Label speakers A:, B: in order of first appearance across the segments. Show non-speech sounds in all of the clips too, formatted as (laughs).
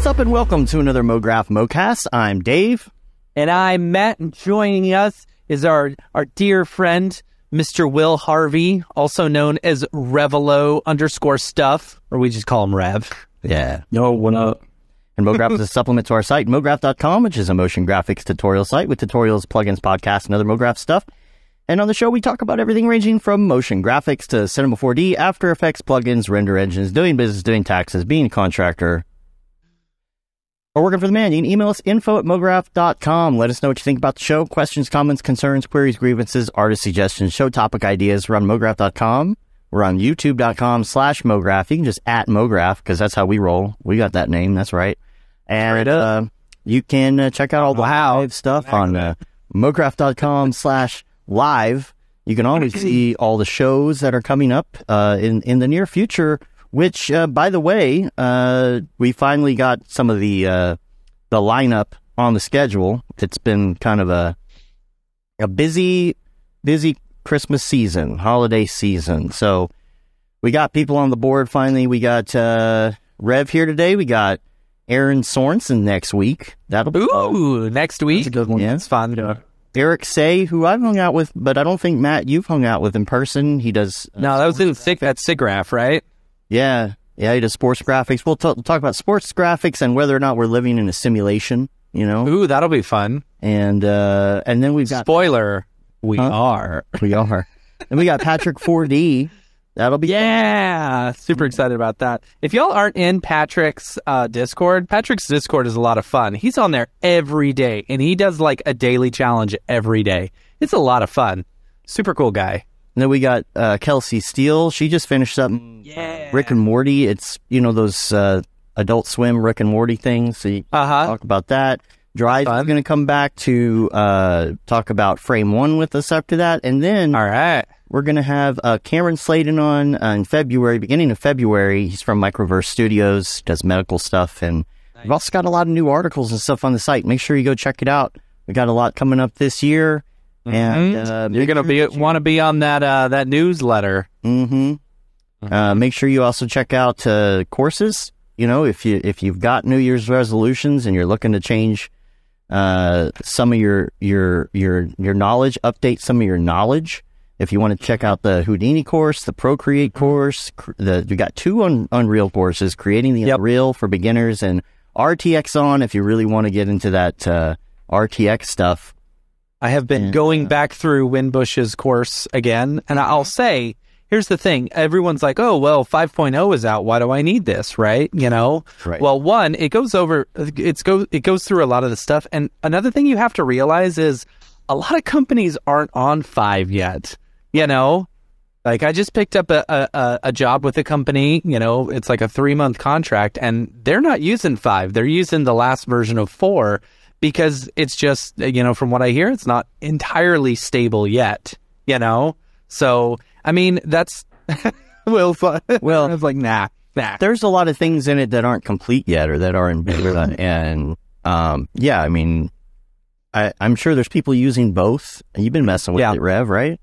A: What's up, and welcome to another MoGraph MoCast. I'm Dave.
B: And I'm Matt, and joining us is our, our dear friend, Mr. Will Harvey, also known as Revelo underscore stuff, or we just call him Rev.
A: Yeah.
C: Yo, what up?
A: And MoGraph is a supplement to our site, MoGraph.com, which is a motion graphics tutorial site with tutorials, plugins, podcasts, and other MoGraph stuff. And on the show, we talk about everything ranging from motion graphics to Cinema 4D, After Effects, plugins, render engines, doing business, doing taxes, being a contractor, or working for the man. You can email us info at mograph.com. Let us know what you think about the show. Questions, comments, concerns, queries, grievances, artist suggestions, show topic ideas. We're on mograph.com. We're on youtube.com slash mograph. You can just at mograph because that's how we roll. We got that name. That's right. And uh, you can uh, check out all the live stuff on uh, mograph.com (laughs) slash live. You can always see all the shows that are coming up uh, in, in the near future which, uh, by the way, uh, we finally got some of the uh, the lineup on the schedule. It's been kind of a a busy, busy Christmas season, holiday season. So we got people on the board finally. We got uh, Rev here today. We got Aaron Sorensen next week. That'll be
B: Ooh, next week.
C: That's a good one.
A: Yeah.
B: It's fun.
C: Yeah.
A: Eric Say, who I've hung out with, but I don't think Matt you've hung out with in person. He does. uh,
B: No, that was in Sig- that SIGGRAPH, right?
A: Yeah, yeah, he does sports graphics. We'll t- talk about sports graphics and whether or not we're living in a simulation. You know,
B: Ooh, that'll be fun.
A: and uh, and then we've got
B: Spoiler, we
A: Huh?
B: are.
A: we are, and we got Patrick (laughs) 4D. That'll be
B: Yeah, super excited about that. If y'all aren't in Patrick's uh, Discord, Patrick's Discord is a lot of fun. He's on there every day, and he does like a daily challenge every day. It's a lot of fun. Super cool guy.
A: And then we got uh, Kelsey Steele. She just finished up
B: Yeah.
A: Rick and Morty. It's you know those uh, Adult Swim Rick and Morty things. So you
B: Uh huh.
A: talk about that. Drive is going to come back to uh, talk about Frame One with us after that, and then
B: All right.
A: We're going to have uh, Cameron Sladen on uh, in February, beginning of February. He's from Microverse Studios, does medical stuff, and we've also got a lot of new articles and stuff on the site. Make sure you go check it out. We got a lot coming up this year, and uh,
B: Mm-hmm. You're gonna be want to be on that uh, that newsletter.
A: hmm Uh, make sure you also check out uh, courses. You know, if you if you've got New Year's resolutions and you're looking to change uh, some of your your your your knowledge, update some of your knowledge. If you want to check out the Houdini course, the Procreate course, cr- the we got two un- Unreal courses: creating the
B: Yep.
A: Unreal for beginners and RTX on. If you really want to get into that uh, RTX stuff,
B: I have been
A: And,
B: going back through Winbush's course again, and I'll mm-hmm. say, here's the thing: everyone's like, "Oh, well, 5.0 is out. Why do I need this?" Right? You know.
A: Right.
B: Well, one, it goes over. It's go. It goes through a lot of the stuff, and another thing you have to realize is a lot of companies aren't on five yet. You know. Like I just picked up a, a, a- a job with a company, you know, it's like a three month contract and they're not using five. They're using the last version of four because it's just, you know, from what I hear, it's not entirely stable yet, you know? So, I mean, that's, (laughs) well, well, (laughs) I was like, nah, nah.
A: there's a lot of things in it that aren't complete yet or that are in beta. and um, yeah, I mean, I, I'm sure there's people using both. You've been messing with
B: Yeah.
A: it, Rev, right?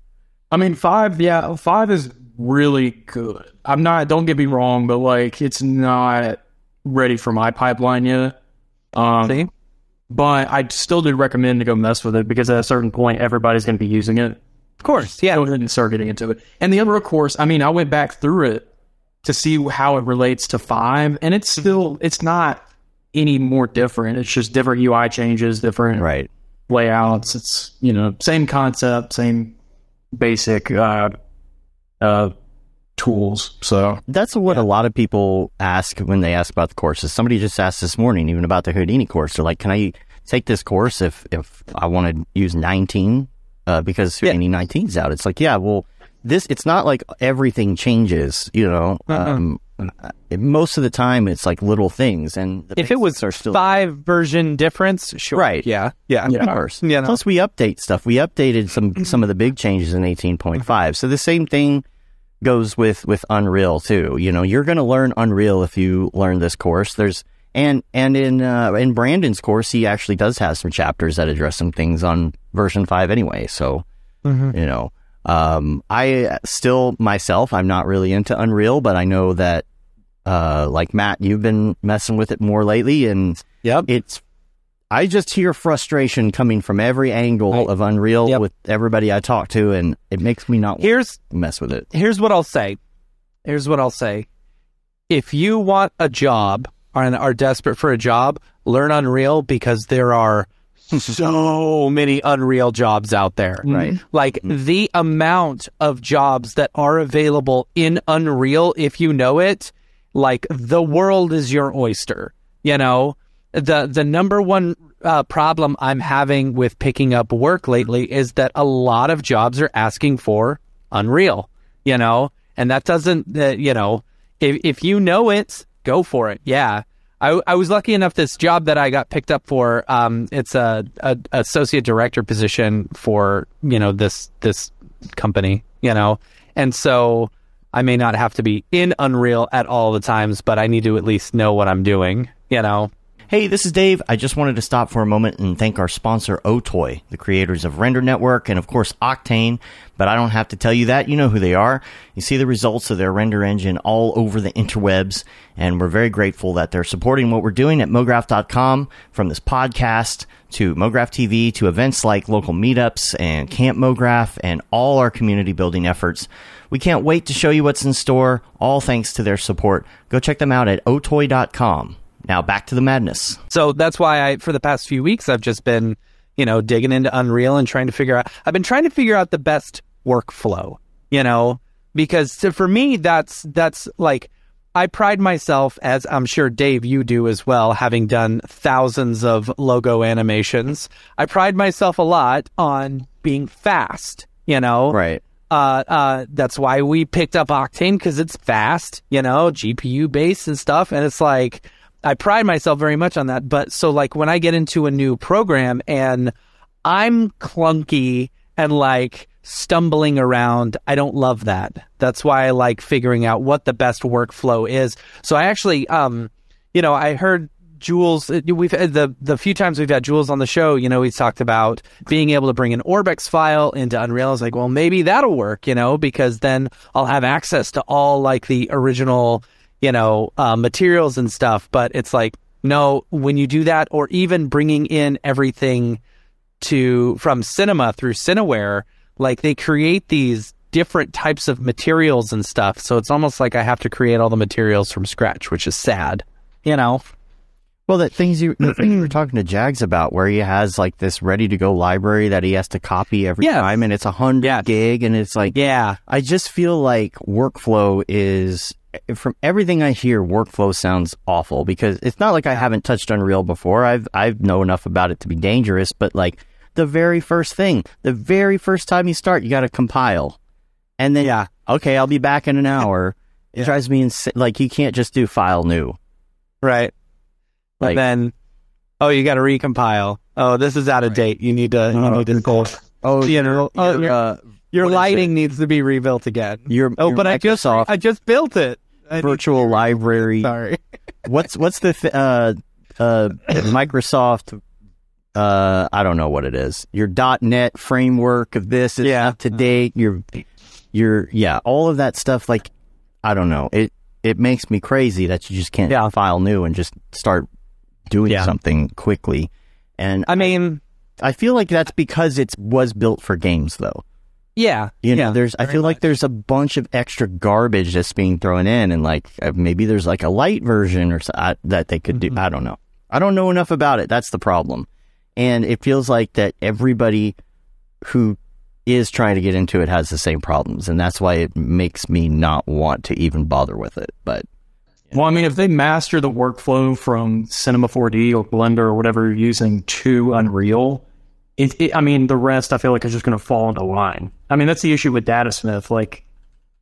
C: I mean, five, yeah, five is really good. I'm not, don't get me wrong, but like, it's not ready for my pipeline yet. Um,
B: See?
C: But I still do recommend to go mess with it because at a certain point, everybody's going to be using it.
B: Of course, yeah.
C: Go ahead and start getting into it. And the other course, I mean, I went back through it to see how it relates to five, and it's still, it's not any more different. It's just different UI changes, different
A: Right.
C: layouts. It's you know same concept, same basic uh, uh, tools. So
A: That's what a lot of people ask when they ask about the courses. Somebody just asked this morning, even about the Houdini course. They're like, "Can I take this course if if I want to use 19 uh, because
B: Yeah.
A: Houdini 19's out?" It's like, yeah, well, this it's not like everything changes. You know,
B: Uh-uh.
A: um, most of the time it's like little things, and
B: If it was
A: still
B: five version difference, sure.
A: Right.
B: Yeah. Yeah.
A: Of course.
B: You know.
A: Plus, we update stuff. We updated some some of the big changes in 18.5. So the same thing goes with with Unreal too. You know, you're going to learn Unreal if you learn this course. There's and and in uh, in Brandon's course, he actually does have some chapters that address some things on version five anyway. So you know, um, I still myself, I'm not really into Unreal, but I know that Uh, like Matt, you've been messing with it more lately, and
B: Yep.
A: it's. I just hear frustration coming from every angle of Unreal
B: Yep.
A: with everybody I talk to, and it makes me not
B: Here's
A: mess with it.
B: here's what I'll say. Here's what I'll say. If you want a job and are desperate for a job, learn Unreal because there are (laughs) so many Unreal jobs out there.
A: Right.
B: Like the amount of jobs that are available in Unreal, if you know it, like the world is your oyster. You know, the the number one uh, problem I'm having with picking up work lately is that a lot of jobs are asking for Unreal. You know, and that doesn't, uh, you know, if if you know it, go for it. Yeah. I, I was lucky enough this job that I got picked up for um it's a, a associate director position for you know this this company you know and so I may not have to be in Unreal at all the times but I need to at least know what I'm doing you know
A: Hey, this is Dave. I just wanted to stop for a moment and thank our sponsor, Otoy, the creators of Render Network and, of course, Octane. But I don't have to tell you that. You know who they are. You see the results of their render engine all over the interwebs. And we're very grateful that they're supporting what we're doing at MoGraph.com from this podcast to MoGraph TV to events like local meetups and Camp MoGraph and all our community building efforts. We can't wait to show you what's in store, all thanks to their support. Go check them out at otoy.com. Now back to the madness.
B: so that's why I for the past few weeks I've just been you know digging into Unreal and trying to figure out I've been trying to figure out the best workflow you know because to, for me that's that's like I pride myself as I'm sure Dave you do as well having done thousands of logo animations I pride myself a lot on being fast you know
A: Right.
B: uh, uh, that's why we picked up Octane because it's fast, you know, GPU based and stuff. And it's like, I pride myself very much on that. But so, like, when I get into a new program and I'm clunky and like stumbling around, I don't love that. That's why I like figuring out what the best workflow is. So, I actually, um, you know, I heard Jules. uh, We've had the the few times we've had Jules on the show. You know, he's talked about being able to bring an ORBX file into Unreal. I was like, well, maybe that'll work. You know, because then I'll have access to all like the original, you know, uh, materials and stuff. But it's like, no, when you do that, or even bringing in everything to from cinema through Cineware, like they create these different types of materials and stuff. So it's almost like I have to create all the materials from scratch, which is sad. You know.
A: Well, the things you the thing you were (clears throat) talking to Jags about, where he has like this ready to go library that he has to copy every
B: Yeah.
A: time, and it's a hundred
B: Yeah.
A: gig, and it's like
B: Yeah.
A: I just feel like workflow is from everything I hear, workflow sounds awful because it's not like I haven't touched Unreal before. I've I've know enough about it to be dangerous, but like the very first thing, the very first time you start, you got to compile, and then
B: Yeah.
A: okay, I'll be back in an (laughs) hour. It drives me insane. Like you can't just do file new.
B: Right.
A: Like-
B: and then, oh, you got to recompile. Oh, this is out of date. You need to. You need to
A: Oh,
B: you know, oh,
A: your,
B: your,
A: uh,
B: your lighting needs to be rebuilt again.
A: your
B: oh,
A: your
B: but I just
A: Microsoft
B: I just built it. I
A: virtual library. (laughs)
B: sorry.
A: what's what's the th- uh uh Microsoft uh I don't know what it is. Your .NET framework of this is
B: Yeah.
A: up to date. Your your yeah, all of that stuff like I don't know. It it makes me crazy that you just can't
B: Yeah.
A: file new and just start doing
B: Yeah.
A: something quickly. And
B: I mean,
A: I feel like that's because it was built for games though.
B: yeah,
A: You know,
B: yeah.
A: there's I feel like there's a bunch of extra garbage that's being thrown in, and like uh, maybe there's like a light version or so, I, that they could
B: Mm-hmm.
A: do. I don't know. I don't know enough about it. That's the problem, and it feels like that everybody who is trying to get into it has the same problems, and that's why it makes me not want to even bother with it. But
C: Well, I mean, if they master the workflow from Cinema 4D or Blender or whatever you're using to Unreal, it, it I mean, the rest I feel like is just going to fall into line. I mean, that's the issue with Datasmith. Like,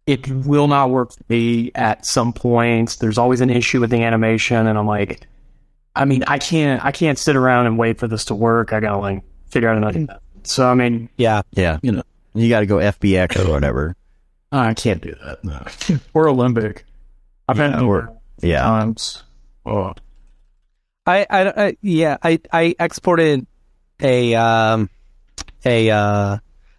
C: it will not work for me at some points. There's always an issue with the animation, and I'm like, I mean, I can't, I can't sit around and wait for this to work. I gotta like figure out another. Mm. method. So, I mean,
B: yeah.
A: yeah,
C: you know,
A: you got to go FBX or whatever. (laughs)
C: I can't do that. No. (laughs) or Alembic. I've had
A: Yeah,
C: to
A: or-
C: work
A: Yeah,
C: times. Oh.
B: I, I, I yeah, I, I exported a, um, a, uh,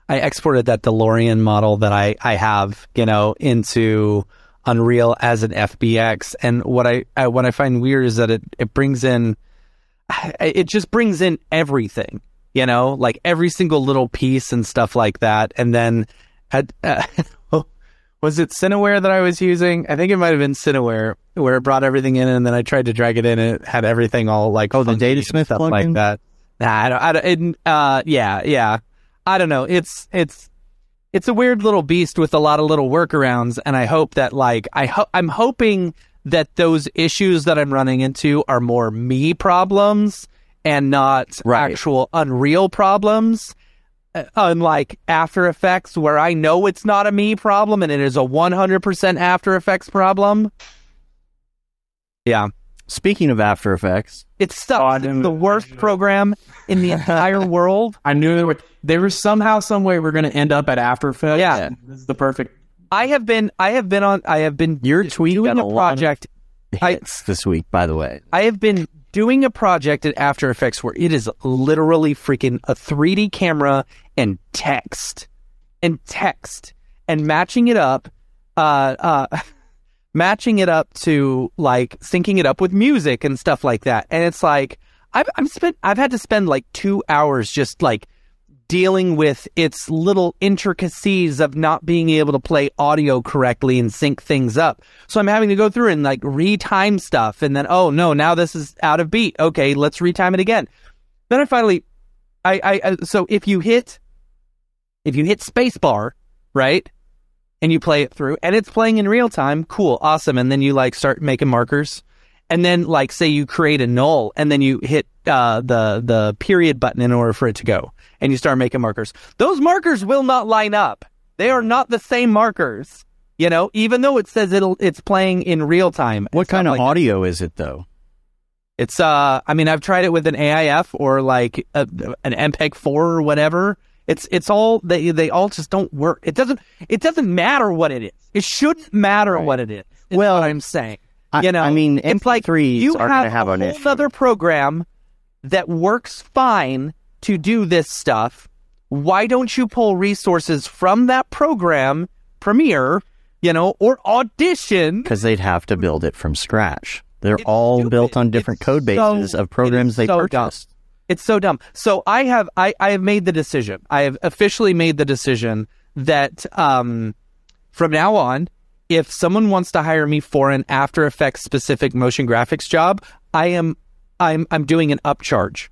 B: I exported that DeLorean model that I, I have, you know, into Unreal as an FBX. And what I, I what I find weird is that it it brings in (sighs) it just brings in everything, you know, like every single little piece and stuff like that. And then had, (laughs) uh, was it Cineware that I was using? I think it might have been Cineware where it brought everything in and then I tried to drag it in and it had everything all like,
A: Oh, the Datasmith
B: stuff
A: plugin?
B: like that. Nah, I don't, I don't, it, uh, yeah, yeah. I don't know. It's, it's, it's a weird little beast with a lot of little workarounds. And I hope that like, I ho- I'm hoping that those issues that I'm running into are more me problems and not
A: Right.
B: actual Unreal problems. Uh, Unlike After Effects, where I know it's not a me problem and it is a 100% After Effects problem. Yeah.
A: Speaking of After Effects,
B: It's stuff.
C: Oh,
B: it's the worst program in the entire (laughs) world.
C: I knew there were there was somehow, some way we're going to end up at After Effects.
B: Yeah.
C: this is the perfect.
B: I have been, I have been on, I have been
A: your tweet
B: doing
A: got
B: a
A: a lot of
B: project. I-
A: hits this week, by the way.
B: I have been doing a project at After Effects where it is literally freaking a 3D camera and text and text and matching it up, uh, uh, (laughs) matching it up to like syncing it up with music and stuff like that. And it's like, I've, I've spent, I've had to spend like two hours just like dealing with its little intricacies of not being able to play audio correctly and sync things up. So I'm having to go through and like retime stuff and then, oh no, now this is out of beat. Okay, let's retime it again. Then I finally, I, I, I so if you hit, if you hit spacebar, right? And you play it through and it's playing in real time, cool, awesome. And then you like start making markers. And then like say you create a null and then you hit uh, the the period button in order for it to go and you start making markers. Those markers will not line up. They are not the same markers. You know, even though it says it'll it's playing in real time.
A: What kind of
B: like
A: audio is it, though?
B: It's uh I mean I've tried it with an AIF or like a, an MPEG 4 or whatever. It's it's all they they all just don't work. It doesn't it doesn't matter what it is. It shouldn't matter
A: Right.
B: what it is. is
A: Well,
B: I'm saying.
A: I,
B: You know,
A: I mean,
B: it's like
A: MP3s
B: you
A: aren't
B: have
A: going to have
B: a whole
A: issue.
B: other program that works fine to do this stuff. Why don't you pull resources from that program, Premiere, you know, or Audition?
A: because they'd have to build it from scratch. They're
B: It's
A: all
B: stupid.
A: built on different
B: It's
A: code bases
B: so-
A: of programs they
B: so dumb.
A: purchased.
B: It's so dumb. So I have I, I have made the decision. I have officially made the decision that um, from now on, if someone wants to hire me for an After Effects specific motion graphics job, I am I'm I'm doing an upcharge.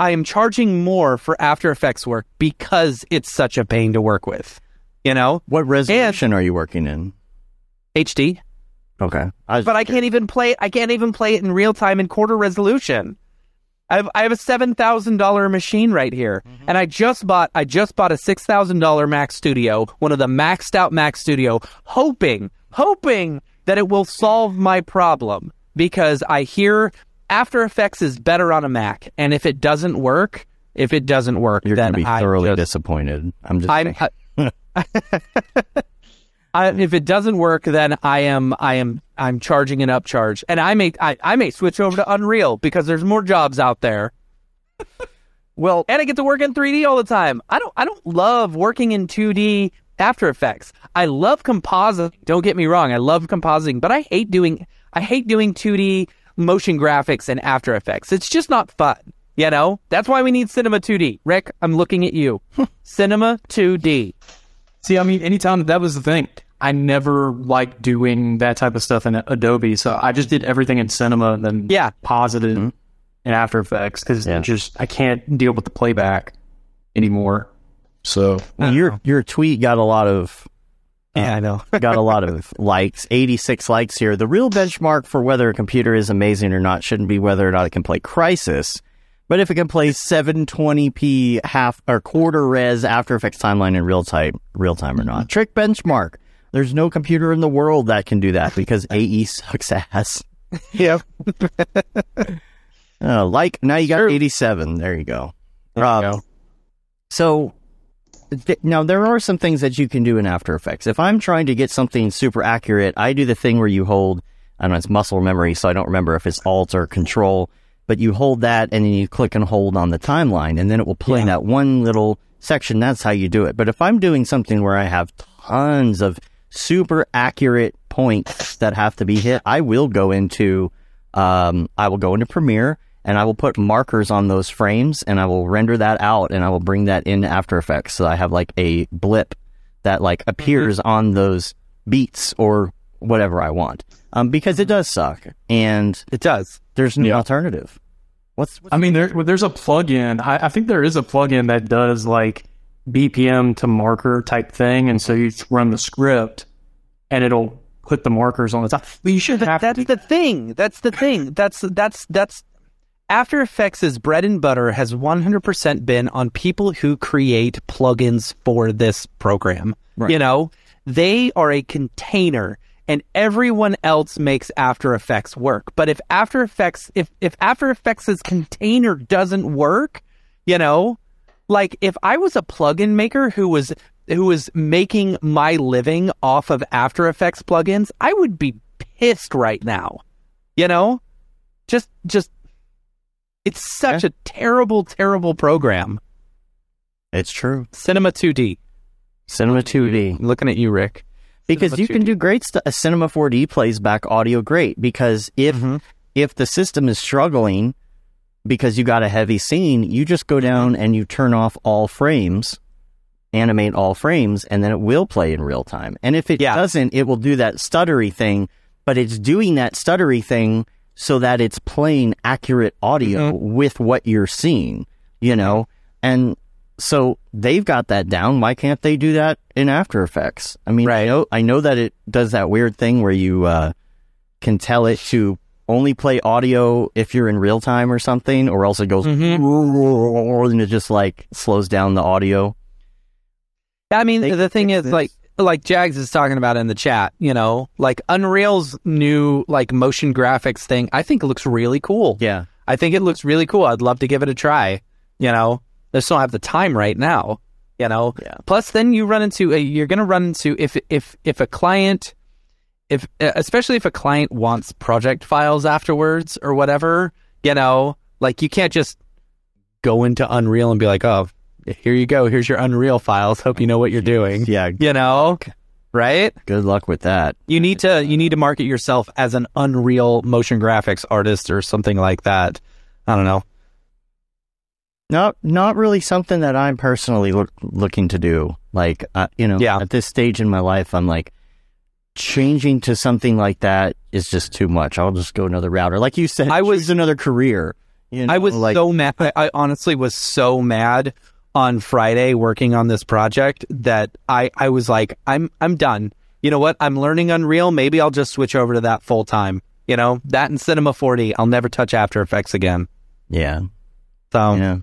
B: I am charging more for After Effects work because it's such a pain to work with. You know,
A: What resolution are you working in?
B: HD.
A: Okay, I was
B: But I can't even play it. I can't even play it in real time in quarter resolution. I have I have a seven thousand dollar machine right here, mm-hmm. and I just bought I just bought a six thousand dollar Mac Studio, one of the maxed out Mac Studio, hoping hoping that it will solve my problem because I hear After Effects is better on a Mac, and if it doesn't work, if it doesn't work,
A: You're
B: then
A: going to be thoroughly
B: just-
A: disappointed. I'm just
B: I'm.
A: saying. (laughs)
B: I, if it doesn't work, then I am I am I'm charging an upcharge, and I may I, I may switch over to Unreal because there's more jobs out there. (laughs)
A: well,
B: and I get to work in 3D all the time. I don't I don't love working in 2D After Effects. I love compositing. Don't get me wrong, I love compositing, but I hate doing I hate doing 2D motion graphics and After Effects. It's just not fun. You know? That's why we need Cinema 2D. Rick, I'm looking at you. Cinema 2D.
C: See, I mean, anytime that was the thing. I never liked doing that type of stuff in Adobe, so I just did everything in Cinema and then
B: Yeah.
C: posited mm-hmm. in After Effects because
A: Yeah.
C: just I can't deal with the playback anymore. So
A: well, your your tweet got a lot of
B: Yeah, I know. (laughs)
A: got a lot of likes, 86 likes here. The real benchmark for whether a computer is amazing or not shouldn't be whether or not it can play Crysis, but if it can play 720p half or quarter res After Effects timeline in real time, real time or not. Trick benchmark. There's no computer in the world that can do that because AE sucks ass. (laughs)
B: yep. (laughs)
A: Uh, like now you got
B: Sure.
A: 87. There you go.
B: There you
A: Um,
B: go.
A: So th- now there are some things that you can do in After Effects. If I'm trying to get something super accurate, I do the thing where you hold, I don't know, it's muscle memory, so I don't remember if it's Alt or Control, but you hold that and then you click and hold on the timeline, and then it will play that one little section. That's how you do it. But if I'm doing something where I have tons of super accurate points that have to be hit, I will go into um, I will go into Premiere and I will put markers on those frames and I will render that out and I will bring that into After Effects so I have like a blip that like appears
B: Mm-hmm.
A: on those beats or whatever I want. Um, because it does suck and
B: It does.
A: there's no
C: Yeah.
A: alternative. What's, what's
C: I mean, there, well, there's a plugin. I, I think there is a plugin that does like BPM to marker type thing, and so you just run the script, and it'll put the markers on the top. But you should have
B: That's
C: to.
B: the thing. That's the thing. That's that's that's After Effects' bread and butter has 100% been on people who create plugins for this program.
A: Right.
B: You know, they are a container and everyone else makes After Effects work. But if After Effects if if After Effects' container doesn't work, you know, like if I was a plugin maker who was who was making my living off of After Effects plugins, I would be pissed right now. You know? Just just it's such a terrible terrible program.
A: it's true.
B: Cinema 2D.
A: Cinema 2D.
B: Looking at you, Rick.
A: because
B: Cinema
A: you can
B: 2D.
A: do great stuff. A Cinema 4D plays back audio great because if
B: Mm-hmm.
A: if the system is struggling because you got a heavy scene, you just
B: Mm-hmm.
A: go down and you turn off all frames, animate all frames, and then it will play in real time. And if it
B: Yeah.
A: doesn't, it will do that stuttery thing. But it's doing that stuttery thing so that it's playing accurate audio
B: Mm-hmm.
A: with what you're seeing. You know, and so they've got that down. Why can't they do that in After Effects? I mean, I know I know that it does that weird thing where you uh, can tell it to only play audio if you're in real time or something, or else it goes
B: Mm-hmm. (laughs)
A: and it just like slows down the audio.
B: I mean,
A: They
B: the thing is,
A: this.
B: like, like Jags is talking about in the chat, you know, like Unreal's new like motion graphics thing. I think it looks really cool.
A: Yeah,
B: I think it looks really cool. I'd love to give it a try. You know, I just don't have the time right now. You know.
A: Yeah.
B: Plus, then you run into a, you're going to run into if if if a client, if especially if a client wants project files afterwards or whatever. You know, like you can't just go into Unreal and be like, oh, here you go. Here's your Unreal files. Hope you know what you're doing.
A: yeah.
B: You know, right?
A: Good luck with that.
B: You need to you need to market yourself as an Unreal motion graphics artist or something like that. I don't know.
A: Not not really something that I'm personally look, looking to do. Like, uh, you know,
B: Yeah.
A: at this stage in my life, I'm like changing to something like that is just too much. I'll just go another route, or like you said,
B: I was-
A: another career. You know,
B: I was
A: like,
B: so mad. I, I honestly was so mad on Friday working on this project that I, I was like, I'm I'm done. You know what? I'm learning Unreal. Maybe I'll just switch over to that full time. You know that and Cinema 4D. I'll never touch After Effects again.
A: yeah,
B: So
A: yeah.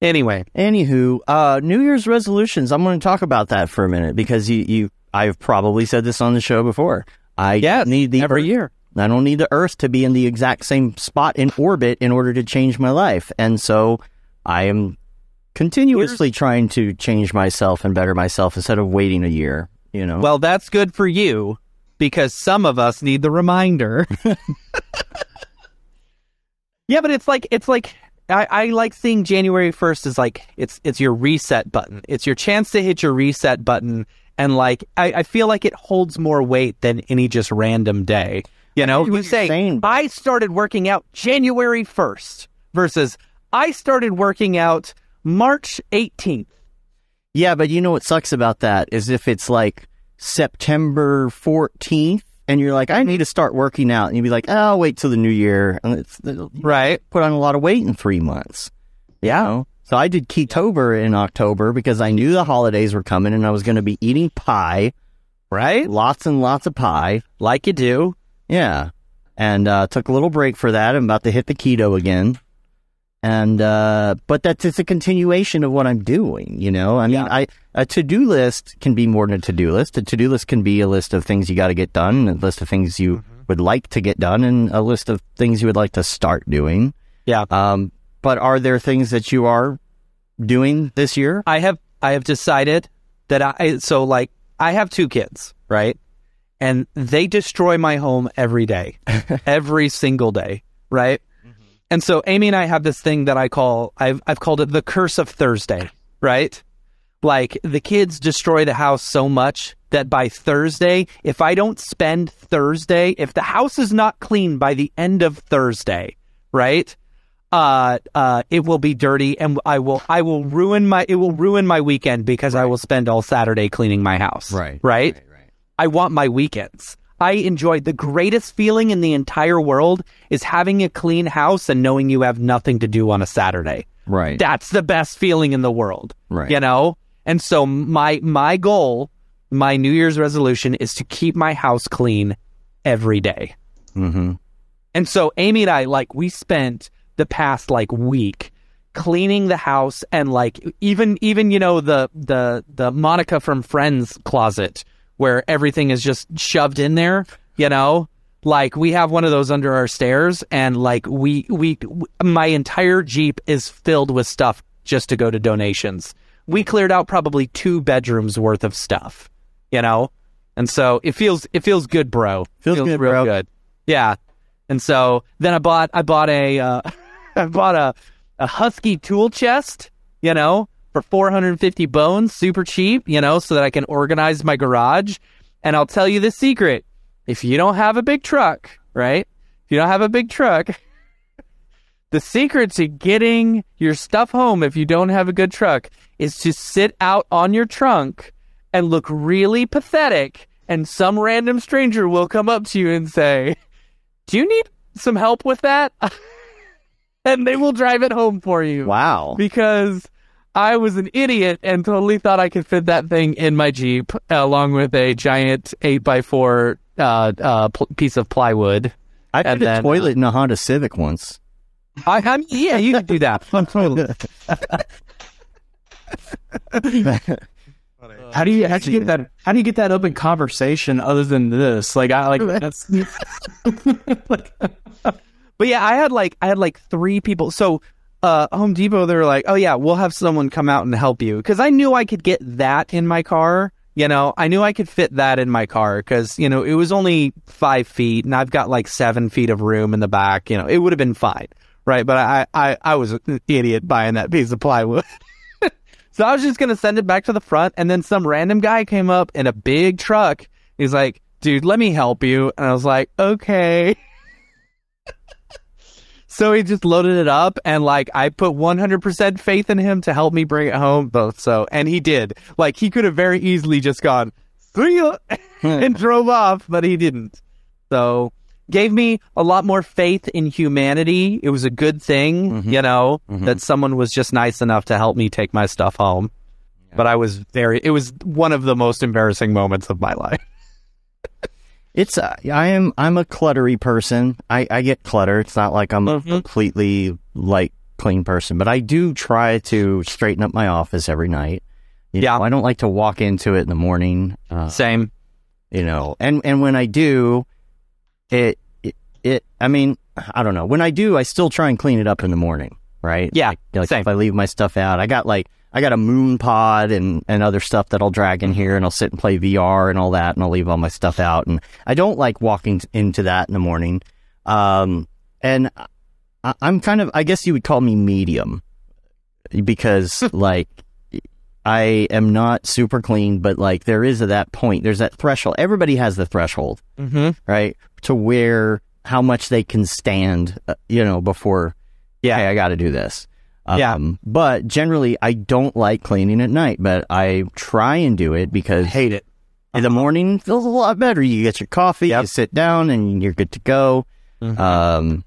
B: anyway,
A: Anywho, uh, New Year's resolutions. I'm going to talk about that for a minute because you, you, I've probably said this on the show before. I
B: yeah,
A: need the
B: every year.
A: I don't need the Earth to be in the exact same spot in orbit in order to change my life, and so I am continuously trying to change myself and better myself instead of waiting a year. You know,
B: Well, that's good for you because some of us need the reminder. (laughs) yeah, but it's like it's like I, I like seeing January first as like it's it's your reset button. It's your chance to hit your reset button, and like I, I feel like it holds more weight than any just random day. You know, you say
A: saying,
B: I started working out January first versus I started working out March eighteenth.
A: Yeah, but you know what sucks about that is if it's like September 14th and you're like, I need to start working out. And you'd be like, oh, I'll wait till the new year. And it's
B: Right.
A: put on a lot of weight in three months.
B: Yeah.
A: You know? So I did Ketober in October because I knew the holidays were coming and I was going to be eating pie,
B: Right.
A: lots and lots of pie.
B: Like you do.
A: Yeah. And uh, took a little break for that. I'm about to hit the keto again. And uh, but that's it's a continuation of what I'm doing, you know. I mean,
B: Yeah.
A: I a to do list can be more than a to do list. A to do list can be a list of things you got to get done, a list of things you would like to get done, and a list of things you would like to start doing.
B: Yeah.
A: Um, but are there things that you are doing this year?
B: I have I have decided that I so like I have two kids, right? And they destroy my home every day. (laughs) every single day, right? And so Amy and I have this thing that I call I've I've called it the curse of Thursday, right? Like the kids destroy the house so much that by Thursday, if I don't spend Thursday, if the house is not clean by the end of Thursday, right? Uh, uh, it will be dirty, and I will, I will ruin my, it will ruin my weekend because I will spend all Saturday cleaning my house.
A: Right.
B: Right.
A: Right. right.
B: I want my weekends. I enjoy the greatest feeling in the entire world is having a clean house and knowing you have nothing to do on a Saturday.
A: Right.
B: That's the best feeling in the world.
A: Right.
B: You know? And so my my goal, my New Year's resolution is to keep my house clean every day.
A: mm-hmm.
B: And so Amy and I like we spent the past like week cleaning the house and like even even you know the the the Monica from Friends closet where everything is just shoved in there, you know? Like we have one of those under our stairs and like we we my entire Jeep is filled with stuff just to go to donations. We cleared out probably 2 bedrooms worth of stuff, you know? And so it feels it feels good, bro.
A: Feels good,
B: real
A: bro.
B: good. Yeah. And so then I bought I bought a uh, (laughs) I bought a a husky tool chest, you know, for 450 bones, super cheap, you know, so that I can organize my garage. And I'll tell you the secret. If you don't have a big truck, right? If you don't have a big truck, (laughs) the secret to getting your stuff home if you don't have a good truck is to sit out on your trunk and look really pathetic and some random stranger will come up to you and say, "Do you need some help with that?" (laughs) and they will drive it home for you
A: Wow.
B: because I was an idiot and totally thought I could fit that thing in my Jeep along with a giant 8x4 uh, uh, pl- piece of plywood.
A: I
B: and
A: put a
B: then, uh,
A: toilet in a Honda Civic once.
B: I, I mean, yeah, you could do that. (laughs)
C: How do you how do you get that? How do you get that up in conversation other than this? Like I like that's (laughs) (laughs) like,
B: But yeah, I had like I had like three people. So uh, Home Depot, they're like, "Oh yeah, we'll have someone come out and help you," because I knew I could get that in my car. You know, I knew I could fit that in my car because you know it was only five feet, and I've got like seven feet of room in the back. You know, it would have been fine, right? But I I I was an idiot buying that piece of plywood. (laughs) So I was just gonna send it back to the front, and then some random guy came up in a big truck. He's like, "Dude, let me help you," and I was like, "Okay." (laughs) so he just loaded it up, and like I put 100% faith in him to help me bring it home. Both so, and he did. Like he could have very easily just gone, "See hmm. and drove off, but he didn't. So gave me a lot more faith in humanity. It was a good thing, mm-hmm. you know, mm-hmm. that someone was just nice enough to help me take my stuff home. But I was very, it was one of the most embarrassing moments of my life.
A: It's uh, I am I'm a cluttery person. I I get clutter. It's not like I'm a
B: Mhm.
A: completely like clean person, but I do try to straighten up my office every night. You
B: Yeah.
A: know, I don't like to walk into it in the morning. Uh,
B: Same.
A: you know, and and when I do, it it, it I mean I don't know. When I do, I still try and clean it up in the morning, right?
B: Yeah,
A: Like, like
B: same.
A: if I leave my stuff out, I got like I got a moon pod and and other stuff that I'll drag in here, and I'll sit and play VR and all that, and I'll leave all my stuff out, and I don't like walking into that in the morning. Um, and I, I'm kind of I guess you would call me medium because (laughs) like. I am not super clean, but like there is a, that point. There's that threshold. Everybody has the threshold,
B: Mm-hmm.
A: right? To where how much they can stand, uh, you know, before,
B: Yeah.
A: hey, I got to do this. Um,
B: Yeah.
A: But generally, I don't like cleaning at night, but I try and do it because I
B: Hate it.
A: in the morning feels a lot better. You get your coffee,
B: Yep.
A: you sit down, and you're good to go.
B: Mhm.
A: Um,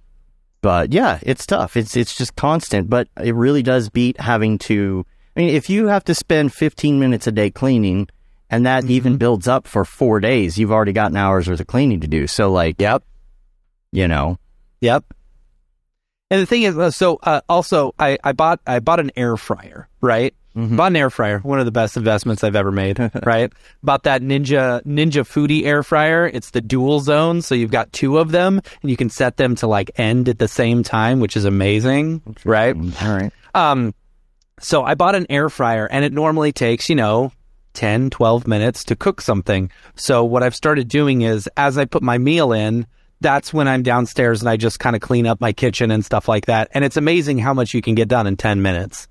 A: but yeah, it's tough. It's it's just constant, but it really does beat having to. I mean, if you have to spend 15 minutes a day cleaning, and that even builds up for four days, you've already got an hour's worth of cleaning to do. So, like,
B: Yep.
A: you know,
B: Yep. And the thing is, uh, so uh, also, I, I bought I bought an air fryer, right?
A: Mhm.
B: Bought an air fryer, one of the best investments I've ever made, (laughs) right? Bought that Ninja Ninja Foodi air fryer. It's the dual zone, so you've got two of them, and you can set them to like end at the same time, which is amazing, right?
A: all right.
B: Um, so I bought an air fryer and it normally takes, you know, 10, 12 minutes to cook something. So what I've started doing is as I put my meal in, that's when I'm downstairs and I just kind of clean up my kitchen and stuff like that. And it's amazing how much you can get done in 10 minutes.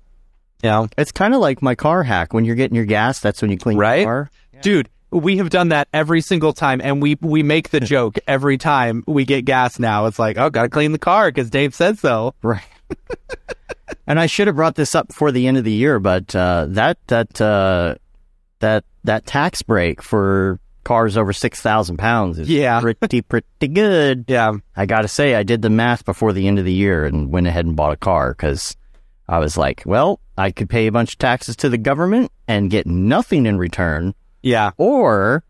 B: Yeah.
A: It's kind of like my car hack. When you're getting your gas, that's when you clean
B: Right?
A: your car.
B: Dude, we have done that every single time, and we we make the (laughs) joke every time we get gas. Now it's like, oh, gotta clean the car because Dave said so.
A: Right. and I should have brought this up before the end of the year, but uh, that that uh, that that tax break for cars over six thousand pounds is
B: Yeah. (laughs)
A: pretty pretty good.
B: Yeah,
A: I got to say, I did the math before the end of the year and went ahead and bought a car because I was like, well, I could pay a bunch of taxes to the government and get nothing in return,
B: yeah,
A: or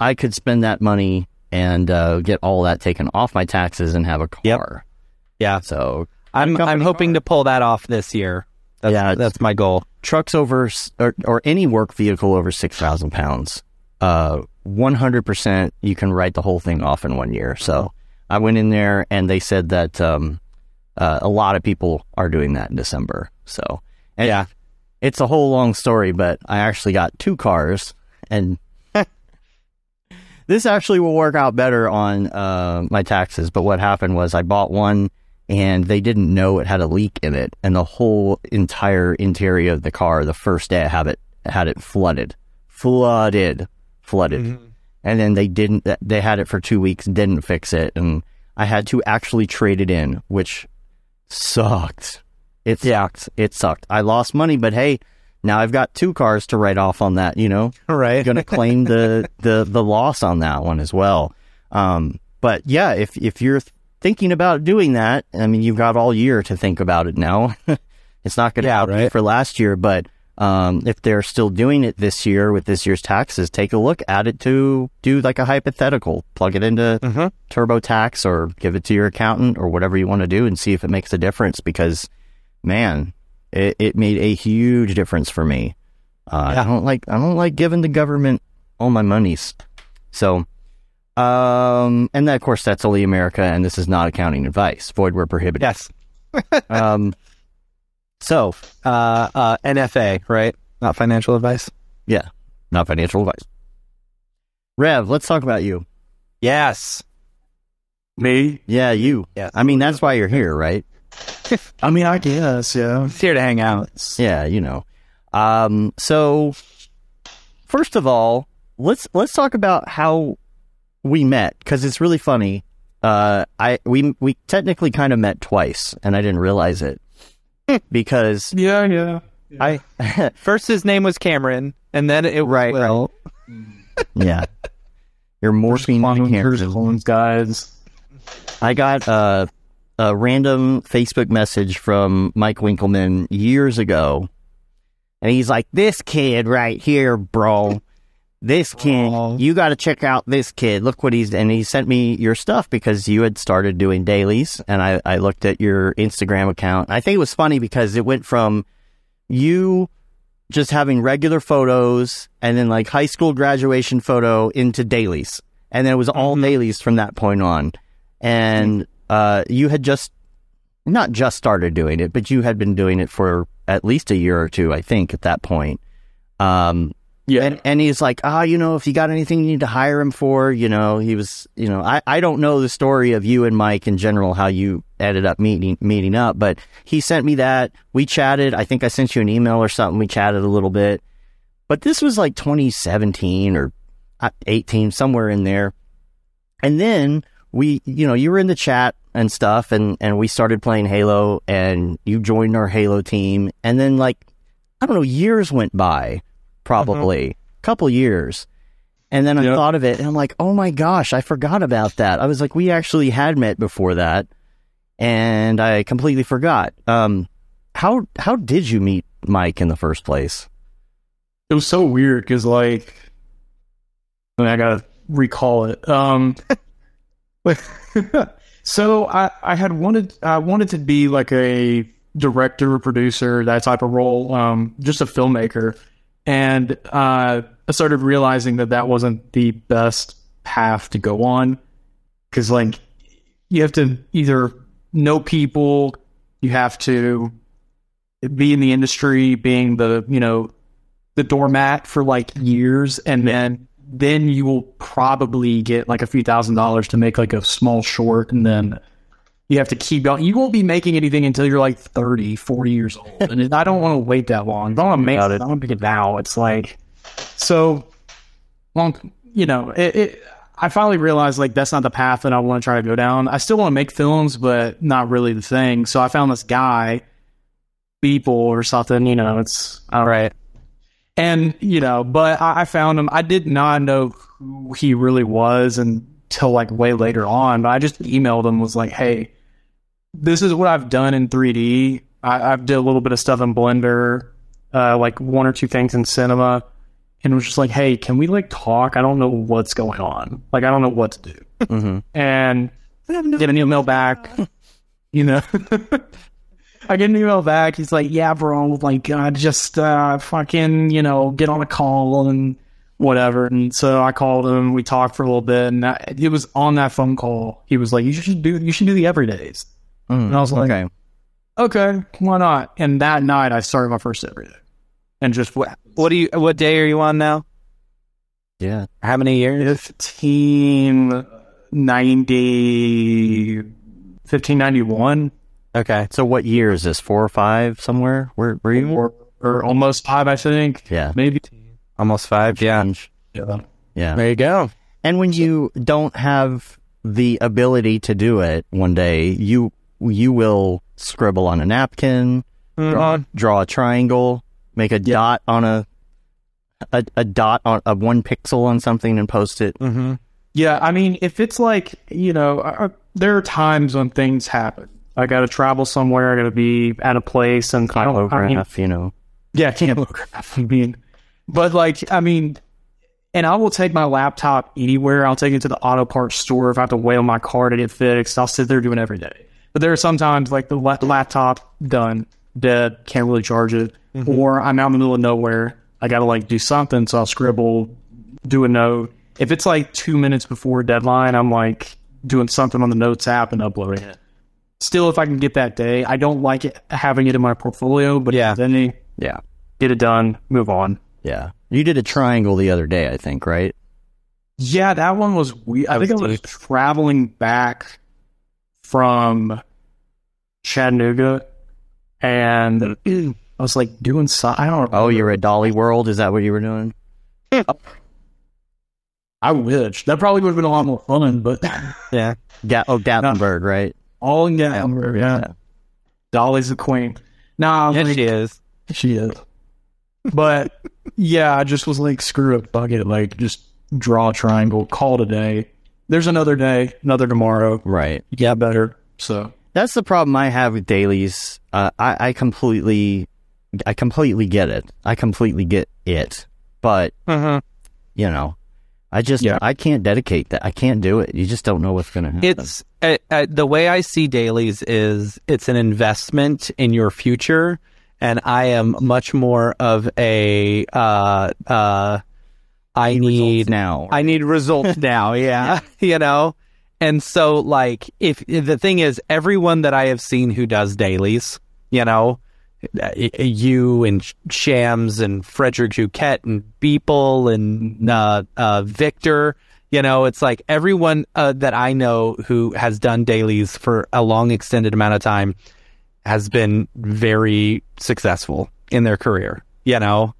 A: I could spend that money and uh, get all that taken off my taxes and have a car.
B: Yep. yeah.
A: So
B: I'm I'm hoping to pull that off this year. That's,
A: Yeah,
B: that's my goal.
A: trucks over or, or any work vehicle over 6,000 pounds, uh, 100% you can write the whole thing off in one year. So I went in there and they said that um, uh, a lot of people are doing that in December. So, and
B: Yeah.
A: it's a whole long story, but I actually got two cars and (laughs) this actually will work out better on uh, my taxes. But what happened was I bought one and they didn't know it had a leak in it, and the whole entire interior of the car, the first day I have it, had it flooded, flooded, flooded. And then they didn't. They had it for two weeks, didn't fix it, and I had to actually trade it in, which sucked. It sucked. It sucked. I lost money, but hey, now I've got two cars to write off on that. You know, (laughs)
B: Right.
A: going to claim the, the the loss on that one as well. Um, but yeah, if if you're thinking about doing that, I mean, you've got all year to think about it now. (laughs) it's not going to
B: Yeah,
A: help you
B: right.
A: for last year, but um, if they're still doing it this year with this year's taxes, take a look at it to do like a hypothetical, plug it into
B: Mhm.
A: TurboTax or give it to your accountant or whatever you want to do and see if it makes a difference because man, it, it made a huge difference for me. Uh,
B: Yeah.
A: I don't like I don't like giving the government all my monies. So, um, and then of course that's only America, and this is not accounting advice. Void where prohibited.
B: Yes. (laughs)
A: Um, so
B: Uh, uh, NFA, right? Not financial advice.
A: yeah, not financial advice. Rev, let's talk about you.
B: Yes.
C: Me?
A: Yeah, you.
B: Yeah.
A: I mean that's why you're here, right? (laughs)
C: I mean, I guess, yeah.
B: It's here to hang out.
A: Yeah, you know. Um, so first of all, let's let's talk about how we met because it's really funny. Uh, I we we technically kind of met twice, and I didn't realize it (laughs) because
C: Yeah, yeah.
A: I (laughs)
B: First, his name was Cameron, and then it
A: Right,
B: Will. (laughs)
A: yeah. You're morphine
C: Clones,
A: cancer.
C: clones, guys.
A: I got a, a random Facebook message from Mike Winkelmann years ago, and he's like, "This kid right here, bro, this kid,
C: Aw.
A: you got to check out this kid. Look what he's." And he sent me your stuff because you had started doing dailies, and I I looked at your Instagram account. I think it was funny because it went from you just having regular photos and then like high school graduation photo into dailies. And then it was all dailies from that point on. And uh, you had just not just started doing it, but you had been doing it for at least a year or two, I think, at that point. Um,
C: Yeah.
A: and, and he's like, ah, you know, if you got anything you need to hire him for, you know, he was, you know, I, I don't know the story of you and Mike in general, how you ended up meeting, meeting up, but he sent me that. We chatted. I think I sent you an email or something. We chatted a little bit, but this was like 2017 or uh, 18, somewhere in there. And then we, you know, you were in the chat and stuff and, and we started playing Halo and you joined our Halo team. And then like, I don't know, years went by, probably a couple years. And then I
C: Yep.
A: thought of it and I'm like, oh my gosh, I forgot about that. I was like, we actually had met before that and I completely forgot. Um, how, how did you meet Mike in the first place?
C: It was so weird because, like, I, mean, I gotta recall it. Um, (laughs) so I, I had wanted, I wanted to be like a director, producer, that type of role, um, just a filmmaker, and uh, I started realizing that that wasn't the best path to go on. Because, like, you have to either know people, you have to be in the industry, being the you know the doormat for like years. And then then you will probably get like a few thousand dollars to make like a small short. And then you have to keep going. You won't be making anything until you're like 30, 40 years old. (laughs) And I don't want to wait that long. I don't want to make it. I want to make it now. It's like, so long, you know, it, it, I finally realized like that's not the path that I want to try to go down. I still want to make films, but not really the thing. So I found this guy, Beeple or something, you know, it's, all
B: right.
C: and you know, but I, I found him. I did not know who he really was until like way later on. But I just emailed him, was like, "Hey, this is what I've done in 3D. I, I've did a little bit of stuff in Blender, uh, like one or two things in Cinema, and was just like, "Hey, can we like talk? I don't know what's going on. Like, I don't know what to do."
A: hmm
C: and get an email back. (laughs) You know, (laughs) I get an email back. He's like, "Yeah, bro, like, uh, just uh, fucking, you know, get on a call and whatever." And so I called him. We talked for a little bit, and I, it was on that phone call. He was like, "You should do, you should do the everydays."
A: Mm,
C: I was like-
A: okay.
C: Okay, why not? And that night, I started my first everyday, and just
B: What, what do you? What day are you on now?
A: Yeah.
B: How many years?
C: 15, 90, 1591.
B: Okay.
A: So what year is this? Four or five somewhere? Where were you?
C: or, or almost five, I think.
A: Yeah.
C: Maybe.
B: Almost five. Yeah.
C: Yeah.
A: Yeah.
B: There you go.
A: And when you don't have the ability to do it one day, you you will scribble on a napkin, draw, draw a triangle, make a dot on a, a a dot on a one pixel on something and post it.
B: Mm-hmm.
C: Yeah. I mean, if it's like, you know, uh, there are times when things happen. I got to travel somewhere. I got to be at a place and I don't, I mean,
A: you know.
C: Yeah, can't camograph. I mean, but like, I mean, and I will take my laptop anywhere. I'll take it to the auto parts store if I have to wait on my car to get fixed. I'll sit there doing it every day. But there are sometimes like the la- laptop done, dead, can't really charge it, mm-hmm. or I'm out in the middle of nowhere. I got to like do something, so I'll scribble, do a note. If it's like two minutes before deadline, I'm like doing something on the notes app and uploading it. Still, if I can get that day, I don't like it having it in my portfolio, but
B: Yeah.
C: then
A: Yeah.
C: get it done, move on.
A: Yeah. You did a triangle the other day, I think, right?
C: Yeah, that one was weird. I think I
B: was
C: traveling back from Chattanooga, and I was like doing so. I don't.
A: Oh, you're at Dolly World. Is that what you were doing? Hmm.
C: I wish that probably would have been a lot more fun, but (laughs)
B: Yeah.
A: Ga- oh, (laughs) Gatlinburg, right?
C: all in Gatlinburg, yeah.
A: Yeah.
C: Dolly's the queen. Nah,
B: Yes,
C: like,
B: she is.
C: she is. But yeah, I just was like, screw it, fuck it. Like, just draw a triangle, call it a day. There's another day, another tomorrow.
A: Right.
C: Yeah, better. So
A: That's the problem I have with dailies. Uh, I, I completely, I completely get it. I completely get it. But
B: Mm-hmm.
A: you know, I just,
C: Yeah.
A: I can't dedicate that. I can't do it. You just don't know what's going to happen.
B: It's uh, uh, the way I see dailies is it's an investment in your future, and I am much more of a uh, uh, I need
A: now.
B: I need results (laughs) now. Yeah, (laughs) you know. And so, like, if the thing is, everyone that I have seen who does dailies, you know, you and Shams and Frederick Duquette and Beeple and uh, uh, Victor, you know, it's like everyone uh, that I know who has done dailies for a long, extended amount of time has been very successful in their career, you know?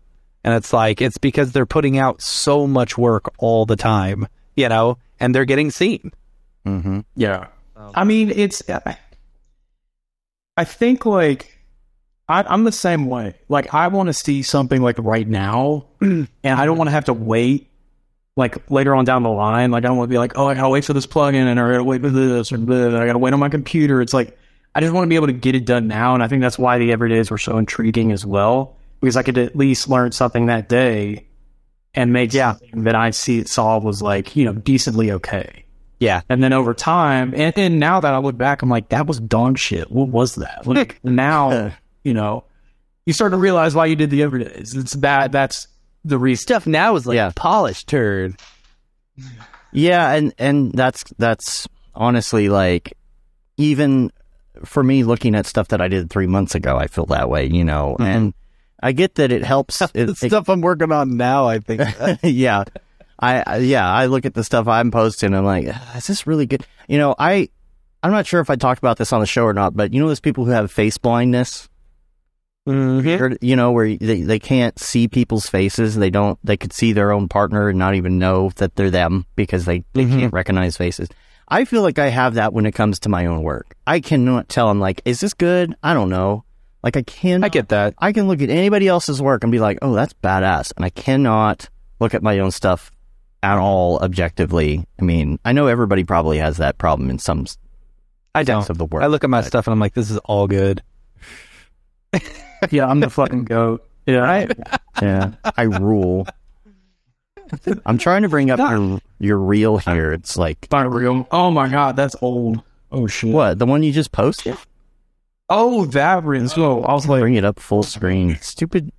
B: And it's like, it's because they're putting out so much work all the time, you know, and they're getting seen.
A: hmm
C: Yeah. I mean, it's. I think like I, I'm the same way. Like I want to see something like right now, (clears throat) and I don't want to have to wait like later on down the line. Like I don't want to be like, oh, I gotta wait for this plugin, and I gotta wait for this, or blah, and I gotta wait on my computer. It's like I just want to be able to get it done now, and I think that's why the everydays were so intriguing as well, because I could at least learn something that day and make something that I see it saw was like you know decently okay.
B: Yeah.
C: And then over time, and, and now that I look back, I'm like, that was dog shit. What was that? Like now, (laughs) you know, you start to realize why you did the everydays. It's that that's the reason.
B: Stuff now is like
A: Yeah.
B: polished turd.
A: Yeah, and and that's that's honestly like even for me looking at stuff that I did three months ago, I feel that way, you know. And mm-hmm. I get that it helps.
B: The
A: it-
B: stuff I'm working on now, I think. (laughs)
A: yeah. I, yeah, I look at the stuff I'm posting. I'm like, "Ah, is this really good? You know, I I'm not sure if I talked about this on the show or not, but you know those people who have face blindness,
B: Mhm.
A: or, you know, where they they can't see people's faces. They don't. They could see their own partner and not even know that they're them because they they
B: Mhm.
A: can't recognize faces. I feel like I have that when it comes to my own work. I cannot tell. I'm like, is this good? I don't know. Like I can.
B: I get that.
A: I can look at anybody else's work and be like, oh, that's badass. And I cannot look at my own stuff at all objectively. I mean, I know everybody probably has that problem in some
B: I
A: sense
B: don't.
A: of the work.
B: I look at my stuff and I'm like, this is all good. (laughs)
C: Yeah, I'm the fucking goat. Yeah. (laughs)
A: yeah, I rule. I'm trying to bring up your, your reel here. It's like,
C: Not real. Oh my god, that's old. Oh shit.
A: what? The one you just posted?
C: Oh, that rings. Oh, I was like,
A: Bring it up full screen. Stupid.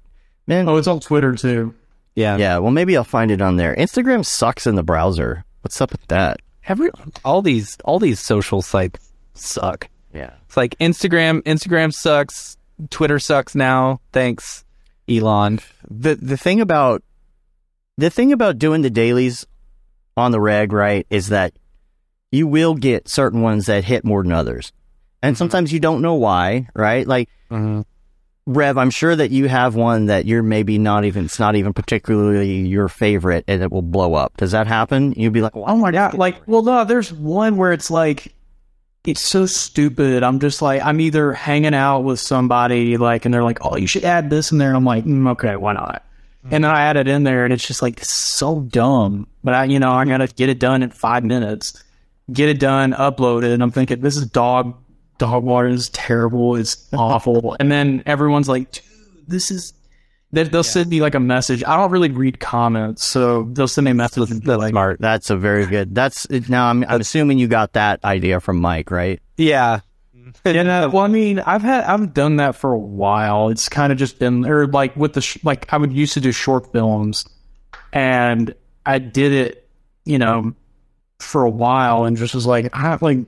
A: Man.
C: oh, it's on Twitter too.
B: Yeah.
A: Yeah, well, maybe I'll find it on there. Instagram sucks in the browser. What's up with that?
B: Every all these all these social sites suck.
A: Yeah.
B: It's like Instagram. Instagram sucks. Twitter sucks now. Thanks, Elon.
A: the the thing about the thing about doing the dailies on the reg right is that you will get certain ones that hit more than others and mm-hmm. sometimes you don't know why right like mm-hmm. rev i'm sure that you have one that you're maybe not even it's not even particularly your favorite and it will blow up does that happen you'd be like
C: Oh my god! Like, well, no, there's one where it's like, it's so stupid. I'm just like, I'm either hanging out with somebody, like, and they're like, oh, you should add this in there. And I'm like, mm, okay, why not? Mm-hmm. And then I add it in there, and it's just like it's so dumb. But I, you know, I gotta get it done in five minutes. Get it done, upload it, and I'm thinking this is dog dog water is terrible. It's (laughs) awful. and then everyone's like, dude, this is. They, they'll send me like a message. I don't really read comments, so they'll send me a message.
B: That's
C: like,
B: smart.
A: that's a very good that's now i'm, I'm assuming you got that idea from mike right
B: Yeah. (laughs)
C: Yeah, no, well, I mean, I've had I've done that for a while. It's kind of just been or like with the sh- like I would used to do short films, and I did it, you know, for a while, and just was like, I have like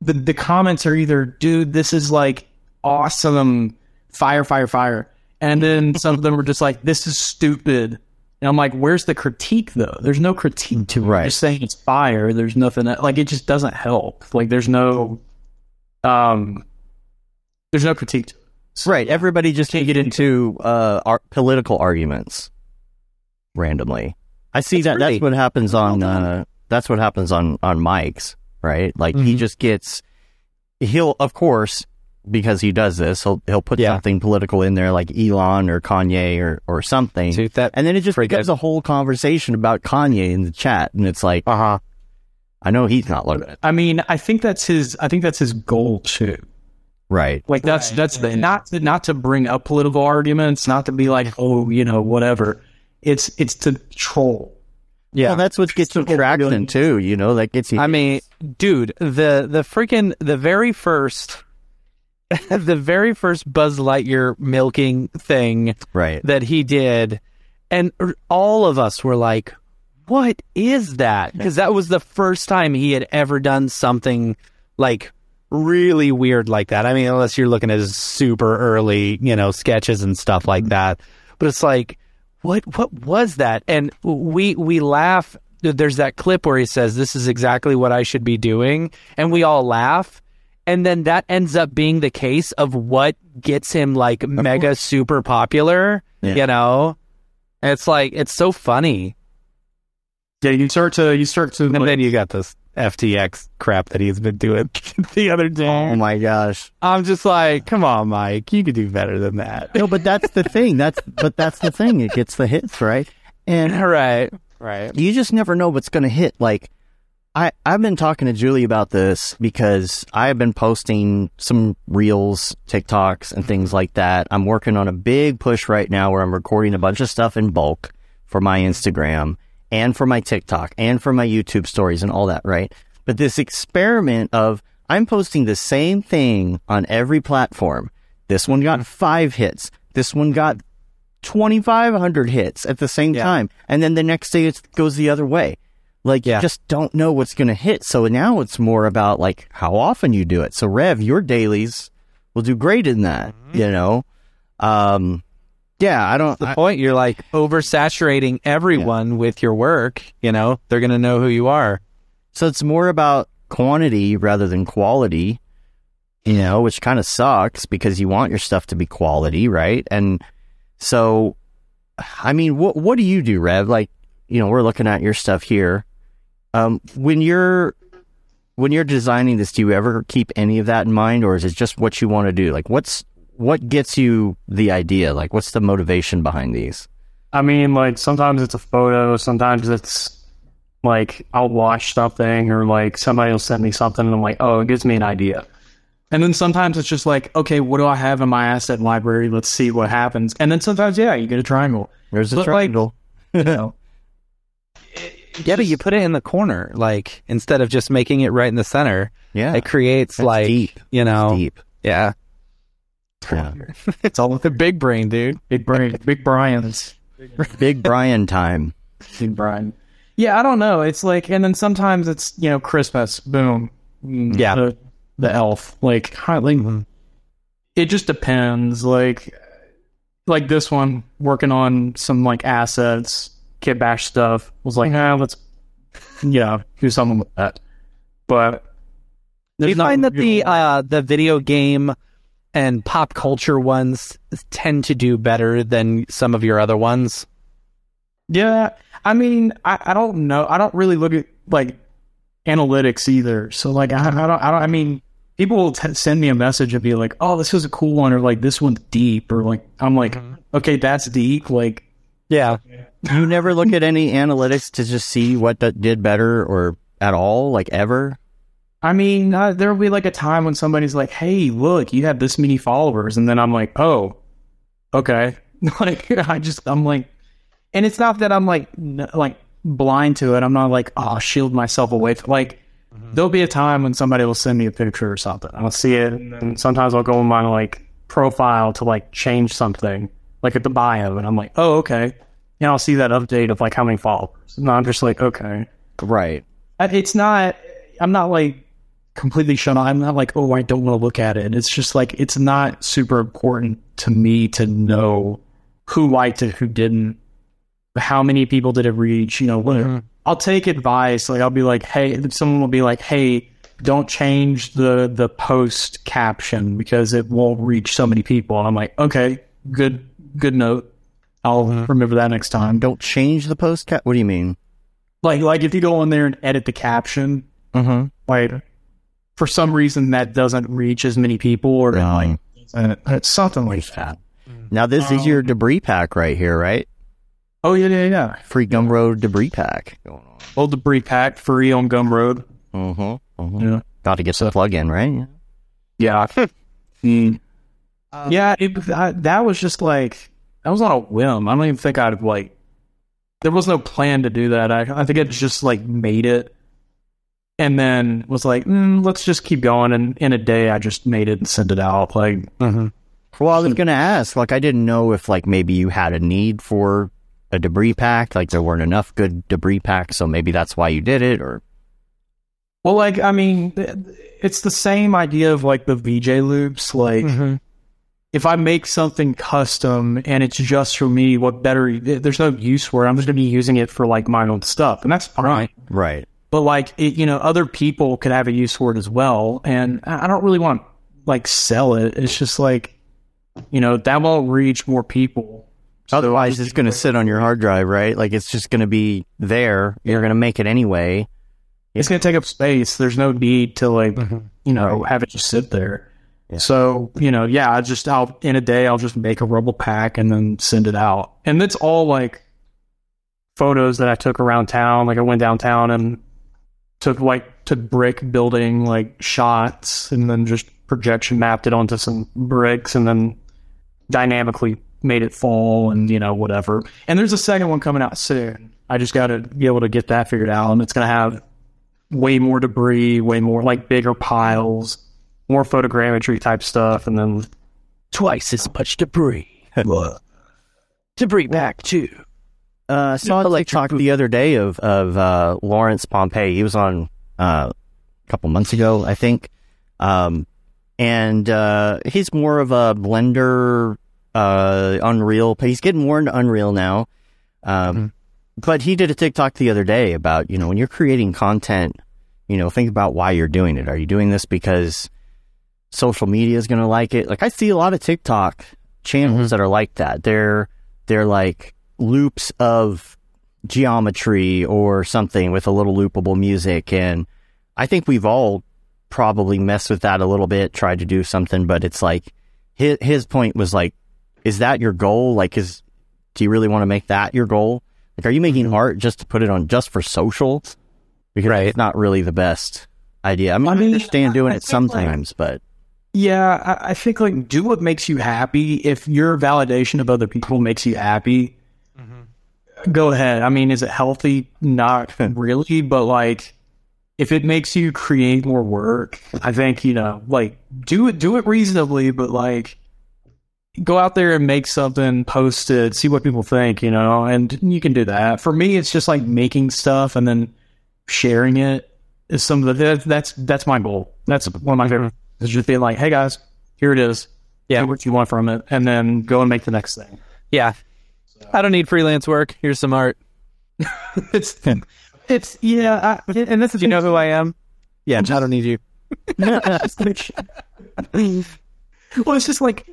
C: the the comments are either, dude, this is like awesome, fire, fire, fire, and then (laughs) some of them are just like, this is stupid. And I'm like, where's the critique though? There's no critique to it.
A: Right.
C: Just saying it's fire. There's nothing like it just doesn't help. Like there's no um there's no critique to it.
A: Right. Everybody just can't get into uh, ar- political arguments randomly. I see that.
B: really
A: That's what happens on. Uh, that's what happens on on Mike's. Right. Like he
B: Mhm.
A: just gets. He'll of course because he does this. He'll he'll put
B: Yeah.
A: something political in there like Elon or Kanye or or something,
B: Dude, that
A: and then it just
B: Freak
A: becomes a whole conversation about Kanye in the chat, and it's like,
B: uh huh.
A: I know he's not looking at it.
C: I mean, I think that's his I think that's his goal too.
A: Right.
C: Like that's that's the not to, not to bring up political arguments, not to be like, oh, you know, whatever. It's it's to troll.
B: Yeah.
A: Well, that's what gets you traction too. You know, that gets you.
B: I mean, dude, the the freaking the very first (laughs) the very first Buzz Lightyear milking thing
A: right.
B: that he did and all of us were like, "What is that?" Because that was the first time he had ever done something like really weird like that. I mean, unless you're looking at his super early, you know, sketches and stuff like mm-hmm. that. But it's like, what what was that? And we we laugh. There's that clip where he says, "This is exactly what I should be doing," and we all laugh. And then that ends up being the case of what gets him like mega super popular.
A: Yeah.
B: You know, And it's like it's so funny.
C: Yeah, you start to you start to
B: And
C: like,
B: then you got this FTX crap that he's been doing (laughs) the other day.
A: Oh my gosh.
B: I'm just like, come on, Mike, you could do better than that.
A: No, but that's the (laughs) thing. That's but that's the thing. It gets the hits right, and (laughs)
B: right, right.
A: you just never know what's going to hit. Like, I I've been talking to Julie about this because I have been posting some reels, TikToks, and things like that. I'm working on a big push right now where I'm recording a bunch of stuff in bulk for my Instagram and for my TikTok and for my YouTube stories and all that. Right, but this experiment of I'm posting the same thing on every platform. This one got five hits. This one got 2,500 hits at the same
B: Yeah.
A: time. And then the next day it goes the other way. Like,
B: Yeah.
A: you just don't know what's going to hit. So now it's more about like how often you do it. So, Rev, your dailies will do great in that, you know? Um, yeah, I don't.
B: the
A: I-
B: point. You're like oversaturating everyone with your work. You know, they're gonna know who you are.
A: so it's more about quantity rather than quality, you know, which kind of sucks because you want your stuff to be quality, right? And so, I mean, what what do you do, Rev? Like, you know, we're looking at your stuff here. Um, when you're when you're designing this, do you ever keep any of that in mind, or is it just what you want to do? Like, what's what gets you the idea? Like, what's the motivation behind these?
C: I mean, like sometimes it's a photo, sometimes it's like I'll watch something or like somebody will send me something and I'm like, oh, it gives me an idea. And then sometimes it's just like, okay, what do I have in my asset library? Let's see what happens. And then sometimes, yeah, you get a triangle.
A: There's a
C: But, like,
A: triangle. (laughs)
C: You know, (laughs)
B: Yeah, but you put it in the corner, like instead of just making it right in the center.
A: yeah,
B: It creates
A: That's
B: like
A: deep.
B: you know,
A: deep.
B: yeah.
A: Yeah. (laughs)
C: it's all with
B: The big brain, dude.
C: big brain, big Brian's.
A: Big Brian time.
C: Big Brian. Yeah, I don't know. It's like, and then sometimes it's you know Christmas, boom, Mm,
B: Yeah.
C: the, the elf. Like, hi- like it just depends. Like, like this one, working on some like assets, kit bash stuff. Was like, ah, let's yeah, do something with that. But
B: Do you find that the uh, the video game and pop culture ones tend to do better than some of your other ones?
C: Yeah, I mean, I, I don't know. I don't really look at like analytics either. So like, I, I don't. I don't. I mean, people will t- send me a message and be like, "Oh, this was a cool one," or like, "This one's deep," or like, I'm like, mm-hmm. "Okay, that's deep." Like,
B: Yeah.
A: You never look at any analytics to just see what that did better or at all, like ever.
C: I mean, uh, there'll be like a time when somebody's like, "Hey, look, you have this many followers," and then I'm like, "Oh, okay." (laughs) like, I just, I'm like, and it's not that I'm like, n- like blind to it. I'm not like, oh, I'll shield myself away from like. There'll be a time when somebody will send me a picture or something. I'll see it, and sometimes I'll go in my like profile to like change something, like at the bio, and I'm like, oh, okay. And I'll see that update of like how many followers, and I'm just like, okay.
A: Right.
C: It's not i'm not like completely shut off. I'm not like oh i don't want to look at it. It's just like it's not super important to me to know who liked it who didn't how many people did it reach you know whatever i'll take advice. Like i'll be like hey someone will be like hey don't change the the post caption because it won't reach so many people. And i'm like okay good good note. I'll remember that next time.
A: Don't change the post cap. What do you mean?
C: like like if you go in there and edit the caption
A: Mm-hmm.
C: like for some reason that doesn't reach as many people or
A: Um,
C: uh, it's something like that.
A: now this is your debris pack right here, right?
C: Oh yeah, yeah, yeah.
A: Free Gumroad debris pack going on.
C: Old debris pack free on Gumroad.
A: Mm-hmm. mm-hmm.
C: Yeah,
A: Got to get the plug in, right?
C: yeah. (laughs) Mm. yeah, it, I, that was just like that was on a whim. I don't even think I'd like. There was no plan to do that. I, I think it just like made it, and then was like, mm, let's just keep going. And in a day, I just made it and sent it out. Like,
A: Well, I was gonna ask. Like, I didn't know if like maybe you had a need for a debris pack. Like, there weren't enough good debris packs, so maybe that's why you did it. Or
C: Well, like I mean, it's the same idea of like the VJ loops. Like, if I make something custom and it's just for me, what better? There's no use for it. I'm just gonna be using it for like my own stuff, and that's fine.
A: right.
C: But like, it, you know, other people could have a use for it as well, and I I don't really want to like sell it. It's just like, you know, that won't reach more people.
A: Otherwise, it's gonna sit on your hard drive, right? Like, it's just gonna be there. You're gonna make it anyway.
C: it's going to take up space. There's no need to like, mm-hmm. you know, have it just sit there. So, you know, yeah, I just, I'll, in a day, I'll just make a rubble pack and then send it out. And it's all like photos that I took around town. Like I went downtown and took like, took brick building like shots and then just projection mapped it onto some bricks and then dynamically made it fall and, you know, whatever. And there's a second one coming out soon. I just got to be able to get that figured out and it's going to have way more debris, way more like bigger piles, more photogrammetry type stuff, and then
B: Twice as much debris. (laughs) debris back too.
A: Uh, I saw a TikTok the other day of of uh, Lawrence Pompey. He was on uh, a couple months ago, I think. Um, and uh, he's more of a Blender, uh, Unreal. He's getting more into Unreal now. Um, But he did a TikTok the other day about you know when you're creating content, You know, think about why you're doing it. Are you doing this because social media is going to like it? Like I see a lot of TikTok channels that are like that. They're they're like loops of geometry or something with a little loopable music and I think we've all probably messed with that a little bit, tried to do something, but it's like his his point was like is that your goal? Like is do you really want to make that your goal? Like are you making mm-hmm. art just to put it on just for social? Because
B: Right.
A: it's not really the best idea. I mean, I,
C: I
A: understand doing
C: I
A: it
C: think, like-
A: sometimes, but
C: Yeah, I, I think like do what makes you happy. If your validation of other people makes you happy, go ahead. I mean, is it healthy? Not (laughs) really, but like if it makes you create more work, I think you know, like do it, do it reasonably, but like go out there and make something, post it, see what people think, you know, and you can do that. For me, it's just like making stuff and then sharing it is some of the that, that's that's my goal. That's one of my favorite. Is just being like, hey guys, here it is.
B: Yeah.
C: Do what you want from it, and then go and make the next thing.
B: Yeah. I don't need freelance work. Here's some art. (laughs)
C: It's it's yeah, I, and this is
B: Do you know who I am? Yeah, I don't need you. (laughs)
C: well, it's just like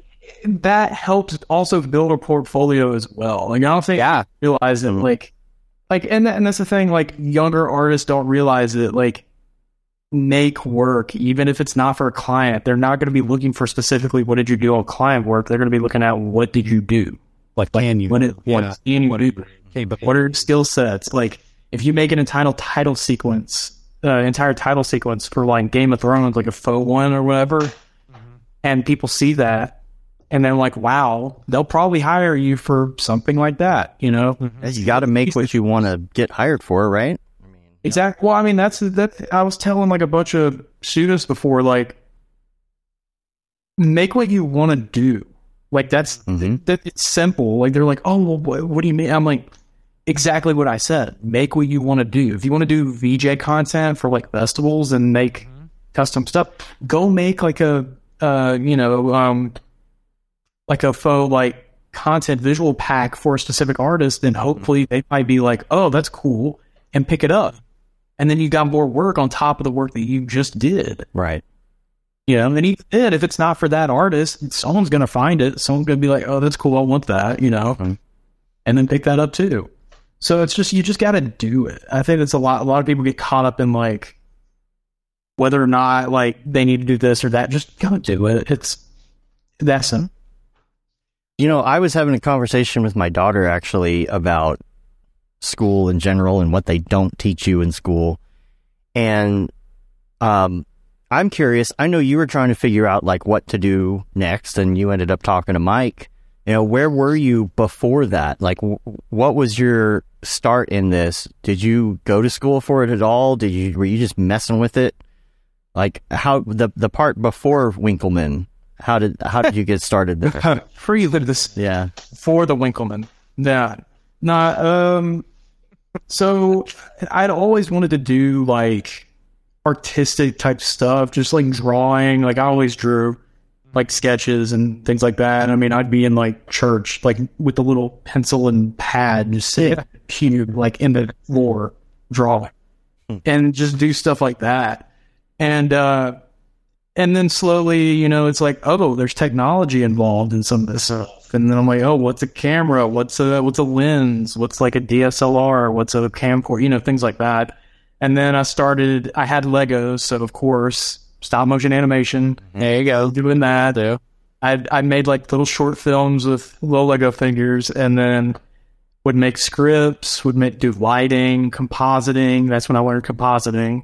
C: that helps also build a portfolio as well. Like I don't think
B: Yeah.
C: realize it like like and that, and that's the thing like younger artists don't realize it like make work even if it's not for a client they're not going to be looking for specifically what did you do on client work they're going to be looking at what did you do
B: Like, can you?
C: what it
B: Yeah.
C: what can you do
B: Okay, but
C: what are skill sets like if you make an entire title sequence uh, entire title sequence for like game of thrones like a faux one or whatever and people see that and then like wow they'll probably hire you for something like that you know
A: you got to make what you want to get hired for, right?
C: I mean, exactly well i mean that's that i was telling like a bunch of students before like make what you want to do like that's
A: Mhm.
C: that it's simple. Like they're like oh well what, what do you mean? I'm like exactly what i said. Make what you want to do. If you want to do vj content for like festivals and make custom stuff go make like a uh you know um like a faux like content visual pack for a specific artist then hopefully they might be like oh that's cool and pick it up. And then you got more work on top of the work that you just did.
A: Right.
C: You know, and even then, if it's not for that artist, someone's going to find it. Someone's going to be like, oh, that's cool. I want that, you know,
A: Mhm.
C: and then pick that up too. So it's just, you just got to do it. I think it's a lot, a lot of people get caught up in like whether or not like they need to do this or that. Just go do it. It's that's it.
A: You know, I was having a conversation with my daughter actually about school in general and what they don't teach you in school. And um I'm curious, I know you were trying to figure out like what to do next and you ended up talking to Mike. You know, where were you before that? Like w- what was your start in this? Did you go to school for it at all? Did you were you just messing with it? Like how the the part before Winkelmann, how did how did you get started there? (laughs)
C: Free this
A: Yeah.
C: for the Winkelmann. Yeah. Nah, um so I'd always wanted to do like artistic type stuff, just like drawing. Like I always drew like sketches and things like that. I mean, I'd be in like church, like with the little pencil and pad, just sit cube like in the floor drawing and just do stuff like that. And uh and then slowly, you know, it's like, oh, there's technology involved in some of this stuff. And then I'm like, oh, what's a camera? What's a what's a lens? What's like a DSLR? What's a camcorder? You know, things like that. And then I started. I had Legos, so of course, stop motion animation.
B: there you go.
C: Doing that.
B: Do.
C: I I made like little short films with little Lego figures, and then would make scripts. Would make do lighting, compositing. That's when I learned compositing.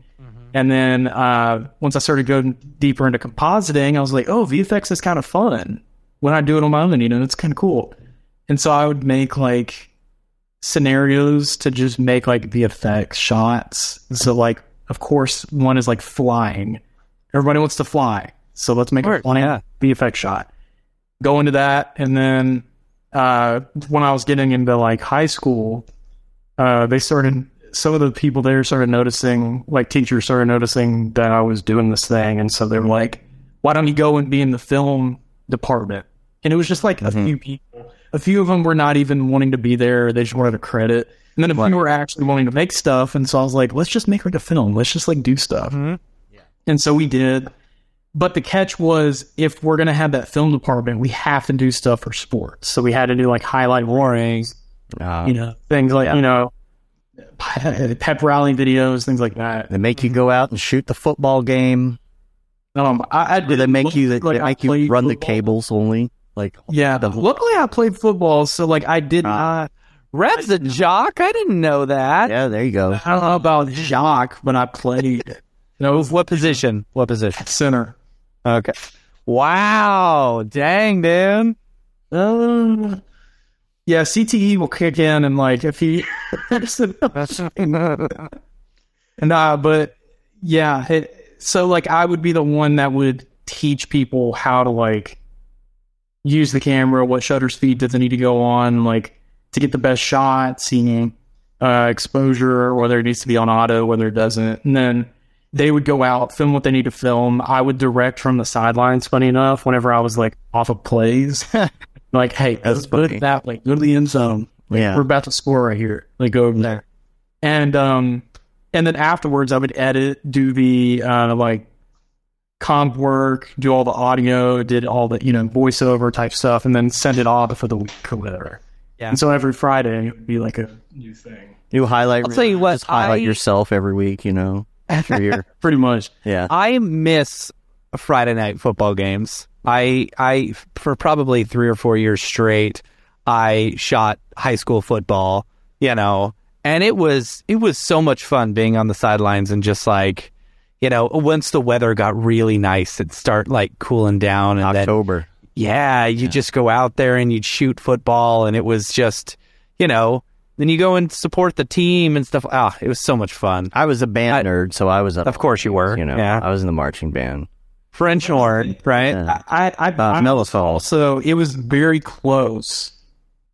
C: And then uh, once I started going deeper into compositing, I was like, oh, VFX is kind of fun when I do it on my own. You know, it's kind of cool. And so I would make like scenarios to just make like VFX shots. So like, of course, one is like flying. Everybody wants to fly, so let's make a
B: Sure,
C: flying
B: yeah.
C: VFX shot. Go into that, and then uh, when I was getting into like high school, uh, they started. Some of the people there started noticing, like teachers started noticing that I was doing this thing, and so they were like, "Why don't you go and be in the film department?" And it was just like a few people. A few of them were not even wanting to be there; they just wanted a credit. And then if we were actually wanting to make stuff, and so I was like, let's just make like a film. Let's just like do stuff. And so we did. But the catch was, if we're gonna have that film department, we have to do stuff for sports. So we had to do like highlight warnings,
A: Uh,
C: you know, things like you know, pep rally videos, things like that.
A: they make you go out and shoot the football game.
C: Um, I, I
A: Do they make you? They
C: like I
A: make you
C: played
A: run the cables only. Like
C: Yeah, The, luckily I played football, so like I did not.
B: Rev's a jock. I didn't know that.
A: yeah, there you go.
C: I don't know about jock, but I played. You know,
B: What position? What position?
C: center.
B: Okay. Wow. Dang, dude.
C: Uh, yeah, CTE will kick in and like if he. (laughs) and uh, but yeah, it, so like I would be the one that would teach people how to like use the camera, what shutter speed does it need to go on, like to get the best shot, seeing uh, exposure, whether it needs to be on auto, whether it doesn't, and then they would go out, film what they need to film. I would direct from the sidelines. Funny enough, whenever I was like off of plays, (laughs) like, hey, let's put
A: funny.
C: it that way, go to the end zone. Like,
A: Yeah.
C: we're about to score right here. Like, go over there, and um, and then afterwards, I would edit, do the uh, like comp work, do all the audio, did all the you know voiceover type stuff, and then send it off for the week or whatever.
B: Yeah.
C: And so every Friday it would be like a new thing.
A: You highlight.
B: I'll tell you what,
A: Just highlight
B: I-
A: yourself every week. You know, after your (laughs)
C: Pretty much.
A: yeah.
B: I miss Friday night football games. I I for probably 3 or 4 years straight I shot high school football, you know, and it was it was so much fun being on the sidelines and just like you know, once the weather got really nice, it'd start like cooling down and then
A: October.
B: yeah, you just go out there and you'd shoot football, and it was just, you know, then you go and support the team and stuff. Ah, it was so much fun.
A: I was a band
B: I-
A: nerd, so I was up.
B: Of course you were,
A: You know,
B: yeah.
A: I was in the marching band.
B: French horn, right?
A: Yeah.
C: I, I,
A: Uh,
C: I
A: mellophones.
C: So it was very close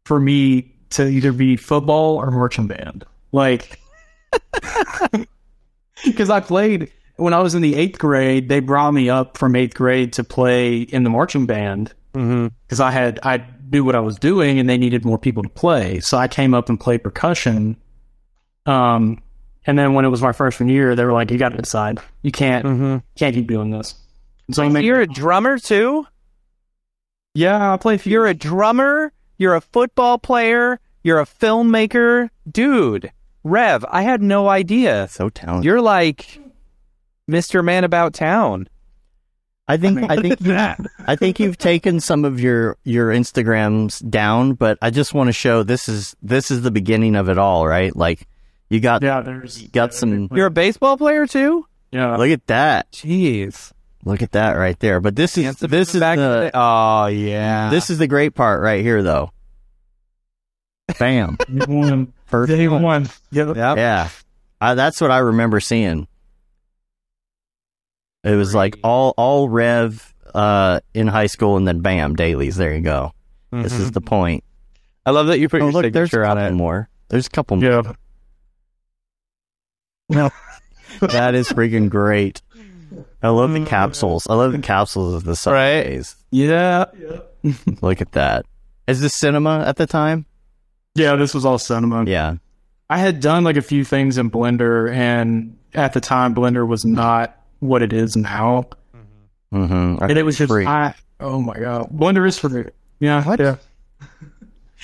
C: for me to either be football or marching band. Like, (laughs) because I played when I was in the eighth grade, they brought me up from eighth grade to play in the marching band
B: Mm-hmm.
C: because I had I knew what I was doing and they needed more people to play. So I came up and played percussion. Um, and then when it was my freshman year, they were like, "You got to decide. You can't
B: Mm-hmm.
C: can't keep doing this." So I made,
B: You're a drummer too.
C: yeah, I play. a few-
B: You're a drummer. You're a football player. You're a filmmaker, dude. Rev, I had no idea.
A: So talented.
B: You're like Mr. Man About Town.
A: I think. I think.
C: that.
A: I think you've taken some of your your Instagrams down, but I just want to show this is this is the beginning of it all, right? Like you got
C: Yeah, there's
A: got some-
B: You're a baseball player too.
C: yeah.
A: look at that.
B: Jeez.
A: Look at that right there. But this is this is
B: Back
A: the
B: the- oh yeah.
A: this is the great part right here though. Bam. (laughs) First
C: Day
A: one.
C: one. Yeah.
B: Yep.
A: Yeah. I, that's what I remember seeing. It was like all all rev uh in high school and then bam dailies. There you go. This is the point.
B: I love that you put
A: Oh
B: your
A: look,
B: signature on it.
A: more. There's a couple more. (laughs)
C: Yeah. No.
A: That is freaking great. I love the capsules. I love the capsules of the Sundays.
C: Yeah. Yeah.
A: Look at that. Is this cinema at the time?
C: Yeah, this was all cinema.
A: Yeah.
C: I had done like a few things in Blender, and at the time, Blender was not what it is now.
A: Mm-hmm.
C: And it was just. I, oh my god, Blender is free. Yeah, yeah.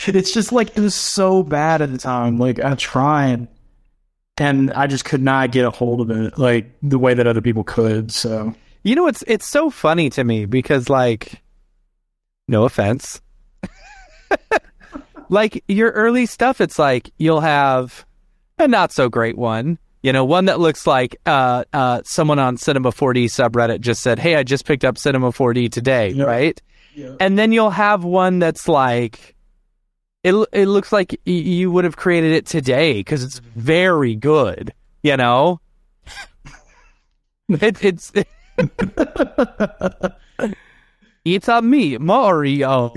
C: it's just like it was so bad at the time. Like I tried, and I just could not get a hold of it like the way that other people could. So
B: You know, it's it's so funny to me because, like, no offense, (laughs) like your early stuff, it's like you'll have a not so great one, you know, one that looks like uh, uh, someone on Cinema 4D subreddit just said, "Hey, I just picked up Cinema 4D today,"
C: Yeah.
B: right? And then you'll have one that's like. It, it looks like y- you would have created it today because it's very good, you know. (laughs) It, it's (laughs) it's a me, (laughs) Mario.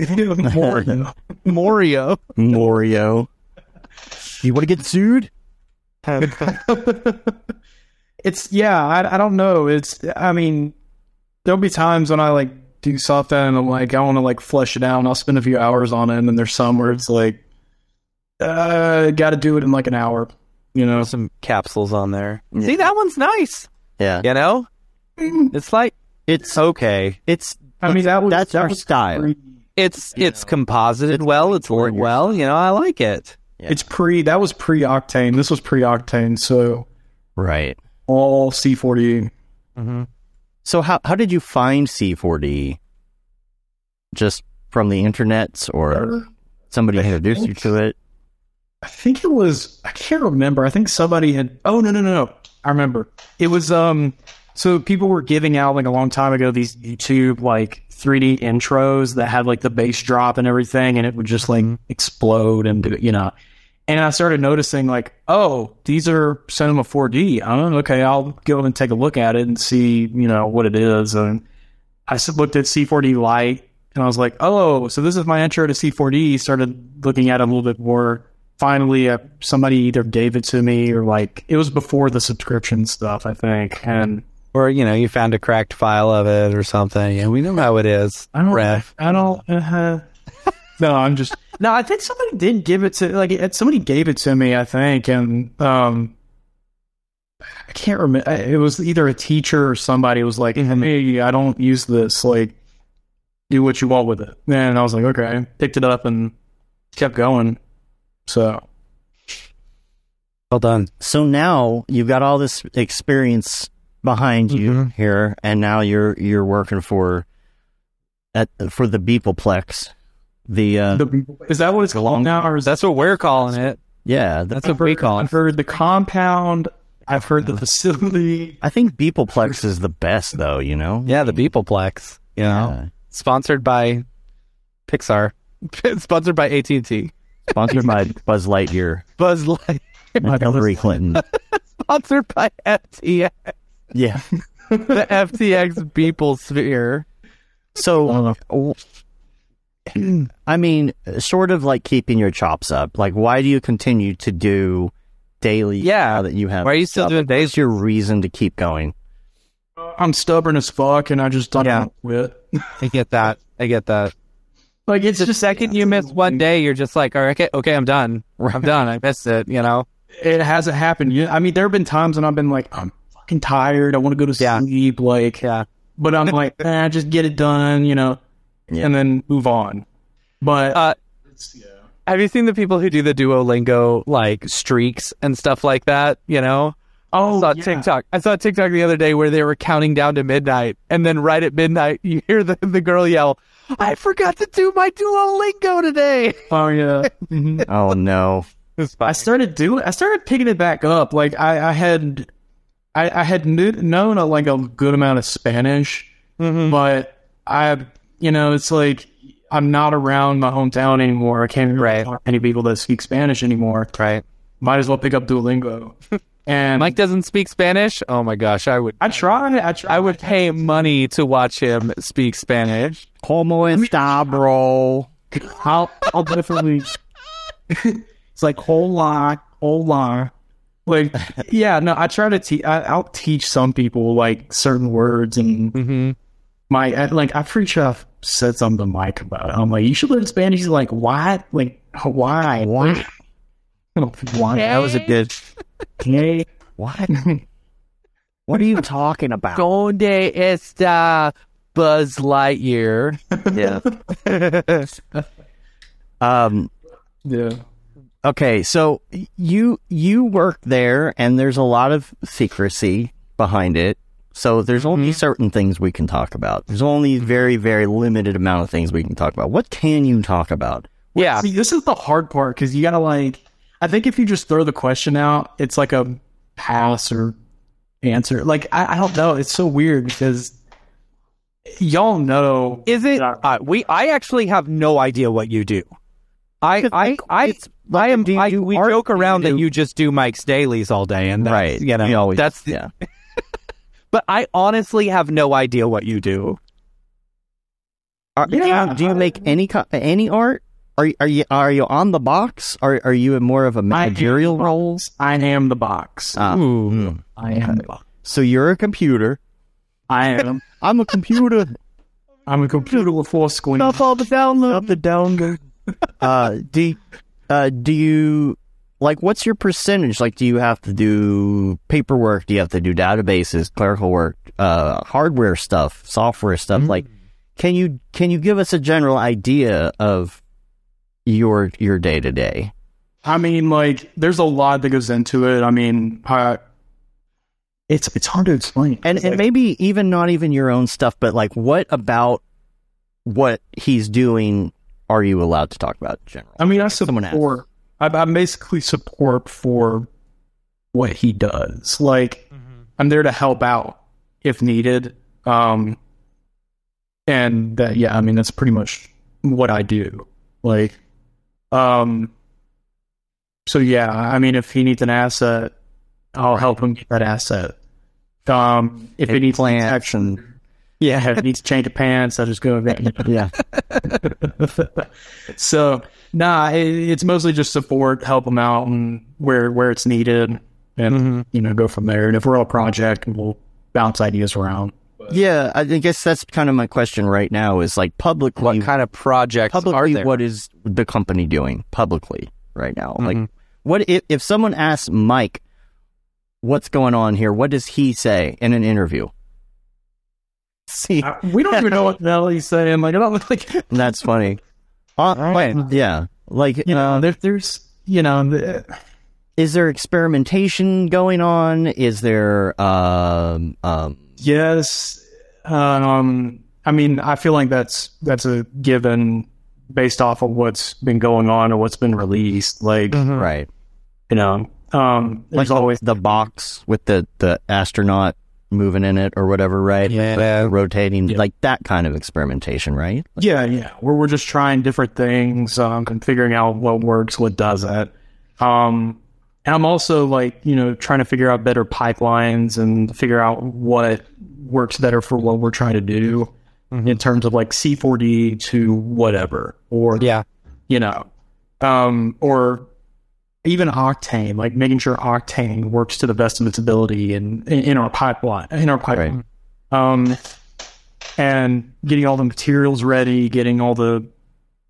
C: Mario.
B: Mario.
A: Morio. You want to get sued? (laughs)
C: it's yeah I, I don't know it's i mean there'll be times when i like do something and i'm like i want to like flesh it out and i'll spend a few hours on it and then there's some where it's like Uh, got to do it in like an hour. You know,
B: Some capsules on there. See, that one's nice.
A: Yeah.
B: You know, it's like
A: It's
B: okay.
A: it's
C: I mean that was
A: that's
C: that
A: our
C: was
A: style.
C: pre-
B: It's it's composited well. It's
A: toward
B: worked well. You know, I like it.
A: Yeah.
C: It's pre. That was pre octane. This was pre octane. So
A: Right.
C: all C4D.
A: So how how did you find C4D? Just from the internets or somebody introduced you to it?
C: I think it was. I can't remember. I think somebody had. Oh no no no no! I remember. It was um. So people were giving out like a long time ago these YouTube like 3D intros that had like the bass drop and everything, and it would just like explode and you know. And I started noticing like, oh, these are Cinema 4D. Oh, okay, I'll go and take a look at it and see you know what it is. And I looked at C4D Lite and I was like, oh, so this is my intro to C4D. Started looking at it a little bit more. Finally, uh, somebody either gave it to me or like it was before the subscription stuff, I think. And
B: Or you know, you found a cracked file of it or something. Yeah, we know how it is.
C: I don't,
B: Rev.
C: I don't. Uh, (laughs) no, I'm just. No, I think somebody did give it to like somebody gave it to me. I think, and um, I can't remember. It was either a teacher or somebody was like, "Hey, I don't use this. Like, do what you want with it." And I was like, "Okay." Picked it up and kept going. So
B: Well done.
A: So now you've got all this experience behind you
B: Mhm.
A: here, and now you're you're working for at for the Beepleplex. The uh,
C: the, is that what it's called now, or is that
B: That's what we're calling it.
A: yeah, the,
B: That's what we call
C: I've heard the compound. I've heard the facility.
A: I think Beepleplex is the best though. You know,
B: Yeah, the Beepleplex. You know,
A: Yeah.
B: sponsored by Pixar. (laughs) sponsored by AT and T.
A: sponsored by Buzz Lightyear,
B: Buzz Lightyear.
A: and Hillary Clinton. (laughs)
B: Sponsored by FTX.
A: Yeah. (laughs)
B: The FTX Beeple Sphere.
A: So, I mean, sort of like keeping your chops up. Like, why do you continue to do daily?
B: Yeah.
A: that you have.
B: Why are you still
A: stuff?
B: doing days?
A: What's your reason to keep going?
C: I'm stubborn as fuck, and I just don't
B: Yeah.
C: quit.
B: I get that. I get that.
C: Like it's
B: The
C: just
B: second you miss one day, you're just like, all right, okay, okay, I'm done. (laughs) I'm done. I missed it. You know.
C: it hasn't happened yet. I mean, there have been times when I've been like, I'm fucking tired. I want to go to
B: Yeah.
C: sleep. Like,
B: Yeah.
C: but I'm like, nah, just get it done, you know,
A: Yeah.
C: and then move on. But
B: Uh,
C: it's, yeah.
B: Have you seen the people who do the Duolingo like streaks and stuff like that? You know.
C: oh,
B: I saw
C: yeah.
B: TikTok. I saw TikTok the other day where they were counting down to midnight, and then right at midnight, (laughs) you hear the, the girl yell, "I forgot to do my Duolingo today."
C: Oh yeah. (laughs) Mhm.
A: Oh no.
C: I started doing. I started picking it back up. Like I, I had, I, I had knew, known a, like a good amount of Spanish,
B: Mm-hmm.
C: but I, you know, it's like I'm not around my hometown anymore. I can't really
B: Right.
C: talk to any people that speak Spanish anymore.
B: Right.
C: Might as well pick up Duolingo. (laughs) And
B: Mike doesn't speak Spanish. Oh my gosh, I would.
C: I tried. I tried.
B: I would pay money to watch him speak Spanish.
A: Como está, bro?
C: I'll, I'll definitely. (laughs) it's like hola, hola. Like, yeah, no, I try to teach. I'll teach some people like certain words, and
B: Mm-hmm.
C: my I- like, I'm pretty sure I've said something to Mike about it. I'm like, you should learn Spanish. He's like, what? Like, why?
A: What?
C: Why?
A: That was a good. (laughs)
C: Okay.
A: What? (laughs) what are you talking about?
B: Donde está Buzz Lightyear?
A: Yeah. (laughs) um.
C: Yeah.
A: Okay, so you you work there, and there's a lot of secrecy behind it. So there's only certain things we can talk about. There's only very very limited amount of things we can talk about. What can you talk about?
B: Yeah.
C: See, this is the hard part because you gotta like. I think if you just throw the question out, it's like a pass or answer. Like I, I don't know. It's so weird because y'all know.
B: Is it? Uh, we. I actually have no idea what you do. I. I. I.
A: It's-
B: I am.
A: do
B: I, we
A: art?
B: joke
A: Do you
B: around that you just do Mike's dailies all day, and that's,
A: right,
B: You know,
A: we always
B: that's.
A: Yeah.
B: But I honestly have no idea what you do.
A: Are, do,
C: Yeah.
A: you, do you make any any art? Are you, are you are you on the box? Are are you in more of a managerial
C: I
A: role?
C: I am the box.
A: Ah,
B: Ooh.
A: mm.
C: I am the box.
A: So you're a computer.
C: I am. (laughs)
A: I'm a computer.
C: I'm a computer with four screens.
A: all the download. Up the download. uh, do uh, do you like what's your percentage? Like, do you have to do paperwork? Do you have to do databases, clerical work, uh, hardware stuff, software stuff? Like, can you can you give us a general idea of your your day to day?
C: I mean, like, there's a lot that goes into it. I mean, I, it's it's hard to explain.
A: And and
C: Like,
A: maybe even not even your own stuff, but like, what about what he's doing? Are you allowed to talk about in general?
C: I mean, I
A: Someone asked.
C: Support. I, I'm basically support for what he does. Like, I'm there to help out if needed. Um, and that, yeah, I mean, that's pretty much what I do. Like, um, so yeah, I mean, if he needs an asset, I'll help him get that asset. Um, if it needs
A: Plants
C: action, yeah, if it needs to change of pants, I'll just go.
A: Yeah. (laughs)
C: so nah, it, it's mostly just support, help them out, and where where it's needed, and you know, go from there. And if we're on a project, we'll bounce ideas around.
A: Yeah, I guess that's kind of my question right now is like publicly
B: What kind of projects are
A: publicly
B: there?
A: what is the company doing publicly right now?
B: Mhm.
A: Like what if, if someone asks Mike what's going on here, what does he say in an interview? See,
C: Uh, we don't even know what the hell he's saying. Like, don't like, (laughs)
A: that's funny. Uh,
C: Right.
A: Yeah. Like
C: you know,
A: uh,
C: there, there's, you know, the,
A: is there experimentation going on? Is there um um
C: yes, um, I mean, I feel like that's that's a given based off of what's been going on or what's been released. Like,
A: right.
C: you know, um, there's always
A: the box with the the astronaut moving in it or whatever, right?
B: Yeah.
A: rotating
C: Yeah.
A: like that kind of experimentation, right?
C: Yeah, yeah. Where we're just trying different things um, and figuring out what works, what doesn't. Um, and I'm also like, you know, trying to figure out better pipelines and figure out what works better for what we're trying to do in terms of like C4D to whatever, or
B: Yeah.
C: you know, um, or even Octane, like making sure Octane works to the best of its ability in in, in our pipeline, in our pipeline, um, and getting all the materials ready, getting all the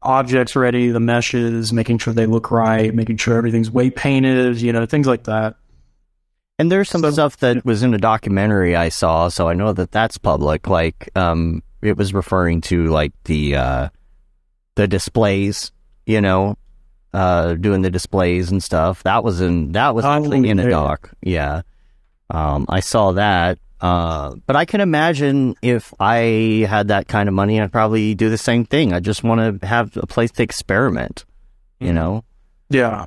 C: objects ready, the meshes, making sure they look right, making sure everything's weight painted, you know, things like that.
A: And there's some
C: So-
A: stuff that was in a documentary I saw, so I know that that's public. Like, um, it was referring to like the uh, the displays, you know, uh, doing the displays and stuff. That was in that was
C: Oh,
A: actually in a
C: yeah.
A: doc. Yeah, um, I saw that. Uh, but I can imagine if I had that kind of money, I'd probably do the same thing. I just want to have a place to experiment. You know,
C: Yeah.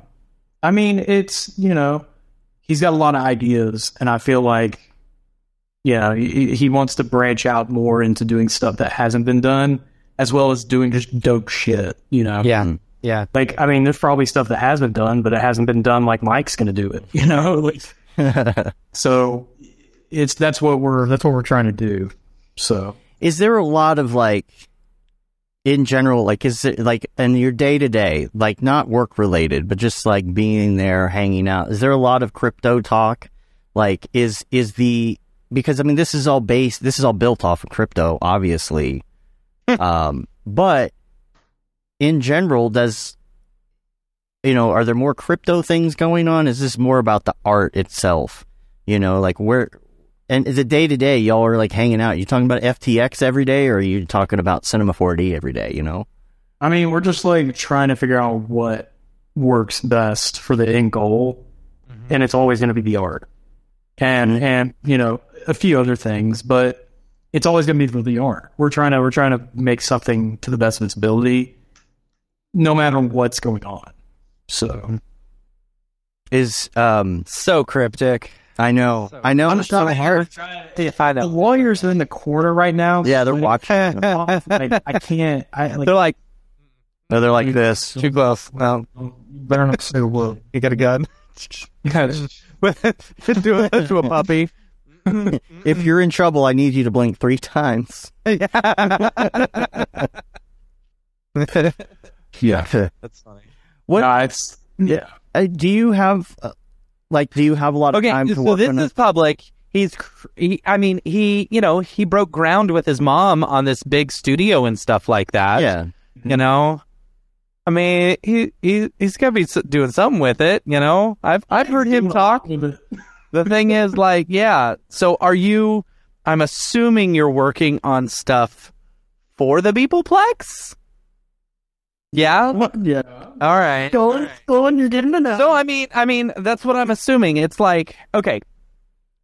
C: I mean, it's, you know, he's got a lot of ideas, and I feel like, yeah, he, he wants to branch out more into doing stuff that hasn't been done, as well as doing just dope shit, you know?
B: Yeah. Yeah.
C: Like, I mean, there's probably stuff that has been done, but it hasn't been done like Mike's going to do it, (laughs) you know? Like, (laughs) so it's, that's what we're, that's what we're trying to do. So,
A: is there a lot of like in general like is it like in your day to day like not work related but just like being there hanging out is there a lot of crypto talk like is is the because i mean this is all based this is all built off of crypto obviously um but in general does you know are there more crypto things going on is this more about the art itself you know like where and is it day to day? Y'all are like hanging out. You talking about FTX every day, or are you talking about Cinema 4D every day? You know,
C: I mean, we're just like trying to figure out what works best for the end goal, mm-hmm. and it's always going to be the art, and mm-hmm. and you know a few other things, but it's always going to be for the art. We're trying to we're trying to make something to the best of its ability, no matter what's going on. So
A: is um,
B: So cryptic.
A: I know, I know,
C: I'm so hard.
B: I
C: The lawyers are in the corner right now.
A: Yeah, they're watching. (laughs)
C: like, I can't. I like,
B: They're like
A: No, they're like this.
B: too close. Well,
C: better not say a word.
B: you got a gun. (laughs) (laughs) do it to a puppy.
A: If you're in trouble, I need you to blink three times.
C: Yeah. (laughs)
B: That's funny.
A: What
C: Nah, it's yeah.
A: uh, do you have? Uh, like, do you have a lot of
B: Okay,
A: time to
B: so
A: work
B: this
A: on it?
B: is public. He's, cr- he, I mean, he, you know, he broke ground with his mom on this big studio and stuff like that.
A: Yeah,
B: you know. I mean, he he he's got to be doing something with it, you know. I've I've heard him talk. The thing is, like, yeah. So, are you? I'm assuming you're working on stuff for the Beepleplex. Yeah.
C: yeah.
B: All right.
A: Going, going, you're getting to know.
B: So, I mean, I mean, that's what I'm assuming. It's like, okay,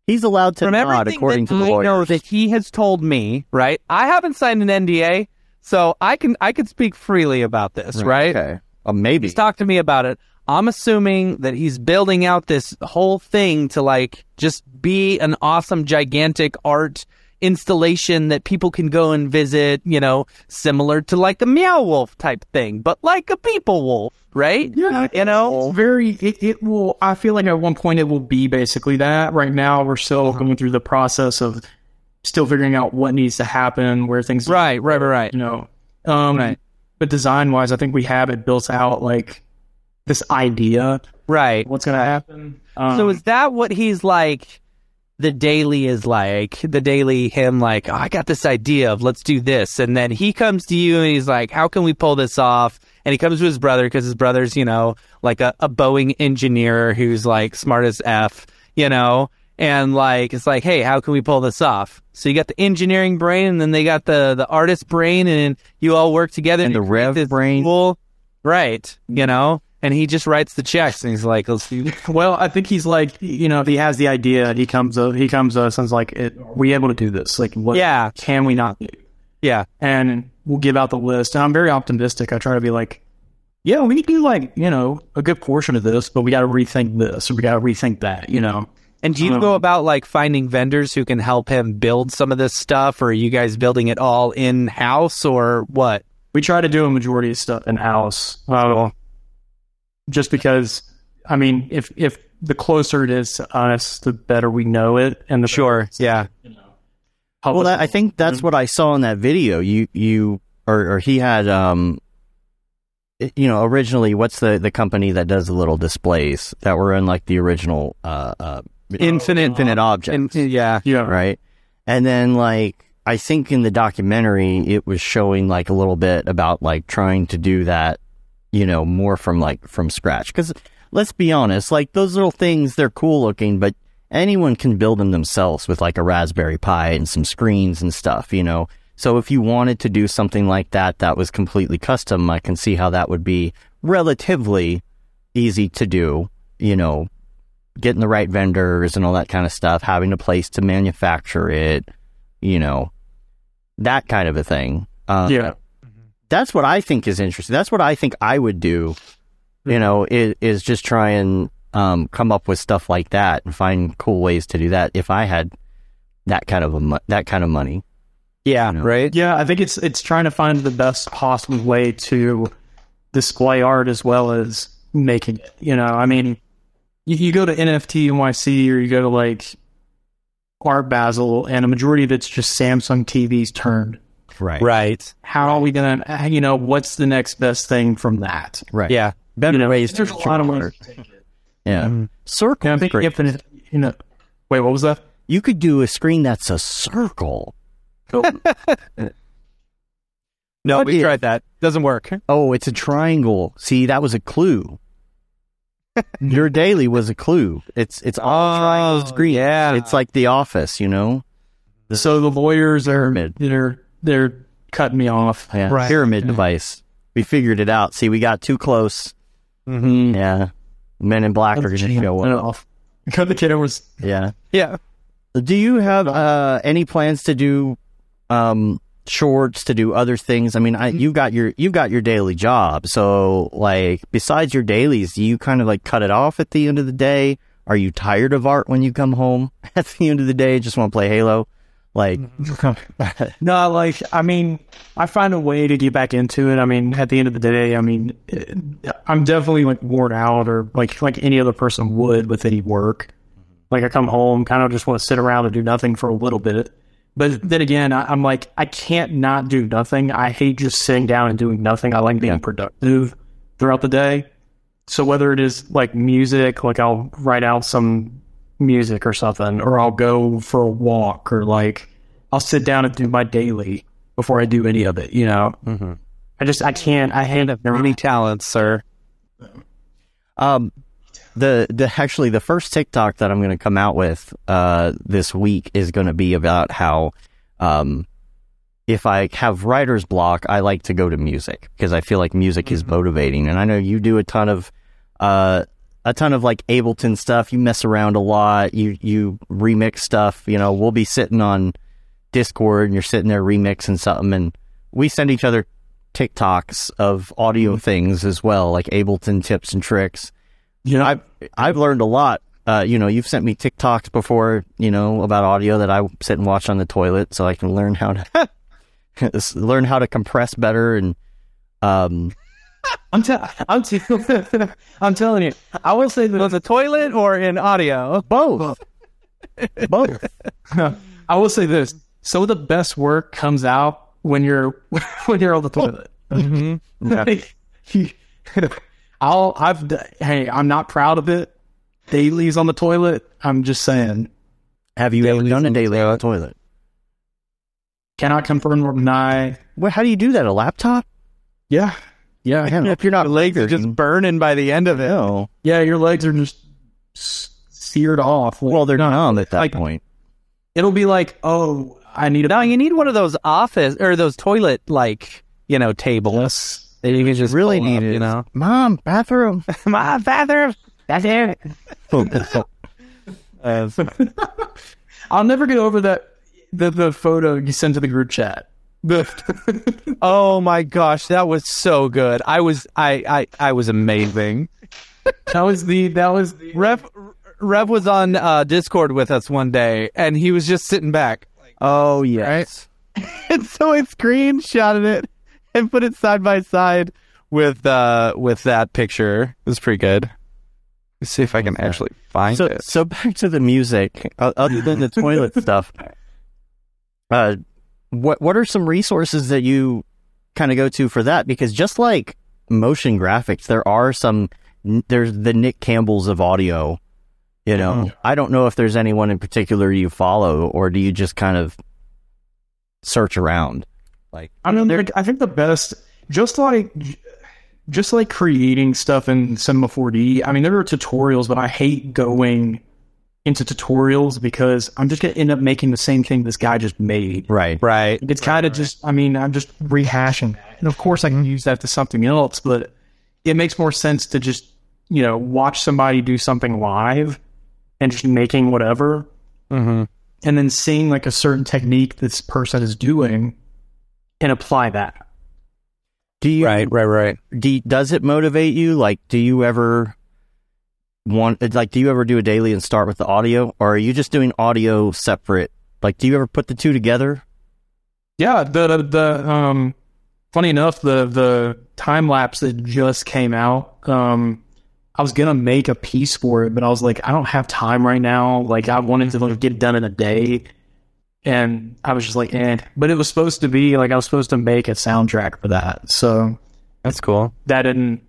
A: He's allowed to
B: from
A: nod
B: everything
A: according
B: that
A: to the
B: I
A: lawyer.
B: know that he has told me, right? I haven't signed an NDA, so I can I can speak freely about this, right?
A: Okay. Uh, maybe.
B: He's talked to me about it. I'm assuming that he's building out this whole thing to like just be an awesome, gigantic art installation that people can go and visit, you know, similar to like the Meow Wolf type thing, but like a Beeple wolf, right?
C: Yeah,
B: You know?
C: Very. It, it will. I feel like at one point it will be basically that. Right now, we're still going through the process of still figuring out what needs to happen, where things.
B: Right, right, right, right.
C: You know. Um,
B: Right.
C: But design wise, I think we have it built out like this idea
B: Right.
C: what's going to happen. Um,
B: So is that what he's like? The daily is like the daily him like oh, I got this idea of let's do this, and then he comes to you and he's like, how can we pull this off? And he comes to his brother because his brother's you know like a, a Boeing engineer who's like smart as f, you know, and like it's like hey, how can we pull this off? So you got the engineering brain, and then they got the the artist brain, and you all work together
A: And the Rev brain.
B: cool- right? You know. And he just writes the checks, and he's like, "Let's do (laughs)
C: Well, I think he's like, you know, if he has the idea, he comes, uh, he comes to us and like, it, "Are we able to do this? Like, what
B: Yeah.
C: can we not do?"
B: yeah,
C: And we'll give out the list. And I'm very optimistic. I try to be like, "Yeah, we can do like, you know, a good portion of this, but we got to rethink this, or we got to rethink that." You know,
B: And do you
C: Um,
B: go about like finding vendors who can help him build some of this stuff, or are you guys building it all in house, or what?
C: we try to do a majority of stuff in house. Uh, just because, I mean, if if the closer it is to us, the better we know it, and the
B: Sure, yeah,
A: Well, that, I think that's what I saw in that video. You, you, or, or he had, um, it- you know, originally, what's the the company that does the little displays that were in like the original, uh, uh,
B: Infinite-
A: Infinite Objects,
B: and yeah,
C: yeah,
A: right? And then like I think in the documentary it was showing like a little bit about like trying to do that, you know, more from like from scratch. Because let's be honest, like those little things, they're cool looking, but anyone can build them themselves with like a Raspberry Pi and some screens and stuff, you know. So if you wanted to do something like that that was completely custom, I can see how that would be relatively easy to do, you know, getting the right vendors and all that kind of stuff, having a place to manufacture it, you know, that kind of a thing. Uh,
C: yeah.
A: That's what I think is interesting. That's what I think I would do, you know, is, is just try and um, come up with stuff like that and find cool ways to do that if I had that kind of a mo- that kind of money.
B: yeah,
A: know.
B: right.
C: Yeah, I think it's it's trying to find the best possible way to display art as well as making it. You know, I mean, you, you go to NFT NYC or you go to like Art Basel, and a majority of it's just Samsung TVs turned.
A: Right.
C: Right. How are we gonna? uh, You know, what's the next best thing from that?
A: Right.
B: Yeah,
A: Better
C: You know,
A: ways.
C: there's
A: to
C: a lot of ways to take it.
A: Yeah. Circle.
C: Yeah, I think
A: great.
C: infinite. You know, wait, what was that?
A: You could do a screen that's a circle. (laughs)
B: no,
A: What
B: we
A: if-
B: tried that. Doesn't work.
A: Oh, it's a triangle. See, that was a clue. (laughs) Your daily was a clue. It's it's all triangle screen.
B: yeah.
A: It's like The Office, you know.
C: So the lawyers are
A: Pyramid.
C: they're they're cutting me off.
A: Yeah.
B: Right.
A: Pyramid device. We figured it out. See, we got too close.
B: Mm-hmm.
A: Yeah. Men in Black are going to show up.
C: off. Cut the kid was
A: Yeah.
B: Yeah.
A: Do you have uh, any plans to do um, shorts, to do other things? I mean, I, you got your you got your daily job, so like besides your dailies, do you kind of like cut it off at the end of the day? Are you tired of art when you come home (laughs) at the end of the day? Just want to play Halo? Like, (laughs)
C: no, like I mean, I find a way to get back into it. I mean, at the end of the day, I mean, eh, I'm definitely like worn out, or like like any other person would with any work. Like I come home, kind of just want to sit around and do nothing for a little bit. But then again, I, I'm like, I can't not do nothing. I hate just sitting down and doing nothing. I like being
A: Yeah.
C: productive throughout the day. So whether it is like music, like I'll write out some music or something, or I'll go for a walk, or like I'll sit down and do my daily before I do any of it, you know? I just I can't. I hate it.
B: Many talents, sir.
A: Um, the the actually the first TikTok that I'm going to come out with uh this week is going to be about how um if I have writer's block, I like to go to music because I feel like music is motivating, and I know you do a ton of uh a ton of like Ableton stuff. You mess around a lot. You you remix stuff. You know, we'll be sitting on Discord and you're sitting there remixing something, and we send each other TikToks of audio things as well, like Ableton tips and tricks.
C: You know,
A: I've I've learned a lot. Uh, you know, you've sent me TikToks before, you know, about audio that I sit and watch on the toilet, so I can learn how to (laughs) learn how to compress better and um
C: I'm te- I'm te- (laughs) I'm telling you. I will say that
B: Was the toilet or in audio?
A: both both. (laughs)
C: I will say this. Of the best work comes out when you're (laughs) when you're on the toilet. Mm-hmm. I'll I've hey, I'm not proud of it. Dailies on the toilet. I'm just saying.
A: Have you ever done a daily on the toilet?
C: Cannot confirm or deny.
A: Well, how do you do that? A laptop?
C: Yeah. Yeah.
A: Man, if you're not
B: The legs are just burning by the end of it.
A: no.
C: Yeah, your legs are just seared off.
A: Well, they're numb at that
C: like-
A: point.
C: It'll be like, oh, I need a
B: No, you need one of those office or those toilet like you know tables that you can just
A: Really
B: pull up,
A: need it.
B: You know,
A: Mom, bathroom. (laughs)
B: my bathroom. That's it. (laughs)
C: I'll never get over that the the photo you sent to the group chat. The (laughs)
B: Oh my gosh, that was so good. I was I I I was amazing.
C: that was the that was the (laughs)
B: Rev Rev was on uh, Discord with us one day, and he was just sitting back,
A: oh yes. (laughs)
B: and so I screenshotted it and put it side by side with uh with that picture. It was pretty good. Let's see if I can actually find
A: So,
B: it.
A: so back to the music. Other than the toilet stuff, uh, what what are some resources that you kind of go to for that? Because just like motion graphics, there are some. There's the Nick Campbells of audio. You know, mm-hmm. I don't know if there's anyone in particular you follow, or do you just kind of search around? Like,
C: I don't think I think the best just like just like creating stuff in Cinema 4D. I mean, there are tutorials, but I hate going into tutorials because I'm just gonna end up making the same thing this guy just made.
A: right,
B: Right.
C: It's kind of just, I mean, I'm just rehashing that. And of course, I can use that to something else, but it makes more sense to just, you know, watch somebody do something live and just making whatever
B: Mm-hmm.
C: and then seeing like a certain technique this person is doing and apply that.
A: Do you
B: Right. Right. Right.
A: do does it motivate you? Like, do you ever want like do you ever do a daily and start with the audio, or are you just doing audio separate? Like, do you ever put the two together?
C: Yeah, the the, the um funny enough, the the time lapse that just came out, um I was gonna make a piece for it, but I was like, I don't have time right now. Like I wanted to like, get it done in a day. And I was just like, eh. But it was supposed to be like I was supposed to make a soundtrack for that. So
B: That's cool.
C: that didn't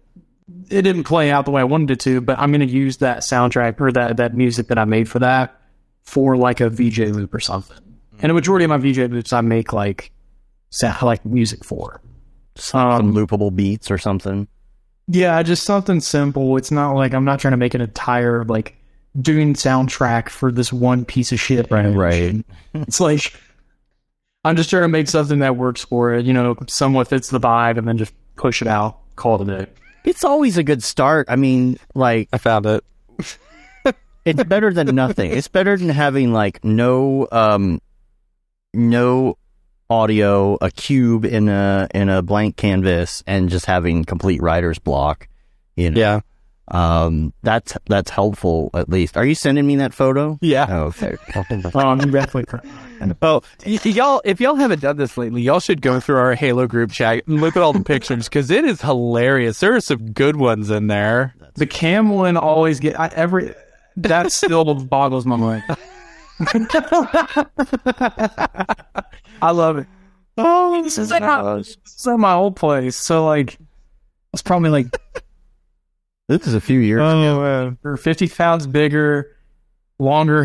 C: it didn't play out the way I wanted it to, but I'm gonna use that soundtrack or that that music that I made for that for like a VJ loop or something. And a majority of my VJ loops I make like sound like music for.
A: Some
C: Um,
A: loopable beats or something.
C: Yeah, just something simple. It's not like I'm not trying to make an entire like doing soundtrack for this one piece of shit right
A: Right. (laughs)
C: It's like I'm just trying to make something that works for it, you know, somewhat fits the vibe and then just push it out, call it a day.
A: It's always a good start. I mean, like
B: I found it. (laughs)
A: it's better than nothing. It's better than having like no um no audio, a cube in a in a blank canvas and just having complete writer's block. You know.
B: Yeah.
A: Um that's that's helpful at least. Are you sending me that photo?
B: Yeah.
A: Oh, okay.
C: Oh, I'm definitely
B: Oh, y- y'all! If y'all haven't done this lately, y'all should go through our Halo group chat and look at all the pictures because it is hilarious. There are some good ones in there.
C: The cam one always get I, every that still (laughs) boggles my mind. (laughs) I love it. Oh, this is like my, this is at my old place. So like, it's probably like
A: this is a few years.
C: Oh, Ago. Oh, or fifty pounds bigger, longer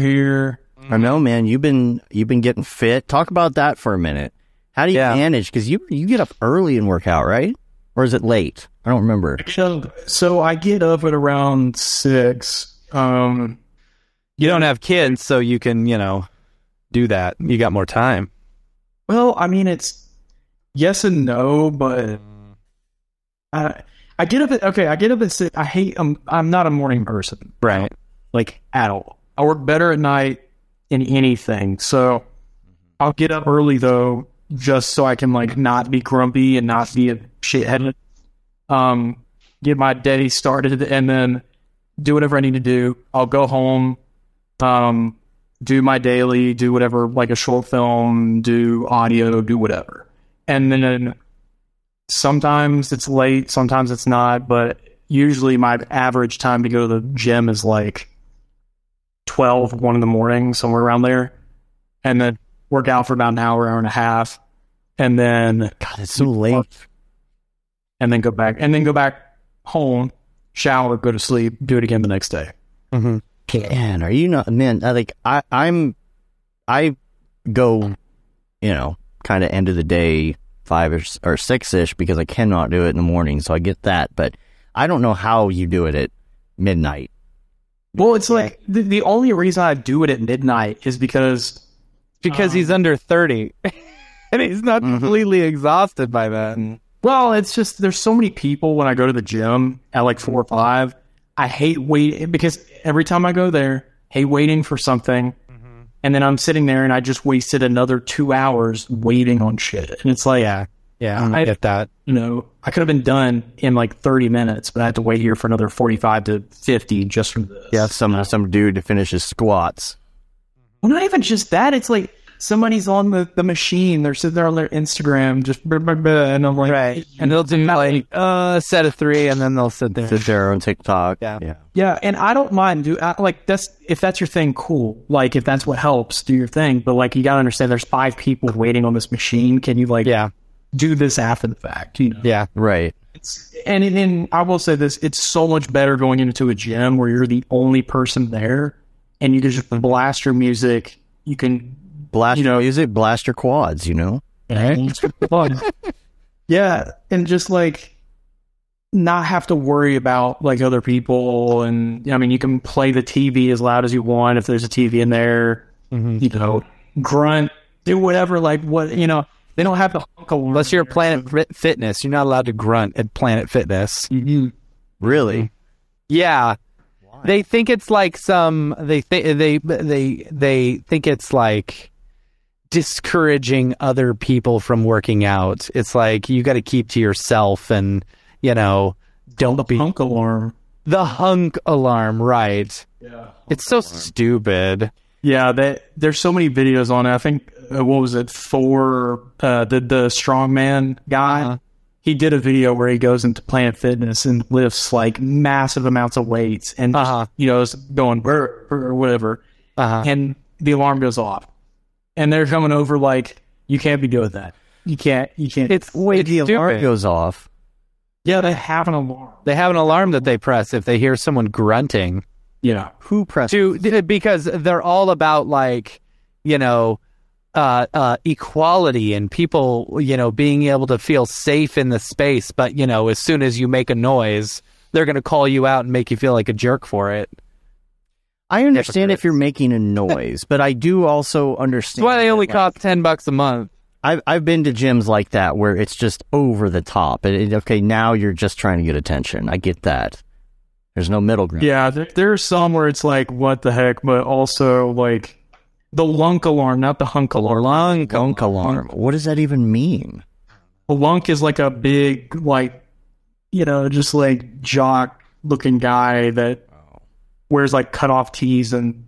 C: here.
A: I know, man. You've been you've been getting fit. Talk about that for a minute. How do you
B: Yeah.
A: manage? Because you you get up early and work out, right? Or is it late? I don't remember.
C: So, so I get up at around six. Um,
B: You don't have kids, so you can, you know, do that. You got more time.
C: well, I mean, it's yes and no, but I I get up at okay. I get up at six. I hate. I'm I'm not a morning person.
B: Right.
C: like at all. I work better at night in anything. So I'll get up early though, just so I can like not be grumpy and not be a shithead. Um, get my day started and then do whatever I need to do. I'll go home, um, do my daily, do whatever, like a short film, do audio, do whatever. And then sometimes it's late, sometimes it's not, but usually my average time to go to the gym is like 12, 1 in the morning, somewhere around there. And then work out for about an hour, hour and a half. And then
A: God, it's so late.
C: and then go back and then go back home, shower, go to sleep, do it again the next day.
B: Mm-hmm.
A: Man, are you not man? I like I I'm I go, you know, kind of end of the day five or, or six ish because I cannot do it in the morning. So I get that, but I don't know how you do it at midnight.
C: Well, it's like the, the only reason I do it at midnight is because
B: Because
C: Um,
B: he's under 30 (laughs) and he's not
A: Mhm.
B: completely exhausted by then.
C: Well, it's just there's so many people when I go to the gym at like four or five. I hate waiting because every time I go there, hate waiting for something, and then I'm sitting there and I just wasted another two hours waiting on shit. And it's like,
B: Yeah. Yeah.
C: I-
B: I get that.
C: you know, I could have been done in like 30 minutes, but I had to wait here for another 45 to 50 just for this.
A: Yeah, some some dude to finish his squats.
C: Well, not even just that. It's like somebody's on the, the machine. They're sitting there on their Instagram, just blah, blah, blah, and I'm like,
B: Right. And they'll do like uh, a set of three and then they'll sit there.
A: Sit there on TikTok.
B: Yeah.
A: yeah.
C: Yeah, and I don't mind do I, like that's if that's your thing, cool. Like if that's what helps, do your thing. But like you gotta understand, there's five people waiting on this machine. Can you like
B: Yeah.
C: Do this after the fact? You know,
B: Yeah.
A: Right.
C: it's, and and I will say this: it's so much better going into a gym where you're the only person there, and you can just blast your music. You can
A: Blast
C: You
A: your
C: know-
A: music, blast your quads. You know. (laughs)
C: yeah, and just like not have to worry about like other people. And I mean, you can play the TV as loud as you want if there's a TV in there.
B: Mm-hmm.
C: You know, grunt, do whatever. Like what you know, they don't have the hunk
B: Unless you're at Planet Fitness, you're not allowed to grunt at Planet Fitness.
C: so- Mhm.
A: Really?
B: Yeah. They think it's like some they think they they they think it's like discouraging other people from working out. It's like you got to keep to yourself and you know don't be
C: hunk alarm.
B: the hunk alarm, right?
C: Yeah.
B: It's so stupid.
C: Yeah, that there's so many videos on it. I think uh, what was it? Thor, uh, the the strongman guy.
B: Uh-huh.
C: He did a video where he goes into Planet Fitness and lifts like massive amounts of weights, and
B: Uh-huh.
C: you know is going "Brr," or whatever,
B: Uh-huh.
C: and the alarm goes off, and they're coming over like you can't be doing that. You can't. You can't.
B: It's
A: Wait, the alarm
B: stupid.
A: goes off.
C: yeah, they have an alarm.
B: They have an alarm that they press if they hear someone grunting.
C: Yeah.
A: Who pressed?
B: to because they're all about like you know uh, uh, equality and people you know being able to feel safe in the space but you know as soon as you make a noise they're going to call you out and make you feel like a jerk for it
A: I understand if you're making a noise, but I do also understand.
B: that's why they only
A: that,
B: cost 10 bucks a month
A: I've I've been to gyms like that where it's just over the top. It, it- okay, now you're just trying to get attention. I get that. There's no middle ground.
C: Yeah, there, there's some where it's like, what the heck, but also like the lunk alarm, not the hunk alarm. Lunk,
A: Gunk alarm. What does that even mean?
C: A lunk is like a big, like, you know, just like jock looking guy that wears like cut off tees and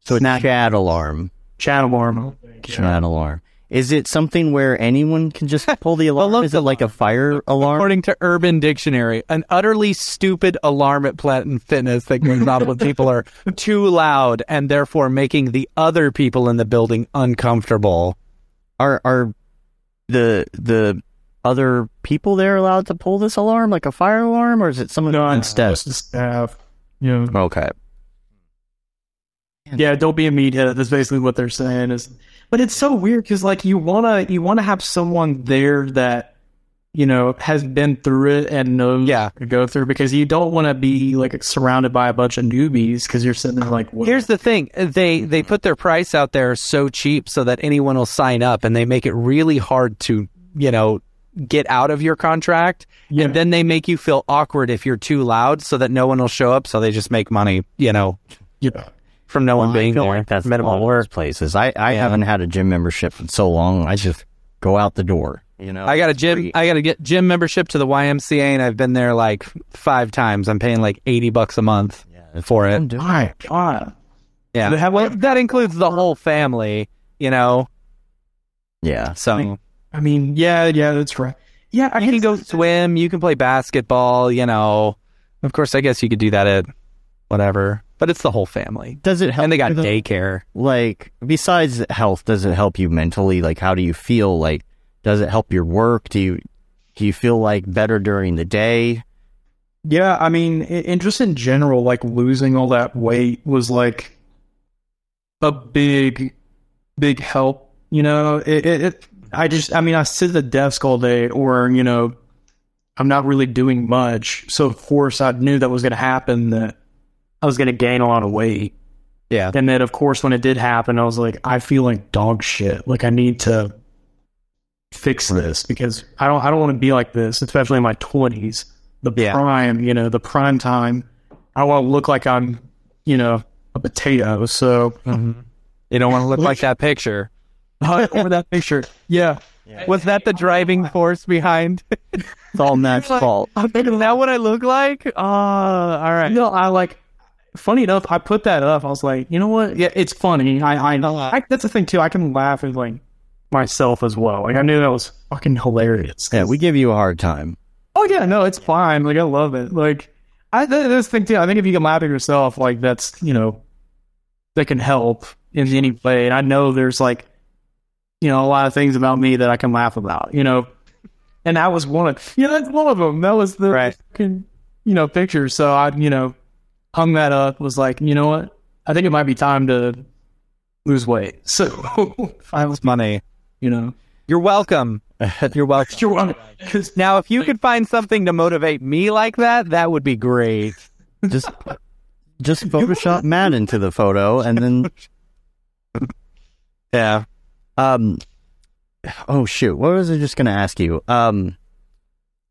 A: So it's
C: Snack.
A: chat alarm.
C: chat alarm.
A: Chat alarm. Is it something where anyone can just (laughs) pull the alarm? Is it like a fire alarm?
B: according to urban dictionary an utterly stupid alarm at planet fitness that goes off when people are (laughs) too loud and therefore making the other people in the building uncomfortable
A: Are are the the other people there allowed to pull this alarm like a fire alarm, or is it someone
C: No,
A: instead?
C: it's the staff. Yeah.
A: Okay.
C: Yeah, don't be a meathead. That's basically what they're saying. Is, but it's so weird because like you wanna you wanna have someone there that you know has been through it and knows
B: Yeah.
C: to go through because you don't want to be like surrounded by a bunch of newbies because you're sitting there like, what?
B: Here's the thing: they they put their price out there so cheap so that anyone will sign up, and they make it really hard to you know get out of your contract.
C: Yeah.
B: And then they make you feel awkward if you're too loud, so that no one will show up. So they just make money, you know,
C: yeah.
B: From no one
A: Well, I
B: being
A: feel
B: there.
A: like that's
B: minimal
A: all
B: work.
A: places. I, I haven't had a gym membership in so long. I just go out the door. You know,
B: I got a gym. I got to get gym membership to the YMCA, and I've been there like five times. I'm paying like eighty bucks a month for it.
C: My God.
B: Yeah,
C: They have-
B: well, that includes the whole family. You know,
A: Yeah,
B: so
C: I mean, yeah, yeah, that's right. Yeah, I
B: you can go swim. You can play basketball. You know, of course, I guess you could do that at whatever. But it's the whole family,
A: does it help?
B: and they got
A: you, though?
B: daycare.
A: like besides health does it help you mentally like how do you feel like does it help your work do you do you feel like better during the day
C: Yeah, I mean, and just in general, like losing all that weight was like a big, big help. You know, it, it, it I just, I mean, I sit at the desk all day, or you know, I'm not really doing much. So of course, I knew that was going to happen. That I was going to gain a lot of weight,
B: Yeah,
C: and then of course, when it did happen, I was like, I feel like dog shit. Like I need to fix this because I don't, I don't want to be like this, especially in my 20s the
B: Yeah.
C: prime, you know, the prime time. I want to look like I'm, you know, a potato. So mm-hmm.
B: you don't want to look like that picture. (laughs)
C: over that picture, yeah.
B: Was that the driving force behind?
A: it's all Matt's (laughs) fault
B: Is that what I look like? Oh, all right.
C: No, I like. Funny enough, I put that up. I was like, you know what? Yeah, it's funny. I, I, I that's the thing too. I can laugh at like myself as well. Like I knew that was fucking hilarious.
A: yeah we give you a hard time
C: Oh yeah, no, it's fine. Like I love it. Like I th- this thing too. I think if you can laugh at yourself, like that's you know that can help in any way. And I know there's like you know a lot of things about me that I can laugh about. You know, and that was one of yeah, that's one of them. That was the
B: Right.
C: fucking, you know picture. So I you know hung that up. Was like you know what? I think it might be time to lose weight. So (laughs) I was
B: Money.
C: you know
B: You're welcome. (laughs) You're welcome.
C: you're because
B: Now, if you could find something to motivate me like that, that would be great.
A: just (laughs) just photoshop matt into the photo and then
B: Yeah.
A: um oh shoot what was i just gonna ask you um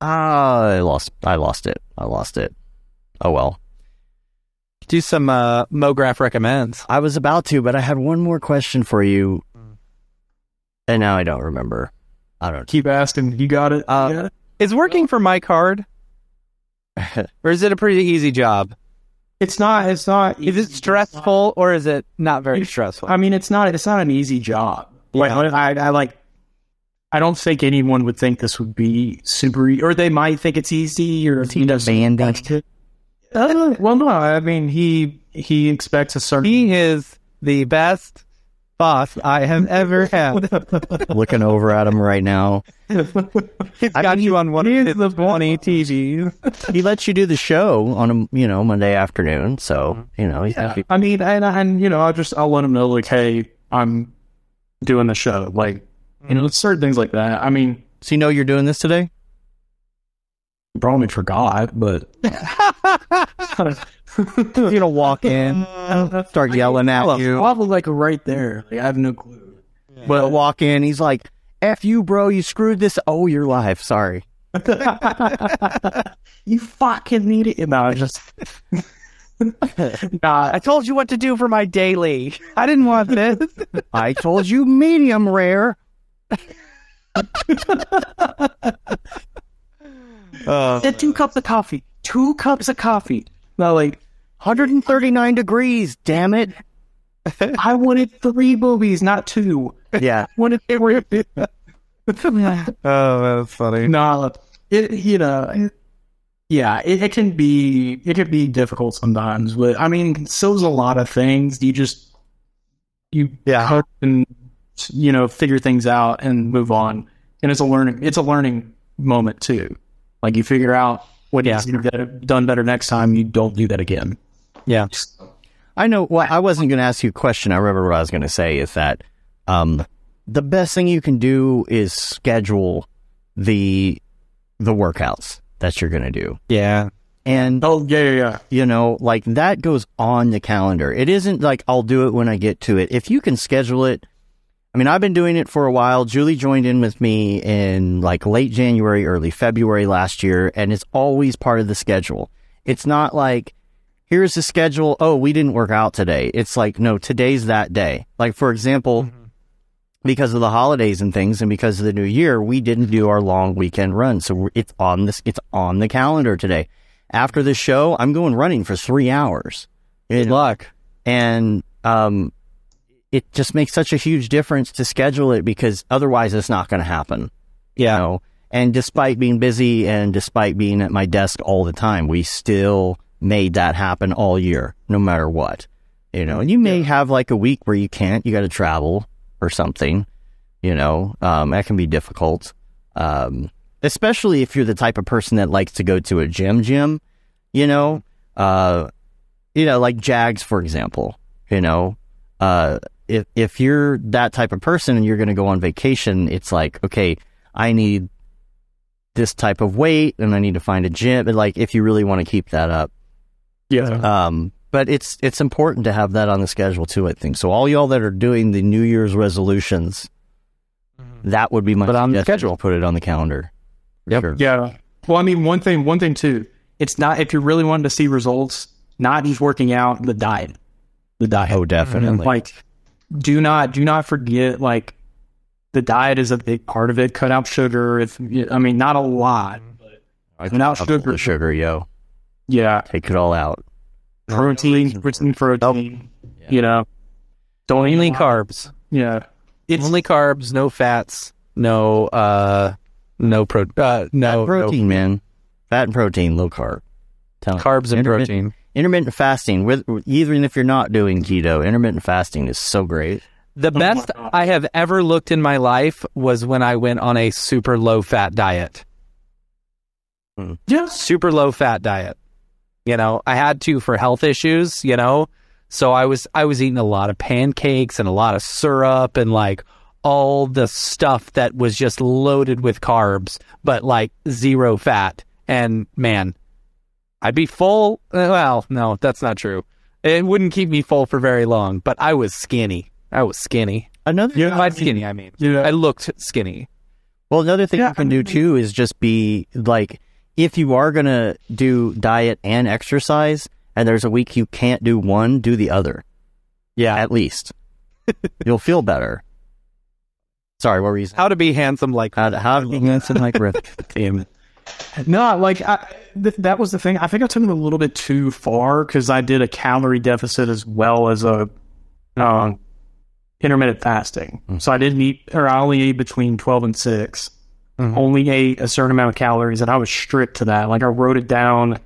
A: ah, i lost i lost it i lost it oh well
B: Do some uh, MoGraph recommends.
A: I was about to, but I had one more question for you, and now I don't remember. I don't.
C: keep asking. You got it.
B: Uh,
C: You got it?
B: Is working for my card, (laughs) or is it a pretty easy job?
C: It's not. It's not.
B: Is it stressful, or is it not very stressful?
C: I mean, it's not. It's not an easy job. Like I, I like. I don't think anyone would think this would be super, or they might think it's easy, or he does.
A: Band-Aid?
C: Uh, well, no. I mean, he he expects a certain.
B: he is the best boss I have ever had. (laughs)
A: Looking over at him right now.
B: He's got you on one of his funny TVs.
A: He lets you do the show on a you know Monday afternoon, so you know he's happy.
C: I mean, and and you know, I just I'll let him know like, hey, I'm doing the show. Like, you know, certain things like that. I mean,
A: So you know you're doing this today.
C: he probably forgot, but (laughs) (laughs)
A: You know, walk in, start yelling at you.
C: probably like right there. Like, I have no clue.
A: But walk in, he's like, "F you, bro! You screwed this. Oh, your life. Sorry." (laughs)
C: you fucking need it. No, I just (laughs) nah.
B: I told you what to do for my daily. I didn't want this.
A: I told you, medium rare.
C: Said two cups of coffee. Two cups of coffee. Now, like
A: 139 degrees. Damn it. (laughs)
C: I wanted three movies, not two.
A: Yeah.
C: Wanted three. (laughs)
B: Oh, that's funny.
C: no, it you know, it- yeah, it, it can be it can be difficult sometimes. But I mean, so's a lot of things. You just you
B: Yeah.
C: and you know figure things out and move on. And it's a learning it's a learning moment too. Like you figure out what
B: Yeah.
C: needs to be better- done better next time. You don't do that again.
B: Yeah.
A: I know. Well, I wasn't going to ask you a question. I remember what I was going to say is that um, the best thing you can do is schedule the the workouts that you're going to do,
B: Yeah.
A: and
C: Oh yeah, yeah, yeah.
A: you know, like that goes on the calendar. It isn't like I'll do it when I get to it. If you can schedule it, I mean, I've been doing it for a while. Julie joined in with me in like late January, early February last year, and it's always part of the schedule. It's not like, here's the schedule. Oh, we didn't work out today. It's like, no, today's that day. Like, for example, because of the holidays and things and because of the new year, we didn't do our long weekend run. So it's on this, it's on the calendar today. After the show, I'm going running for three hours.
B: Good luck.
A: And, um, it just makes such a huge difference to schedule it because otherwise it's not going to happen.
B: Yeah.
A: You know? And despite being busy and despite being at my desk all the time, we still made that happen all year, no matter what. You know, and you may have like a week where you can't, you got to travel or something, you know, um, that can be difficult. Um, especially if you're the type of person that likes to go to a gym, gym, you know, uh, you know, like Jags, for example, you know, uh, if, if you're that type of person and you're going to go on vacation, it's like, okay, I need this type of weight and I need to find a gym. But like, if you really want to keep that up,
C: Yeah.
A: um, but it's it's important to have that on the schedule too. I think so. All y'all that are doing the New Year's resolutions, that would be my
B: Put it on the
A: suggestion,
B: schedule.
A: Put it on the calendar. For
B: Yep.
A: sure.
C: Yeah. Well, I mean, one thing, one thing too. It's not if you're really wanting to see results, not just working out, the diet, the diet.
A: Oh, definitely.
C: Like, do not, do not forget. Like, the diet is a big part of it. Cut out sugar. If I mean, not a lot.
A: I
C: without
A: love all
C: sugar-
A: the sugar, yo,
C: Yeah,
A: take it all out.
C: protein, protein, protein. You know, don't eat
B: Only
C: a
B: carbs.
C: Yeah, it's
B: Only carbs, no fats, no uh no pro uh no,
A: protein, man. Fat and protein, low carb. Tell
B: no carbs and protein.
A: Intermittent fasting, with even if you're not doing keto, intermittent fasting is so great.
B: The oh best I have ever looked in my life was when I went on a super low fat diet. Hmm.
C: yeah.
B: Super low fat diet. You know, I had to for health issues, you know. So I was I was eating a lot of pancakes and a lot of syrup and like all the stuff that was just loaded with carbs, but like zero fat. And man, I'd be full. uh, Well, no, that's not true. It wouldn't keep me full for very long, but I was skinny. I was skinny.
A: Another
C: Yeah.
B: By skinny, I mean.
C: Yeah.
B: I looked skinny.
A: Well, another thing
C: Yeah,
A: you can
C: I
A: do too is just be like, if you are going to do diet and exercise, and there's a week you can't do one, do the other.
B: Yeah.
A: At least. (laughs) You'll feel better. Sorry, what were you saying?
B: How to be handsome like
A: How, how to be handsome like Rick.
B: Damn it.
C: No, like I, th- that was the thing. I think I took it a little bit too far because I did a calorie deficit as well as a uh, intermittent fasting. So I didn't eat, or I only ate between twelve and 6 Only ate a certain amount of calories, and I was strict to that. Like I wrote it down.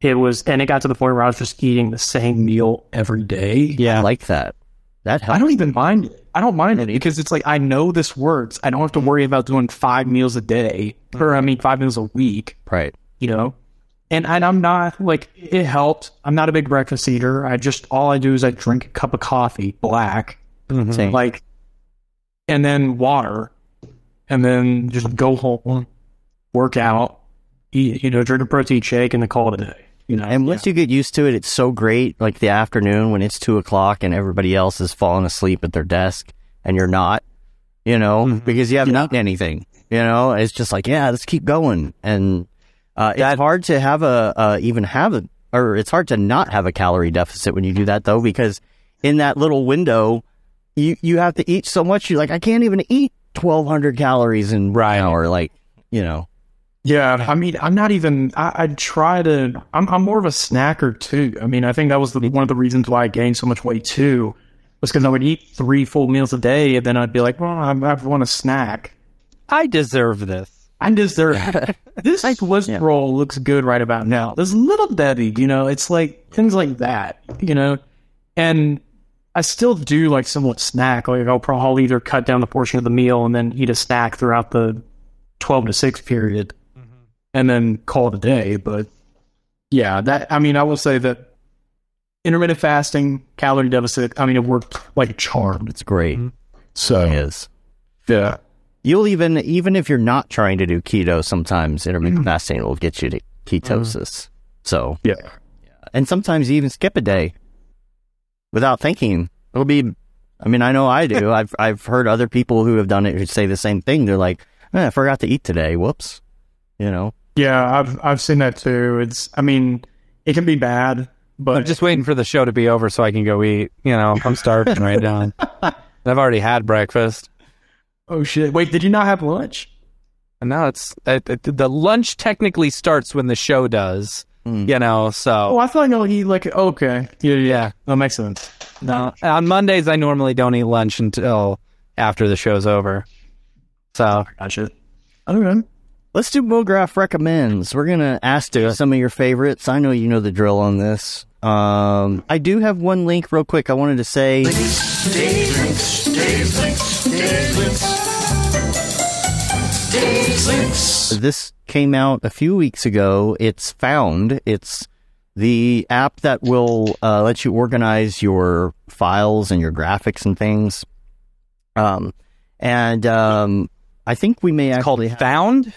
C: It was, and it got to the point where I was just eating the same meal every day.
A: I like that. That
C: I don't even mind it. I don't mind it because it's like I know this works. I don't have to worry about doing five meals a day, or I mean five meals a week
A: Right.
C: you know. And and I'm not like it helped. I'm not a big breakfast eater. I just all I do is I drink a cup of coffee, black, mm-hmm.
A: Same.
C: like, and then water, and then just go home, work out, eat, you know, drink a protein shake, and then call it a day. You know,
A: And once you get used to it, it's so great. Like the afternoon when it's two o'clock and everybody else is falling asleep at their desk and you're not, you know, because you haven't eaten anything. You know, it's just like, yeah, let's keep going. And uh, it's hard to have a uh, even have a, or it's hard to not have a calorie deficit when you do that though, because in that little window, you you have to eat so much. You're like, I can't even eat twelve hundred calories in
B: Right.
A: an hour. Like, you know,
C: Yeah, I mean, I'm not even. I, I try to. I'm, I'm more of a snacker too. I mean, I think that was the, one of the reasons why I gained so much weight too, was because I would eat three full meals a day, and then I'd be like, well, I, I want a snack.
B: I deserve this.
C: I deserve (laughs) this Swiss roll looks good right about now. This Little Debbie, you know, it's like things like that, you know, and I still do like somewhat snack. Like I'll probably either cut down the portion of the meal and then eat a snack throughout the twelve to six period, and then call it a day. But yeah, that I mean, I will say that intermittent fasting, calorie deficit. I mean, it worked like a charm.
A: It's great. Mm-hmm.
C: So
A: It is.
C: yeah,
A: You'll even even if you're not trying to do keto, sometimes intermittent mm. fasting will get you to ketosis. Mm. So
C: yeah.
A: and sometimes you even skip a day without thinking. It'll be. I mean, I know I do. (laughs) I've I've heard other people who have done it who say the same thing. They're like, eh, "I forgot to eat today. Whoops." You know.
C: Yeah, I've I've seen that too. It's I mean, it can be bad, but
B: I'm just waiting for the show to be over so I can go eat. You know, I'm starving right now. (laughs) I've already had breakfast.
C: oh shit. Wait, did you not have lunch?
B: And now it's uh, uh, the lunch technically starts when the show does. You know, so Oh,
C: I thought no, he like okay. Yeah, yeah. That makes sense.
B: no. On Mondays, I normally don't eat lunch until after the show's over. So
C: Gotcha. Okay.
A: Let's do MoGraph recommends. We're gonna ask you some of your favorites. I know you know the drill on this. Um, I do have one link real quick. I wanted to say this came out a few weeks ago. It's found. It's the app that will uh, let you organize your files and your graphics and things. Um, and um, I think we may
B: called
A: actually have-
B: Found.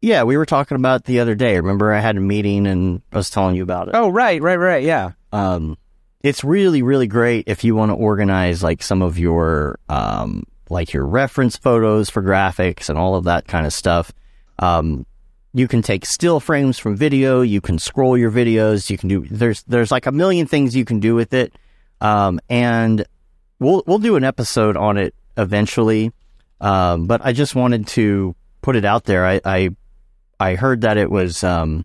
A: Yeah, we were talking about the other day. Remember, I had a meeting and I was telling you about it.
B: Oh, right, right, right. Yeah.
A: Um, it's really, really great if you want to organize like some of your, um, like your reference photos for graphics and all of that kind of stuff. Um, you can take still frames from video. You can scroll your videos. You can do there's there's like a million things you can do with it. Um, and we'll we'll do an episode on it eventually. Um, but I just wanted to put it out there. I I, I heard that it was um,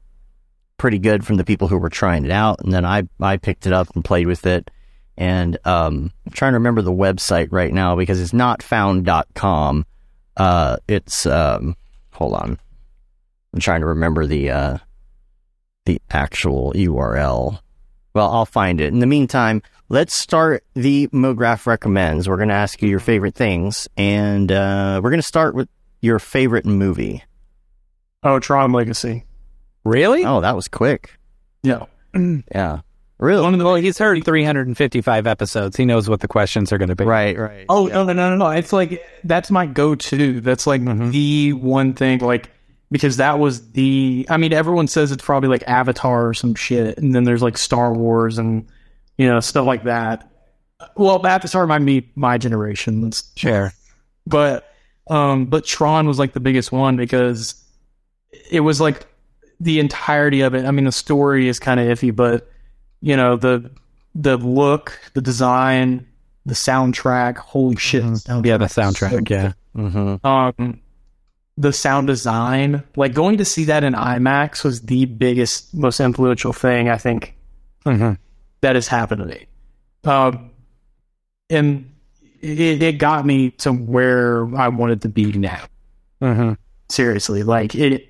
A: pretty good from the people who were trying it out, and then I I picked it up and played with it. And um, I'm trying to remember the website right now because it's not found.com. Uh, it's um, hold on. I'm trying to remember the uh, the actual URL. Well, I'll find it. In the meantime, let's start the MoGraph recommends. We're going to ask you your favorite things, and uh, we're going to start with your favorite movie.
C: Oh, Tron Legacy.
B: Really?
A: Oh, that was quick.
C: Yeah. (clears throat)
A: Yeah, really.
B: One of the, well, he's heard 355 episodes. He knows what the questions are going to be.
A: Right, right.
C: Oh no no no no no! It's like that's my go-to. That's like the one thing. Like because that was the. I mean, everyone says it's probably like Avatar or some shit, and then there's like Star Wars and you know stuff like that. Well, Avatar might be my generation. That's
B: Sure.
C: but um but Tron was like the biggest one because it was like the entirety of it. I mean, the story is kind of iffy, but you know the the look, the design, the soundtrack. Holy shit!
B: Mm-hmm. Yeah, the soundtrack. Yeah.
A: Mm-hmm.
C: Um, the sound design, like going to see that in IMAX, was the biggest, most influential thing I think
B: Mhm.
C: that has happened to me. Um, and it, it got me to where I wanted to be now.
B: Mhm.
C: Seriously, like it,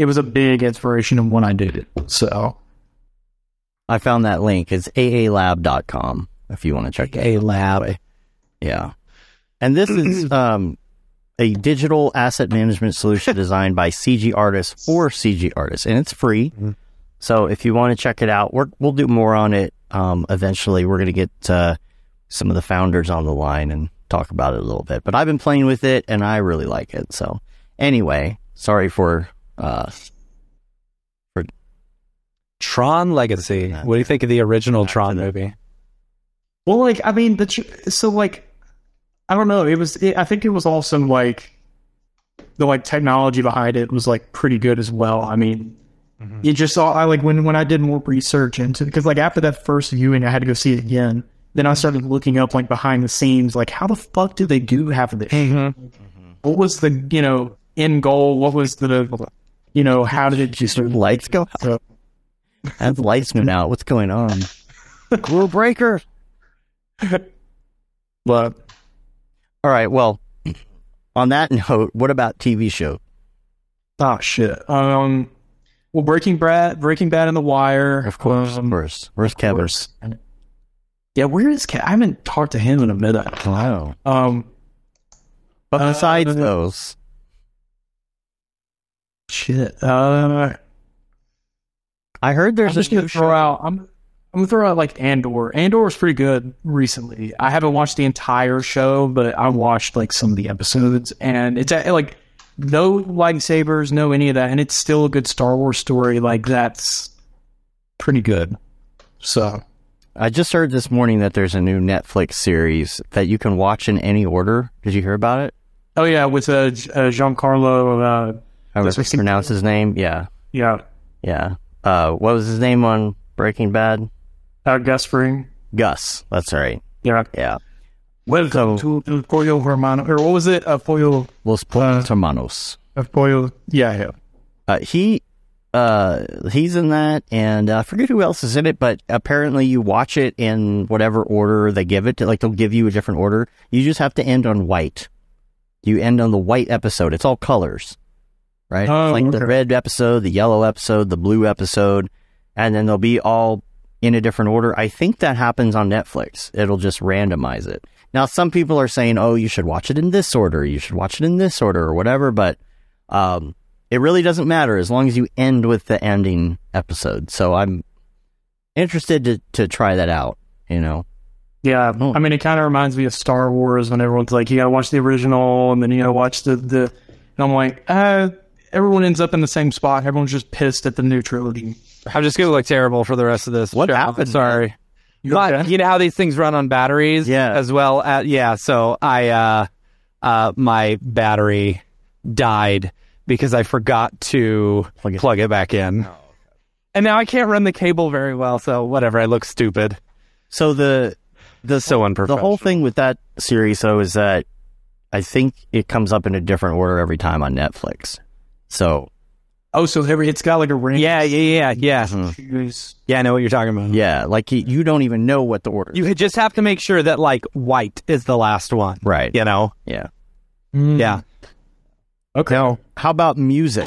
C: it was a big inspiration of when I did it. So
A: I found that link. It's aalab.com if you want to check it
B: lab.
A: Yeah. And this is (clears throat) um, a digital asset management solution designed by CG artists for CG artists, and it's free. So if you want to check it out, we're, we'll do more on it um, eventually. We're going to get uh, some of the founders on the line and talk about it a little bit. But I've been playing with it, and I really like it. So anyway, sorry for uh, for
B: Tron Legacy. What do you think of the original Tron movie?
C: Well, like I mean, the ch- so like I don't know. It was. It, I think it was also like the like technology behind it was like pretty good as well. I mean, you just saw. I like when when I did more research into because like after that first viewing, I had to go see it again. Then I started looking up like behind the scenes, like how the fuck do they do half of this? What was the you know end goal? What was the you know how did it just (laughs)
A: lights go out. Have the lights went out. What's going on? (laughs) Rule breaker. (laughs)
C: but
A: All right. Well, on that note, what about TV show?
C: oh shit. Um, well, Breaking Bad, Breaking Bad, and The Wire,
A: Of course,
C: Um,
A: of course. Where's Kevin?
C: Yeah, where is Ke- I haven't talked to him in a minute.
A: Wow.
C: Um,
A: But besides
C: uh,
A: those,
C: shit. Uh,
A: I heard
C: I'm
A: there's
C: just
A: a
C: gonna
A: new
C: throw
A: show.
C: out. I'm I'm gonna throw out like Andor. Andor was pretty good recently. I haven't watched the entire show, but I watched like some of the episodes, and it's uh, like no lightsabers, no any of that, and it's still a good Star Wars story. Like that's pretty good. So
A: I just heard this morning that there's a new Netflix series that you can watch in any order. Did you hear about it?
C: Oh yeah, with uh, uh, Giancarlo. Uh,
A: How
C: That's
A: to
C: what-
A: pronounce his name? Yeah,
C: yeah,
A: yeah. Uh, what was his name on Breaking Bad?
C: uh, Gus Fring.
A: Gus. That's right.
C: Yeah.
A: Yeah.
C: Welcome to El Pollo Hermano, or what was it? A Pollo.
A: Los Pollos Hermanos.
C: A Pollo. Yeah, yeah.
A: Uh, he, uh, he's in that, and uh, I forget who else is in it, but apparently you watch it in whatever order they give it. To, like they'll give you a different order. You just have to end on white. You end on the white episode. It's all colors, right?
C: Oh,
A: It's like the red episode, the yellow episode, the blue episode, and then they'll be all in a different order. I think that happens on Netflix. It'll just randomize it. Now, some people are saying, "Oh, you should watch it in this order. You should watch it in this order, or whatever." But um, it really doesn't matter as long as you end with the ending episode. So I'm interested to to try that out. You know,
C: Yeah,
A: Oh.
C: I mean, it kind of reminds me of Star Wars when everyone's like, you got to watch the original, and then you got to watch the the. And I'm like, uh, everyone ends up in the same spot. Everyone's just pissed at the new trilogy.
B: I'm just gonna look terrible for the rest of this.
A: What
B: show.
A: happened?
B: Sorry.
C: You
B: But
C: okay?
B: you know how these things run on batteries,
A: Yeah.
B: As well, at, yeah. So I, uh, uh, my battery died because I forgot to
A: Plug
B: plug
A: it.
B: it, back in, and now I can't run the cable very well. So whatever, I look stupid.
A: so the the
B: So
A: unperfect.
B: the
A: whole thing with that series though is that I think it comes up in a different order every time on Netflix. So
C: Oh, so every it's got like a ring.
B: Yeah, yeah, yeah, yeah.
C: Choose-
B: Yeah, I know what you're talking about.
A: yeah, like you, you don't even know what the order.
B: You just have to make sure that like white is the last one,
A: right?
B: you know?
A: Yeah.
C: Mm.
B: Yeah.
C: Okay.
A: How about music?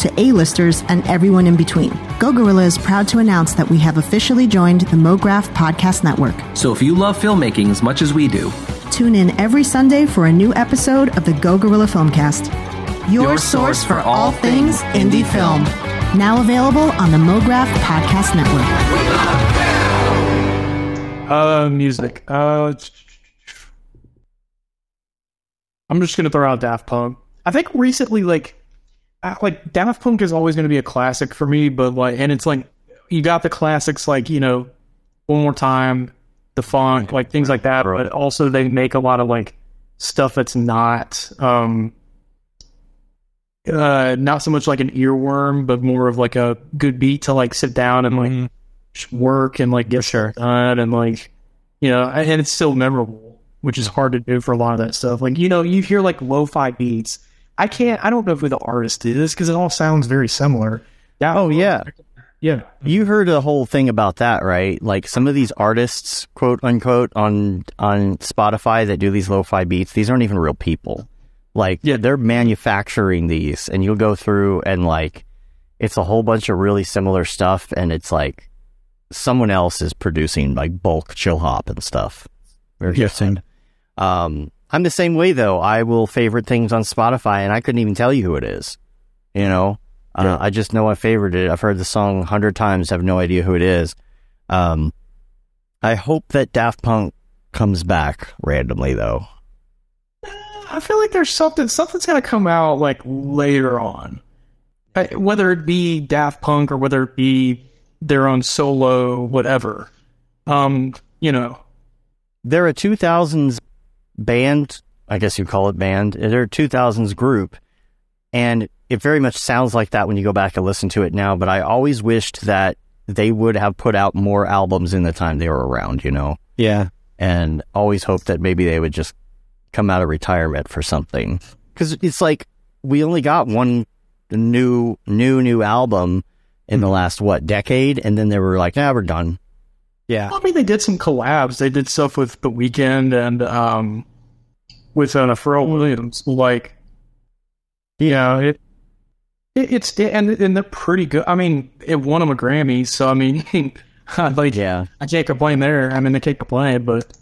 D: to A-listers and everyone in between. Go Gorilla is proud to announce that we have officially joined the MoGraph Podcast Network.
E: So if you love filmmaking as much as we do,
D: Tune in every Sunday for a new episode of the Go Gorilla Filmcast. Your,
E: Your
D: source for all things indie film. Now available on the MoGraph Podcast Network.
C: Uh, music. Uh, I'm just gonna throw out Daft Punk. I think recently, like, like Daft Punk is always gonna be a classic for me, but like, and it's like you got the classics like you know, one more time, the funk, like things like that. But also they make a lot of like stuff that's not um uh not so much like an earworm, but more of like a good beat to like sit down and like just work and like get
B: sure.
C: done and like you know, and it's still memorable, which is hard to do for a lot of that stuff. Like you know, you hear like lo-fi beats. I can't. I don't know who the artist is because it all sounds very similar. Yeah.
A: Oh yeah,
C: Yeah.
A: you heard a whole thing about that, right? Like some of these artists, quote unquote, on on Spotify that do these lo-fi beats. These aren't even real people. Like
C: Yeah.
A: they're manufacturing these, and you'll go through and like it's a whole bunch of really similar stuff, and it's like someone else is producing like bulk chill hop and stuff. Very
C: Yeah.
A: interesting. Um, I'm the same way though. I will favorite things on Spotify, and I couldn't even tell you who it is. You know, uh, I just know I favored it. I've heard the song a hundred times. Have no idea who it is. Um, I hope that Daft Punk comes back randomly though.
C: I feel like there's something. Something's gonna come out like later on, Uh, whether it be Daft Punk or whether it be their own solo, whatever. Um, you know.
A: They're a 2000s band I guess you'd call it band. They're a 2000s group. And it very much sounds like that when you go back and listen to it now. But I always wished that they would have put out more albums in the time they were around, you know?
B: Yeah.
A: And always hoped that maybe they would just come out of retirement for something. Because it's like we only got one new, new, new album in the hmm. last, what, decade? And then they were like, yeah, we're done.
B: Yeah.
C: I mean, they did some collabs. They did stuff with The Weeknd and um, with uh, Pharrell Williams. Like, yeah, it, it it's and and they're pretty good. I mean, it won them a Grammy, so I mean, (laughs) like,
A: Yeah.
C: I can't complain there. I mean, I can't complain, but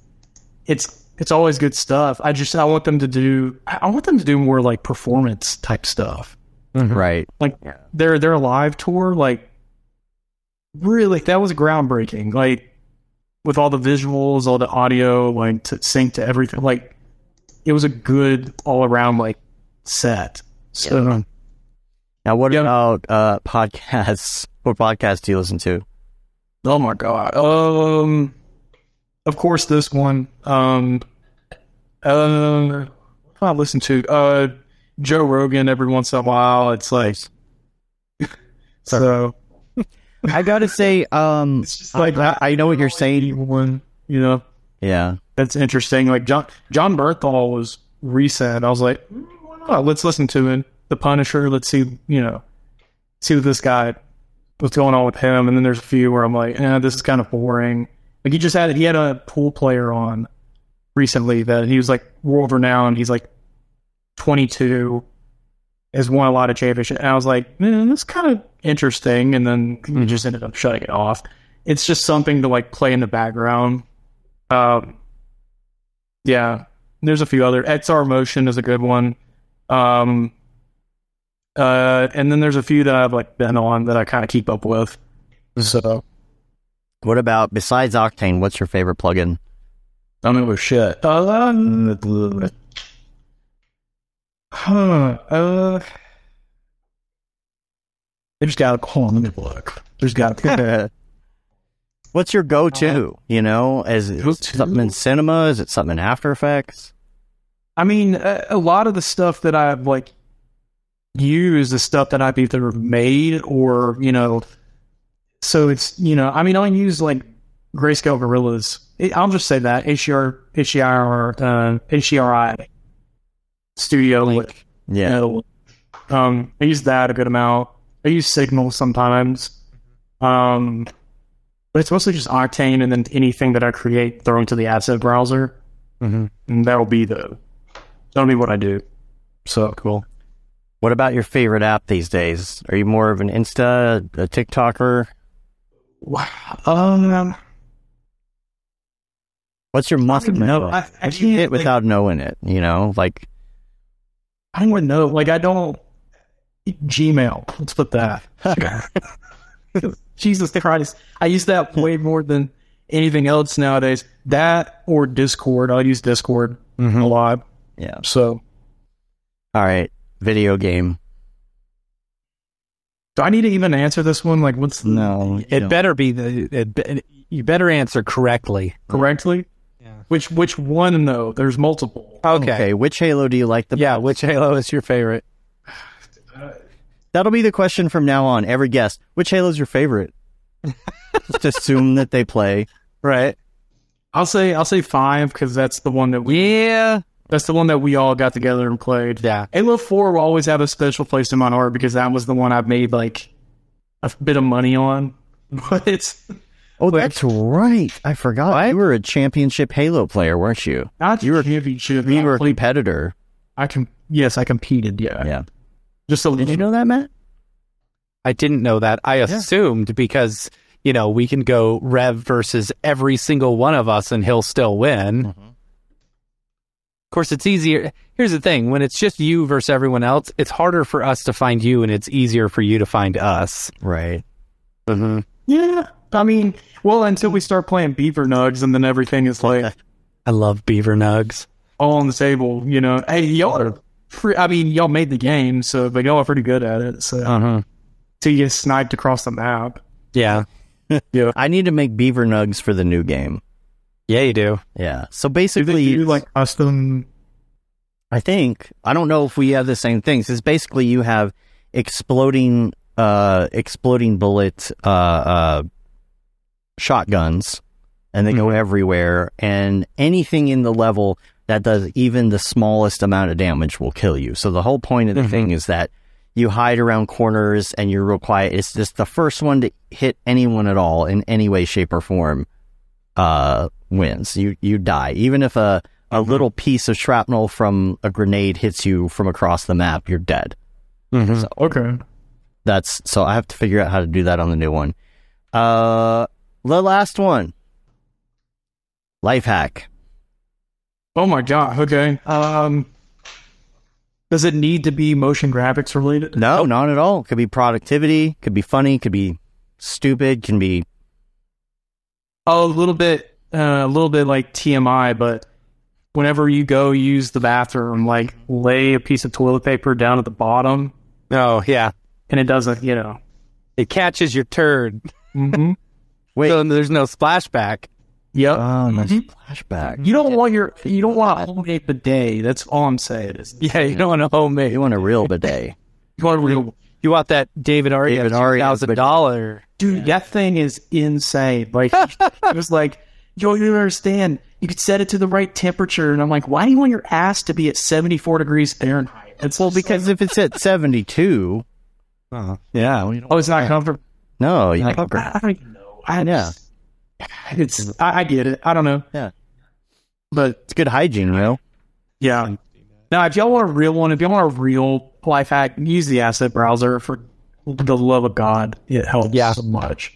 C: it's it's always good stuff. I just I want them to do I I want them to do more like performance type stuff.
A: Right.
C: Like their their live tour, like really that was groundbreaking. Like with all the visuals, all the audio, like to sync to everything. Like it was a good all around like set. So
A: Now, what
C: Yeah.
A: about uh, podcasts? (laughs) What podcasts do you listen to?
C: Oh my god. Um of course this one. Um do I listen to? Uh Joe Rogan every once in a while. It's like (laughs) so
A: I gotta say, um,
C: it's just like
A: I, I know what you're saying.
C: one, you know.
A: Yeah,
C: That's interesting. Like John John Bernthal was recent. I was like, mm, why not? Let's listen to him. The Punisher. Let's see, you know, see what this guy what's going on with him. And then there's a few where I'm like, eh, this is kind of boring. Like he just had he had a pool player on recently that he was like world renowned. He's like 22, has won a lot of championships. And I was like, man, that's kind of interesting. And then he just ended up shutting it off. It's just something to like play in the background. Um, yeah, there's a few other. XR Motion is a good one. Um, uh, and then there's a few that I've like been on that I kind of keep up with. So
A: What about besides Octane? What's your favorite plugin?
C: I mean, with shit. Uh, huh. Uh, there's got to hold on. Let me look. There's got to. (laughs)
A: What's your go-to? You know, is it
C: Go-to?
A: something in cinema? Is it something in After Effects?
C: I mean, a, a lot of the stuff that I've like used is stuff that I've either made or you know. So it's you know, I mean, I use like Greyscalegorilla's. I'll just say that HDR, uh, HDRI Studio Link.
A: Yeah,
C: know, um, I use that a good amount. I use Signal sometimes. Um, but it's mostly just Octane and then anything that I create throw into the asset browser.
B: Mm-hmm.
C: And that'll be the, that'll be what I do. So cool.
A: What about your favorite app these days? Are you more of an Insta, a TikToker?
C: Wow. Um,
A: What's your must
C: don't know.
A: know?
C: I- I
A: What do you
C: can't,
A: hit
C: like-
A: without knowing it? You know, like
C: I don't know. Like, I don't, Gmail. Let's put that. (laughs) Jesus Christ. I use that way more than anything else nowadays. That or Discord. I'll use Discord mm-hmm. a lot.
A: yeah.
C: So,
A: All right, video game.
C: do I need to even answer this one? Like, what's the,
A: No,
B: It better be the. It, be- you better answer correctly.
C: correctly?
B: Yeah.
C: Which which one though? There's multiple.
B: Okay.
A: Okay, which Halo do you like the most?
B: Yeah.
A: best?
B: Which Halo is your favorite? (sighs)
A: That'll be the question from now on. Every guest, which Halo's your favorite? (laughs) Just assume that they play.
B: Right.
C: I'll say I'll say five because that's the one that we
B: Yeah.
C: that's the one that we all got together and played.
B: Yeah.
C: Halo Four will always have a special place in my heart because that was the one I've made like a bit of money on. (laughs) But it's
A: Oh, that's right. I forgot. You were a championship Halo player, weren't you?
C: not you were a championship.
A: You were a
C: I played-
A: competitor.
C: I can yes, I competed. Yeah,
A: Yeah.
C: Just a
A: Did
C: little.
A: you know that, Matt?
B: I didn't know that. I assumed because you know we can go Rev versus every single one of us and he'll still win. Of course, it's easier. Here's the thing: when it's just you versus everyone else, it's harder for us to find you, and it's easier for you to find us.
A: Right.
B: Mm-hmm.
C: Yeah, I mean, well, until we start playing Beaver Nugs, and then everything is like (laughs)
B: I love Beaver Nugs.
C: all on the table. You know, hey, y'all are. Pre- I mean, y'all made the game, so but y'all are pretty good at it. So
B: Uh-huh.
C: till you get sniped across the map.
B: Yeah, (laughs) yeah.
A: I need to make beaver nugs for the new game.
B: yeah, you do.
A: Yeah. So
C: Do they
A: basically,
C: do like custom
A: I think I don't know if we have the same things. It's basically you have exploding, uh, exploding bullet, uh, uh, shotguns, and they go everywhere. And anything in the level that does even the smallest amount of damage will kill you. So the whole point of the thing is that you hide around corners and you're real quiet. It's just the first one to hit anyone at all in any way, shape, or form, uh, wins. You you die, even if a a little piece of shrapnel from a grenade hits you from across the map, you're dead.
C: Okay.
A: That's so I have to figure out how to do that on the new one. Uh, the last one, life hack.
C: Oh my god. Okay. Um, does it need to be motion graphics related?
A: No, not at all. Could be productivity. Could be funny. Could be stupid. Can be
C: Oh, a little bit, uh, a little bit like TMI, but whenever you go use the bathroom, like lay a piece of toilet paper down at the bottom,
B: Oh yeah,
C: and it doesn't, you know.
B: it catches your turd,
C: Mm-hmm. (laughs)
A: wait.
B: so there's no splashback.
C: Yep.
A: oh, nice flashback. Mm-hmm.
C: you don't want your, you don't want a homemade bidet. That's all I'm saying. Is
B: Yeah, you don't want a homemade.
A: You want a real bidet?
C: you want a real
B: You want that David Aria
A: David Aria
B: thousand dollar.
C: dude. That thing is insane. Like (laughs) it was like, yo, you don't understand. You could set it to the right temperature, and I'm like, why do you want your ass to be at 74 degrees Fahrenheit? It's
A: Well, because if it's at seventy-two, uh-huh. yeah, well, you don't-
C: oh, it's not comfortable.
A: no, you
C: Like,
A: fucker.
C: I, I know. I,
A: Yeah. (sighs)
C: It's I, I get it. I don't know.
A: Yeah.
C: But
A: It's good hygiene, you know.
C: yeah. Now, if y'all want a real one, if y'all want a real life hack, use the asset browser for the love of God. It helps
B: Yeah.
C: so much.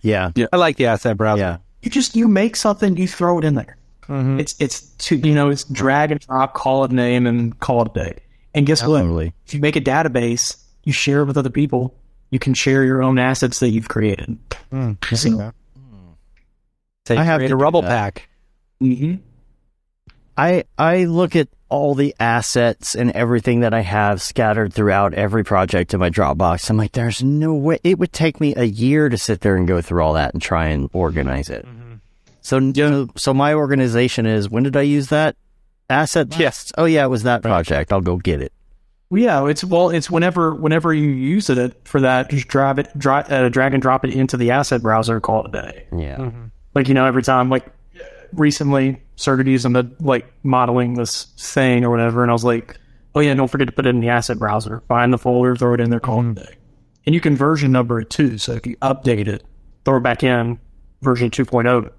A: Yeah, yeah,
B: I like the asset browser.
A: yeah.
C: You just you make something, you throw it in there. Mm-hmm. It's it's to you know it's drag and drop, call it a name, and call it a day. And guess what? If you make a database, you share it with other people. You can share your own assets that you've created. Hmm. So, hmm.
B: Say,
A: I have
B: create
A: to
B: a
A: do
B: rubble
A: that.
B: pack.
C: mhm.
A: I I look at all the assets and everything that I have scattered throughout every project in my Dropbox. I'm like, there's no way it would take me a year to sit there and go through all that and try and organize it. Mm-hmm. So, so so my organization is when did I use that asset? Yes. Oh yeah, it was that project. I'll go get it.
C: Well, yeah, it's well, it's whenever whenever you use it for that, just drive it, dra- uh, drag and drop it into the asset browser, call it a day.
A: Yeah.
C: Like you know, every time, like recently, started using the like modeling this thing or whatever, and I was like, oh yeah, don't forget to put it in the asset browser. Find the folder, throw it in there, call it a day. And you can version number it too. So if you update it, throw it back in version 2.0,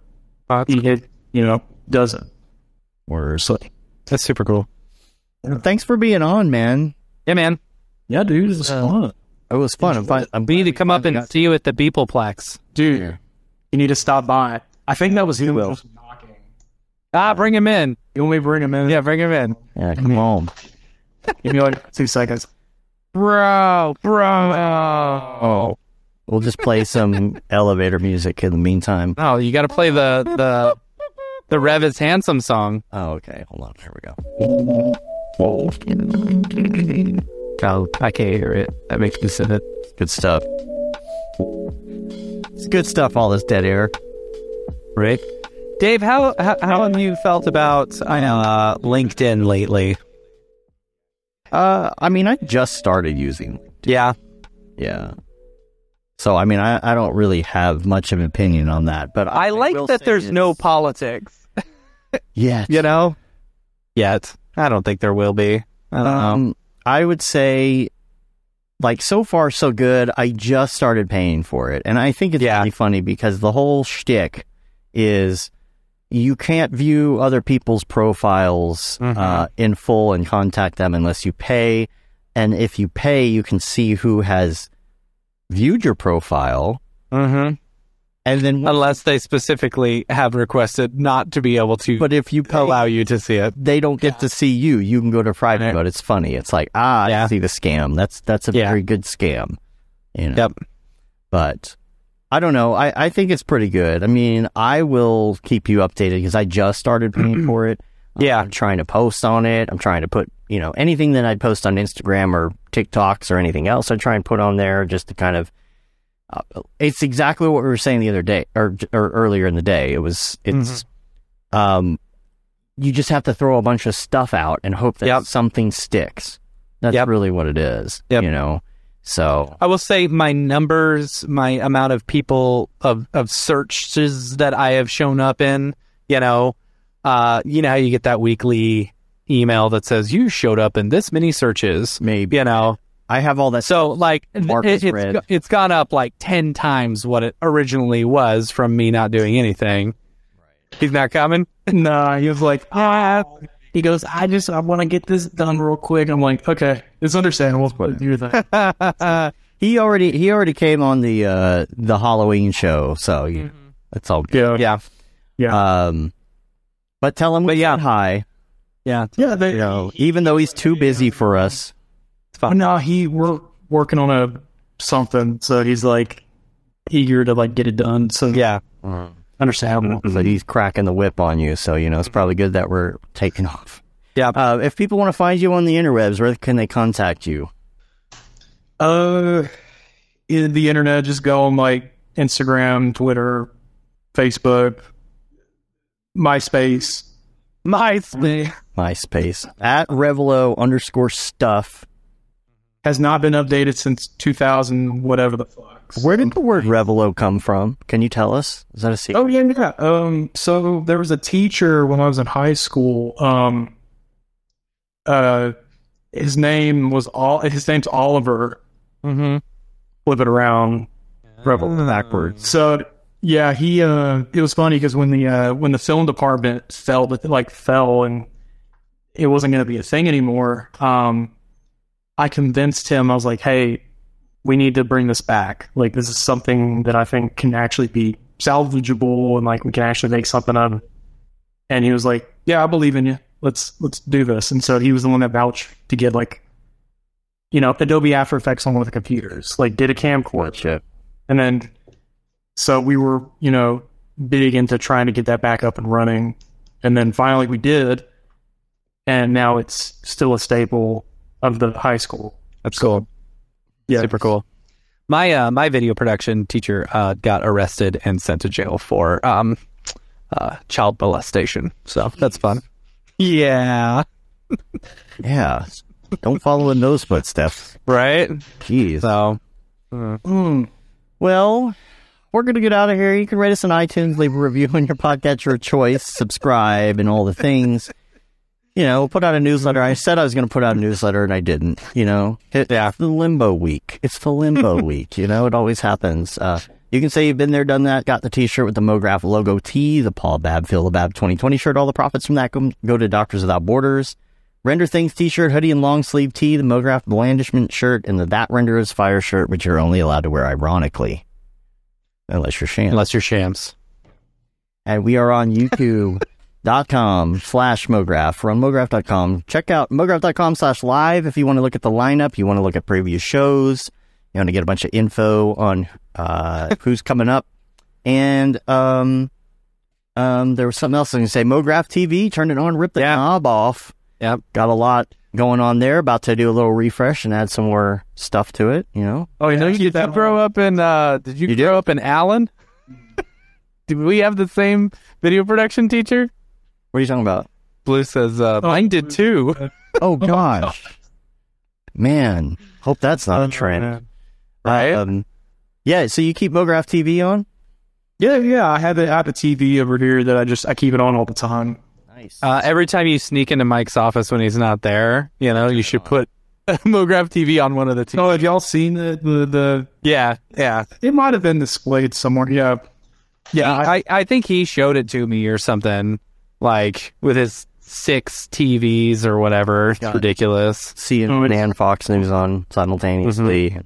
C: it you know does it.
A: Word.
C: So
B: That's super cool.
A: Thanks for being on, man.
B: Yeah, man.
C: yeah, dude, it's fun.
A: It was fun. I'm, fi- I'm
B: We need to come up and see you at the Beepleplex.
C: dude. You need to stop by. I think that was him.
A: will.
C: knocking.
B: Ah, bring him in.
C: You want me to bring him in?
B: Yeah, bring him in.
A: yeah, come on.
C: Give me like two seconds.
B: Bro, bro. Oh.
A: We'll just play some (laughs) elevator music in the meantime.
B: No, you got to play the the the Rev is handsome song.
A: Oh, okay. Hold on. Here we go.
B: Oh, I can't hear it. That makes me sad.
A: Good stuff. It's good stuff. All this dead air.
B: Right. Dave, how how, how have you felt about I uh, LinkedIn lately?
A: Uh, I mean, I just started using.
B: Yeah.
A: Yeah. So I mean, I, I don't really have much of an opinion on that, but
B: I like
A: will
B: that there's no politics. (laughs)
A: Yeah.
B: You know? Yet. I don't think there will be. I don't know.
A: Um, I would say, like, so far so good. I just started paying for it, and I think it's
B: Yeah.
A: really funny because the whole shtick is you can't view other people's profiles
B: Mhm.
A: uh, in full and contact them unless you pay. And if you pay, you can see who has viewed your profile,
B: Mm-hmm.
A: And then
B: Unless they specifically have requested not to be able to
A: but if you pay,
B: allow you to see it.
A: they don't get to see you. You can go to private
B: Right.
A: mode. It's funny. It's like ah,
B: Yeah.
A: I see the scam. That's that's a
B: Yeah.
A: very good scam. You know.
B: Yep.
A: But I don't know. I I think it's pretty good. I mean, I will keep you updated because I just started paying (clears throat) for it.
B: Yeah.
A: I'm trying to post on it. I'm trying to put you know anything that I'd post on Instagram or TikToks or anything else. I try and put on there just to kind of. Uh, it's exactly what we were saying the other day or or earlier in the day. It was it's
B: Mm-hmm.
A: um you just have to throw a bunch of stuff out and hope that
B: Yep.
A: something sticks. That's
B: Yep.
A: really what it is.
B: Yep.
A: You know. So
B: I will say my numbers, my amount of people of of searches that I have shown up in, you know, uh, you know how you get that weekly email that says you showed up in this many searches,
A: maybe
B: you know.
A: I have all that.
B: So like
A: Mark
B: it, it's it's gone up like 10 times what it originally was from me not doing anything. Right. He's not coming. (laughs)
C: Nah, he was like, ah. He goes, I just I want to get this done real quick. I'm like, okay, it's understandable. But do your thing.
A: he already he already came on the uh the Halloween show, so you
B: Mm-hmm.
A: it's all good.
C: Yeah,
B: Yeah.
A: Um, but tell him we
B: But yeah.
A: said hi.
B: Yeah.
C: yeah. They,
A: You know, even though he's too busy for us.
B: It's fun.
C: no, he we're working on a something, so he's like eager to like get it done. So
B: Yeah.
C: understandable.
A: So he's cracking the whip on you. So you know it's probably good that we're taking off.
B: Yeah.
A: Uh, if people want to find you on the interwebs, where can they contact you?
C: Uh, in the internet, just go on like Instagram, Twitter, Facebook, MySpace.
B: MySpace. (laughs)
A: MySpace at Revilo underscore stuff.
C: Has not been updated since 2000, whatever the fuck.
A: Where did the word Revilo come from? Can you tell us? Is that a secret?
C: Oh yeah, yeah. Um, so there was a teacher when I was in high school. Um, uh, his name was all. His name's Oliver.
B: Mm-hmm.
C: Flip it around, Revel backwards. So yeah, he. Uh, it was funny because when the uh, when the film department fell, it like fell, and it wasn't going to be a thing anymore. Um, I convinced him. I was like, hey, we need to bring this back. Like this is something that I think can actually be salvageable and like we can actually make something of it. And he was like, Yeah, I believe in you. Let's let's do this. And so he was the one that vouched to get like you know, Adobe After Effects on one of the computers. Like did a camcorder.
A: Gotcha.
C: And then so we were, you know, big into trying to get that back up and running. And then finally we did. And now it's still a staple of the high school.
B: That's cool.
C: Yeah.
B: Super cool. My uh, my video production teacher uh, got arrested and sent to jail for um, uh, child molestation. So that's fun. Yeah. (laughs)
A: Yeah. Don't follow in those footsteps.
B: Right.
A: Jeez.
B: So
C: Mm.
A: Well, we're going to get out of here. You can rate us on iTunes, leave a review on your podcast, of choice, subscribe, and all the things. You know, put out a newsletter. I said I was going to put out a newsletter, and I didn't. You know, it's
B: Yeah.
A: the limbo week. It's the limbo (laughs) week. You know, it always happens. Uh, you can say you've been there, done that, got the T-shirt with the MoGraph logo T, the Paul Bab, Phil Bab 2020 shirt. All the profits from that go, to Doctors Without Borders. Render Things t-shirt, hoodie, and long sleeve tee, the MoGraph blandishment shirt, and the That Render is Fire shirt, which you're only allowed to wear ironically. Unless you're Sham.
B: unless you're shams.
A: And we are on (laughs) youtube.com slash MoGraph. We're on MoGraph.com. Check out MoGraph.com slash live if you want to look at the lineup, you want to look at previous shows, you want to get a bunch of info on uh, (laughs) who's coming up. And um, um, there was something else I was going to say. MoGraph TV, turn it on, rip the
B: Yeah.
A: knob off.
B: Yep.
A: Got a lot going on there. About to do a little refresh and add some more stuff to it, you know?
C: Oh, you know, you
B: Did
C: get
B: you
C: that
B: grow up in? Uh, did you,
A: You
B: grow
A: do?
B: up in Allen? (laughs) did we have the same video production teacher?
A: What are you talking about?
B: Blue says uh, mine did too. (laughs)
A: Oh, gosh. Man, hope that's not a trend.
B: Right?
A: Um, yeah, so you keep MoGraph TV on?
C: Yeah, yeah. I have the I have a TV over here that I just I keep it on all the time.
A: Nice.
B: Uh, every time you sneak into Mike's office when he's not there, you know, you should put (laughs) MoGraph TV on one of the TVs.
C: Oh, have y'all seen the the, the
B: Yeah, yeah.
C: It might have been displayed somewhere. Yeah, yeah. I,
B: I, I think he showed it to me or something, like with his six TVs or whatever. It's
A: Got it.
B: ridiculous.
A: Seeing
C: Oh, it's-
A: and Fox News on simultaneously. Mm-hmm.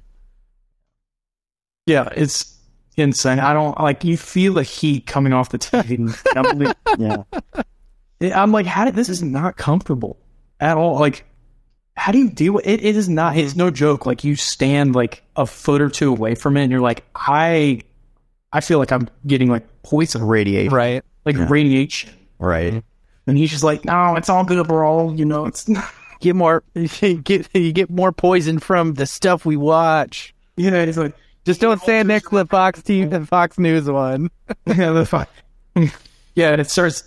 C: yeah, it's insane. I don't like you feel the heat coming off the TV. (laughs)
A: Yeah.
C: I'm like, how did this is not comfortable at all? Like, how do you deal with it? It is not. It's no joke. Like you stand like a foot or two away from it, and you're like, I, I feel like I'm getting like poison,
A: Radiation.
B: Right.
C: like radiation.
A: Right.
C: And he's just like, no, it's all good. We're all, you know, it's. (laughs)
B: Get more. You (laughs) get you get more poison from the stuff we watch.
C: Yeah, he's like,
B: Just don't say next to the Fox team the Fox News one. (laughs)
C: yeah, that's fine. Yeah, and it starts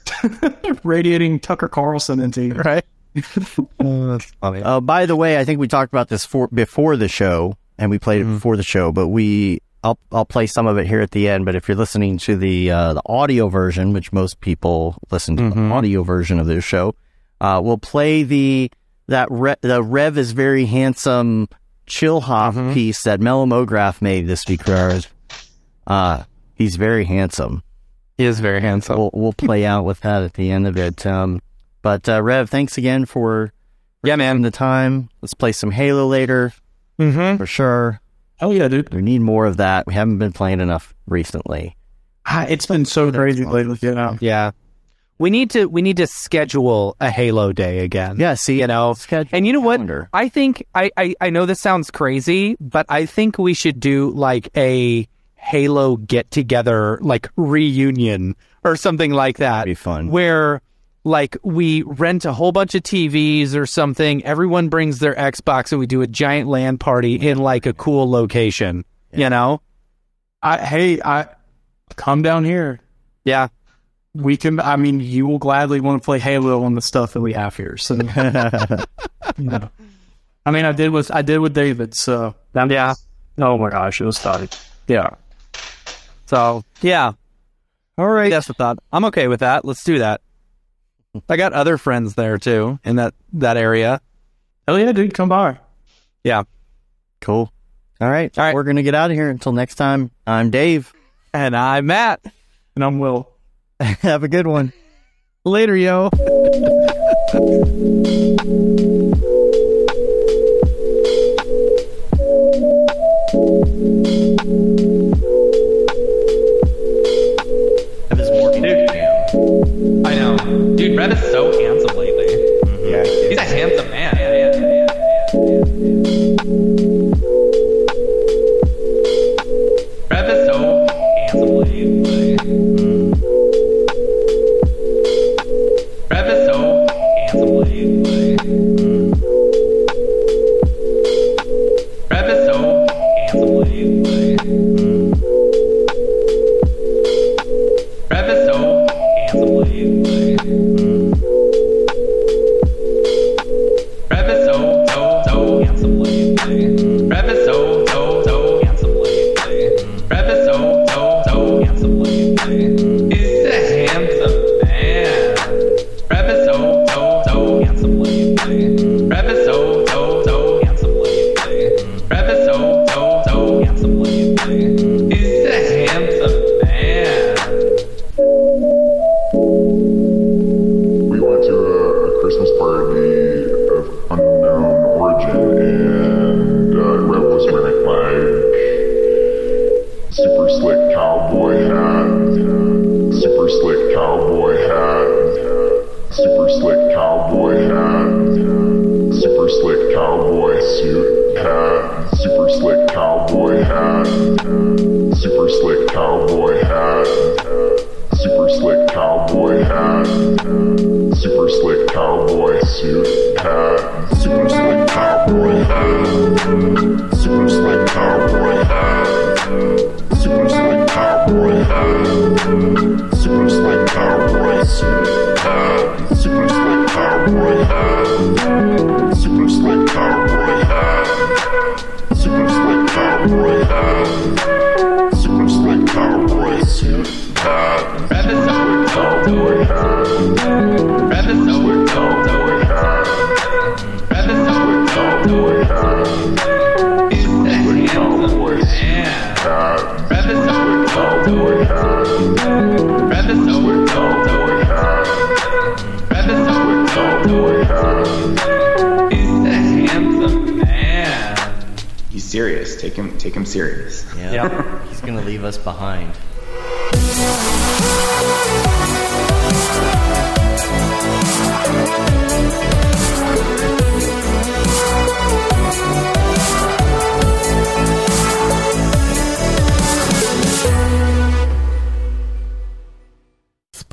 C: radiating Tucker Carlson into you.
B: right? that's funny.
A: Uh, by the way, I think we talked about this for, before the show, and we played it before the show. But we, I'll, I'll play some of it here at the end. But if you're listening to the uh, the audio version, which most people listen to the audio version of this show, uh, we'll play the that Re- the Rev is very handsome chill hop piece that Melomograph made this week. for ours. Uh, he's very handsome.
B: He is very handsome.
A: We'll we'll play (laughs) out with that at the end of it. Um, but uh, Rev, thanks again for
B: yeah, man.
A: the time. Let's play some Halo later
B: Mm-hmm.
A: for sure.
C: Hell yeah, dude.
A: We need more of that. We haven't been playing enough recently.
C: Ah, It's been so crazy lately. You know.
B: Yeah. We need to we need to schedule a Halo day again.
A: Yeah, see,
B: you know.
A: schedule
B: And you know what?
A: calendar.
B: I think I, I I know this sounds crazy, but I think we should do like a Halo get together like reunion or something like that.
A: Be fun.
B: Where like we rent a whole bunch of TVs or something, everyone brings their Xbox and we do a giant LAN party in like a cool location. You know?
C: I hey, I come down here.
B: Yeah.
C: We can. I mean, you will gladly want to play Halo on the stuff that we have here. So, (laughs) you know. I mean, I did with I did with David. So that-
B: Yeah.
C: Oh my gosh, it was tight. Yeah.
B: So yeah.
A: All right.
B: That's the thought. I'm okay with that. Let's do that. I got other friends there too in that that area.
C: Oh yeah, dude, come by.
B: Yeah.
A: Cool. All right.
B: All right.
A: We're going to get out of here. Until next time, I'm Dave.
B: And I'm Matt.
C: And I'm Will. (laughs)
A: Have a good one.
B: Later, yo. (laughs)
E: Dude, Rev is so handsome lately. Yeah. He's a handsome man.